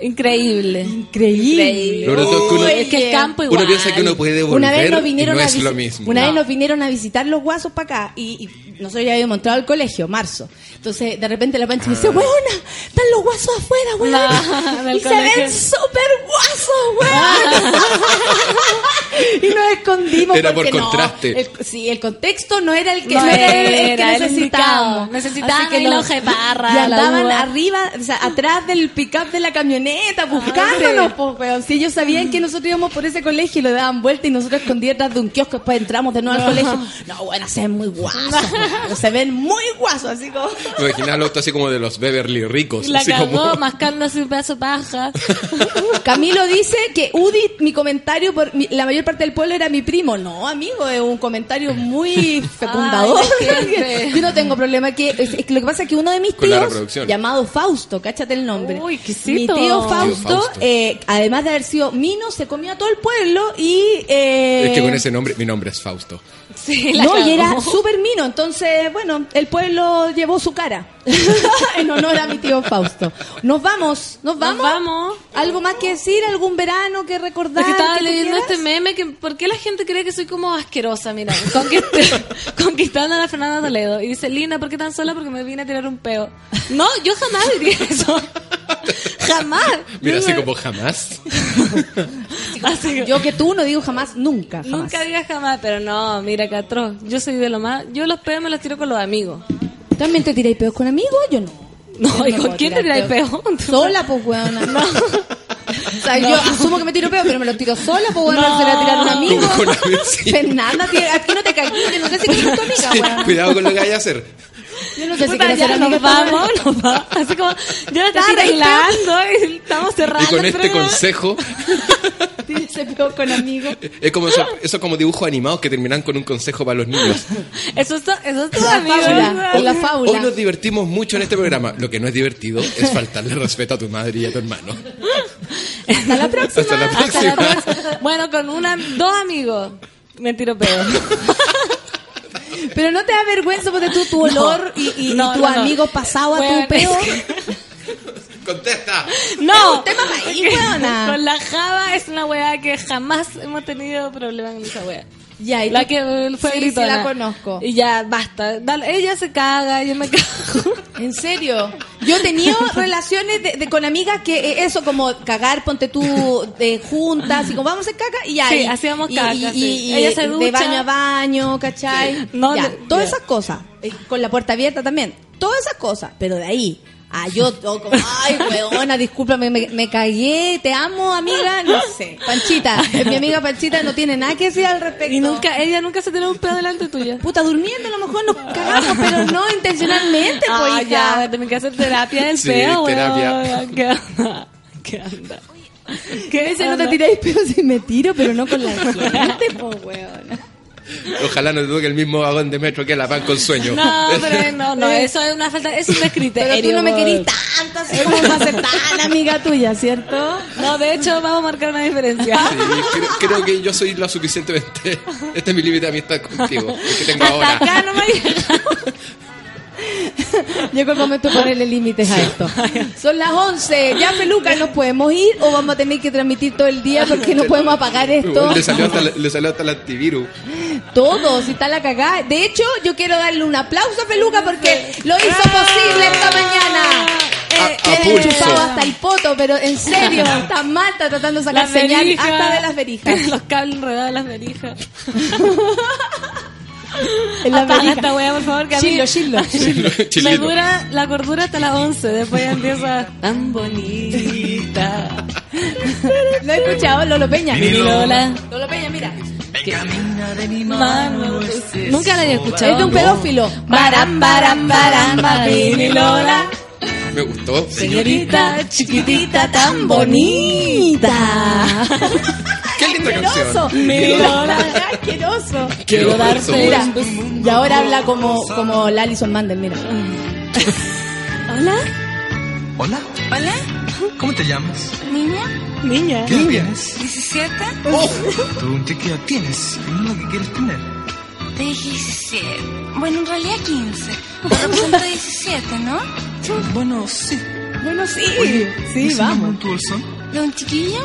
Increíble. Increíble. Lo es que uno- Es que el campo igual. Uno piensa que uno puede volver Una vez nos y vinieron no a es lo mismo. Una No. vez nos vinieron a visitar los guasos para acá y, y nosotros ya habíamos entrado al colegio, marzo. Entonces, de repente la pancha me Ah. dice, weona, están los guasos afuera, weona. *laughs* Y se colegio. ven súper guasos, weona. *laughs* y nos escondimos Era por porque no, contraste. el- sí, el contexto no era el que, No no era el, era que el necesitábamos. Así que de parra, Y andaban arriba, o sea, atrás del pick-up de la camioneta, buscándonos, pues, weón. Si ellos sabían que nosotros íbamos por ese colegio y lo daban vuelta y nosotros escondidos detrás de un kiosco, después entramos de nuevo al colegio. No, bueno, se ven muy guasos. *laughs* *laughs* se ven muy guasos, así como... Me imaginaba el auto así como de los Beverly ricos. La así cagó como... mascando así un pedazo de paja. *laughs* Camilo dice que Udi, mi comentario por mi- la mayor parte del pueblo era mi primo. No, amigo, es un comentario muy fecundador. Ay. Yo no tengo problema. que es- es que Lo que pasa es que uno de mis tíos, llamado Fausto, cáchate el nombre. Uy, mi exquisito. tío Fausto, Tío Fausto. eh, además de haber sido mino, se comió a todo el pueblo y... eh, Es que con ese nombre, mi nombre es Fausto. *laughs* Sí, la no, y era *laughs* súper mino, entonces, bueno, el pueblo llevó su cara *laughs* en honor a mi tío Fausto. Nos vamos, nos vamos. vamos. ¿Algo más que decir? ¿Algún verano que recordar? Es que estaba que leyendo este meme que ¿por qué la gente cree que soy como asquerosa? Mira, conquist- conquistando a la Fernanda Toledo y dice, "Lina, ¿por qué tan sola? Porque me vine a tirar un peo." No, yo jamás diría eso. Jamás. *laughs* Mira, así como jamás. *laughs* así que- Yo que tú no digo jamás, nunca, jamás. Nunca digas jamás, pero no, mira, Catro, yo soy de lo más, yo los peos me los tiro con los amigos. ¿También te tiráis peos con amigos? Yo no. No, Yo ¿y con quién te tiráis peo? *laughs* Sola, pues, weona. No. O sea, yo asumo que me tiro peo, pero me lo tiro sola, pues, weona, No. se la tirar a un amigo. Sí. Fernanda, tío, aquí no te caí, no sé si eres tu amiga, Sí, cuidado con lo que vaya a hacer. Yo no sé si Puta, quieres ya ser nos vamos, *laughs* nos vamos. Así como, yo la estaba arreglando y estamos cerrando. Y con este consejo, *laughs* Tírese peo con amigos. es como eso, eso como dibujos animados que terminan con un consejo para los niños. Eso es, eso es todo, La amigo. fábula, Hoy- la fábula. Hoy nos divertimos mucho en este programa. Lo que no es divertido es faltarle respeto a tu madre y a tu hermano. Hasta la próxima. Hasta la Hasta la próxima. próxima. Bueno, con una, dos amigos me tiro peo. *laughs* Pero no te da vergüenza porque tú tu olor y, y, y No, tu no, no. amigo pasado a Weón, tu peo. es que- *laughs* Contesta. No, tema ahí, weona. con la Java es una weá que jamás hemos tenido problemas con esa weá. Ya, y La que eh, fue Sí, sí, gritona. la conozco. Y ya, basta. Dale, ella se caga, yo me cago. *laughs* En serio. Yo he tenido *laughs* relaciones de, de- con amigas que eh, eso, como cagar, ponte tú de juntas, y como vamos a hacer caca, y ya. Sí, y- hacíamos caca, y- sí. y- y Ella se de ducha. baño a baño, ¿cachai? No, ya, de- todas esas cosas. eh, Con la puerta abierta también. Todas esas cosas. Pero de ahí. Ah, yo todo como, ay, weona, discúlpame, me, me cagué, te amo, amiga, no sé. Panchita, mi amiga Panchita no tiene nada que decir al respecto. Y nunca, ella nunca se tiró un pedo delante tuya. Puta, durmiendo a lo mejor nos cagamos, pero no intencionalmente, pues, Ah, ya, tener que hacer terapia del Sí, peo, terapia. weón. ¿Qué onda? ¿Qué onda? ¿Qué Dice, no te tiráis pero si me tiro, pero no con la gente, po, weón. Ojalá no te toque el mismo vagón de metro que la pan con sueño. No, pero no, no, *laughs* eso es una falta, es un descriterio. Pero tú no me querís tanto, así como para ser tan amiga tuya, ¿cierto? No, de hecho, vamos a marcar una diferencia. Sí, creo, creo que yo soy lo suficientemente. Este es mi límite de amistad contigo. El que tengo Hasta ahora. acá no me ha llegado. Llegó el momento de ponerle límites a esto. Son las 11. Ya, Peluca, ¿nos podemos ir o vamos a tener que transmitir todo el día porque no podemos apagar esto? Le salió hasta, le salió hasta el antivirus. Todo, si está la cagada. De hecho, yo quiero darle un aplauso a Peluca porque lo hizo posible esta mañana. Eh, a chupado hasta el poto, pero en serio, *laughs* está mal, está tratando de sacar señal hasta de las verijas. *laughs* Los cables enredados *laughs* en las verijas. En Apaga esta weá, por favor, que a mí Chilo, chilo. me dura la cordura hasta las 11. Después ya empieza tan bonita. Lo he escuchado, Lolo Peña. Lolo Peña, mira. Mano, Nunca la había escuchado. Es de un pedófilo. Baram, baram, baram, Mi Me gustó. Señorita chiquitita tan bonita. *laughs* Qué linda asqueroso. canción. Mira, asqueroso. Quiero darte Mira, y ahora habla como, como la Alison Mandel, mira. *laughs* Hola, Hola, Hola, ¿cómo te llamas? niña, niña. ¿Qué edad tienes? 17. Pregunté qué edad tienes no que quieres tener. Te dije 17. Bueno, en realidad 15. Pero representa 17, ¿no? Bueno, sí. Bueno, sí. sí, ¿Ese vamos. tu bolsón? ¿De un chiquillo?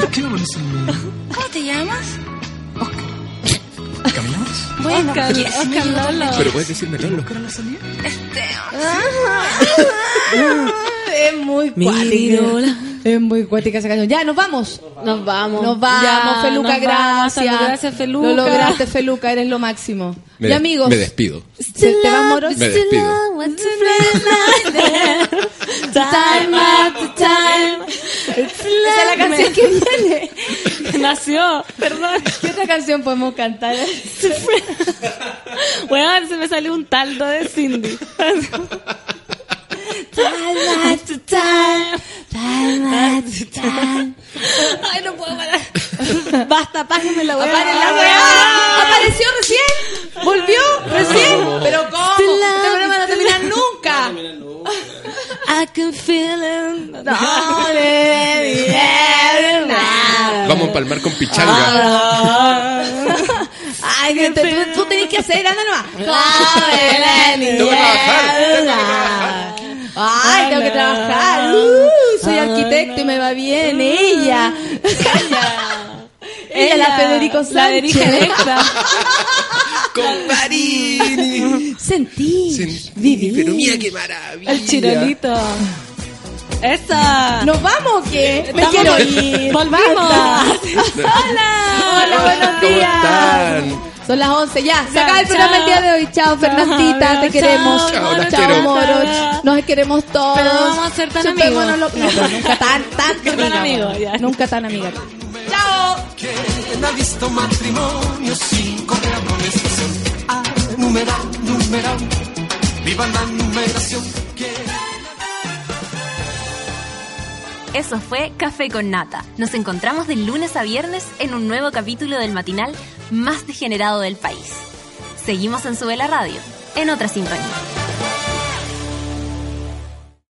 ¿Por qué no pones el mío? ¿Cómo te llamas? ¿Caminamos? Bueno, Oscar, ¿quieres Oscar? Lolo. Pero puedes decirme Lolo. ¿Buscar a la salida? Es muy cuática. Es muy cuática esa canción. Ya, nos vamos. Nos vamos. Nos vamos, Ya, Feluca, nos vamos. gracias. Gracias, Feluca. Lo lograste, Feluca, eres lo máximo. Me y amigos, Me despido. ¿se te vas moros? Me despido. Time after time. Esa es la canción que viene. *laughs* Nació, perdón. ¿Qué otra canción podemos cantar? *laughs* Weón, se me salió un taldo de Cindy. *laughs* Ay, no puedo parar. Basta, apáguenme la weá. ¡Aparen la weá! ¡Apareció recién! ¡Volvió recién! ¿Pero cómo? Este programa no va a terminar nunca. I can feel it. Vamos a empalmar con pichanga. Ah. *laughs* Ay, que te- tú, tú tenés que hacer, anda nomás. Tengo que trabajar, tengo que trabajar. Ay, tengo que trabajar. Uh, soy arquitecto y me va bien. Ella. Ella, *laughs* la Federico Sánchez. La Electra. *laughs* Comparini. Sentí. Sentí, Viví. Pero mira qué maravilla. El chirolito. Esa. ¿Nos vamos o qué? Me quiero ir. *laughs* Volvimos. Basta. Hola. Hola, buenos ¿Cómo días. están? Son las 11 ya. Se acaba el programa el día de hoy. Chao, Fernandita. Te queremos. chao, Chao. Moroch. Nos queremos todos. Pero no vamos a ser tan amigos. lo- No, nunca tan, *laughs* tan, amigos. Nunca tan amiga. Chao. ¿Quién ha visto matrimonio sin correa amonestación? Ah, numeral, numeral. Viva la numeración. Eso fue Café con Nata. Nos encontramos de lunes a viernes en un nuevo capítulo del matinal más degenerado del país. Seguimos en Sube la Radio, en otra sintonía.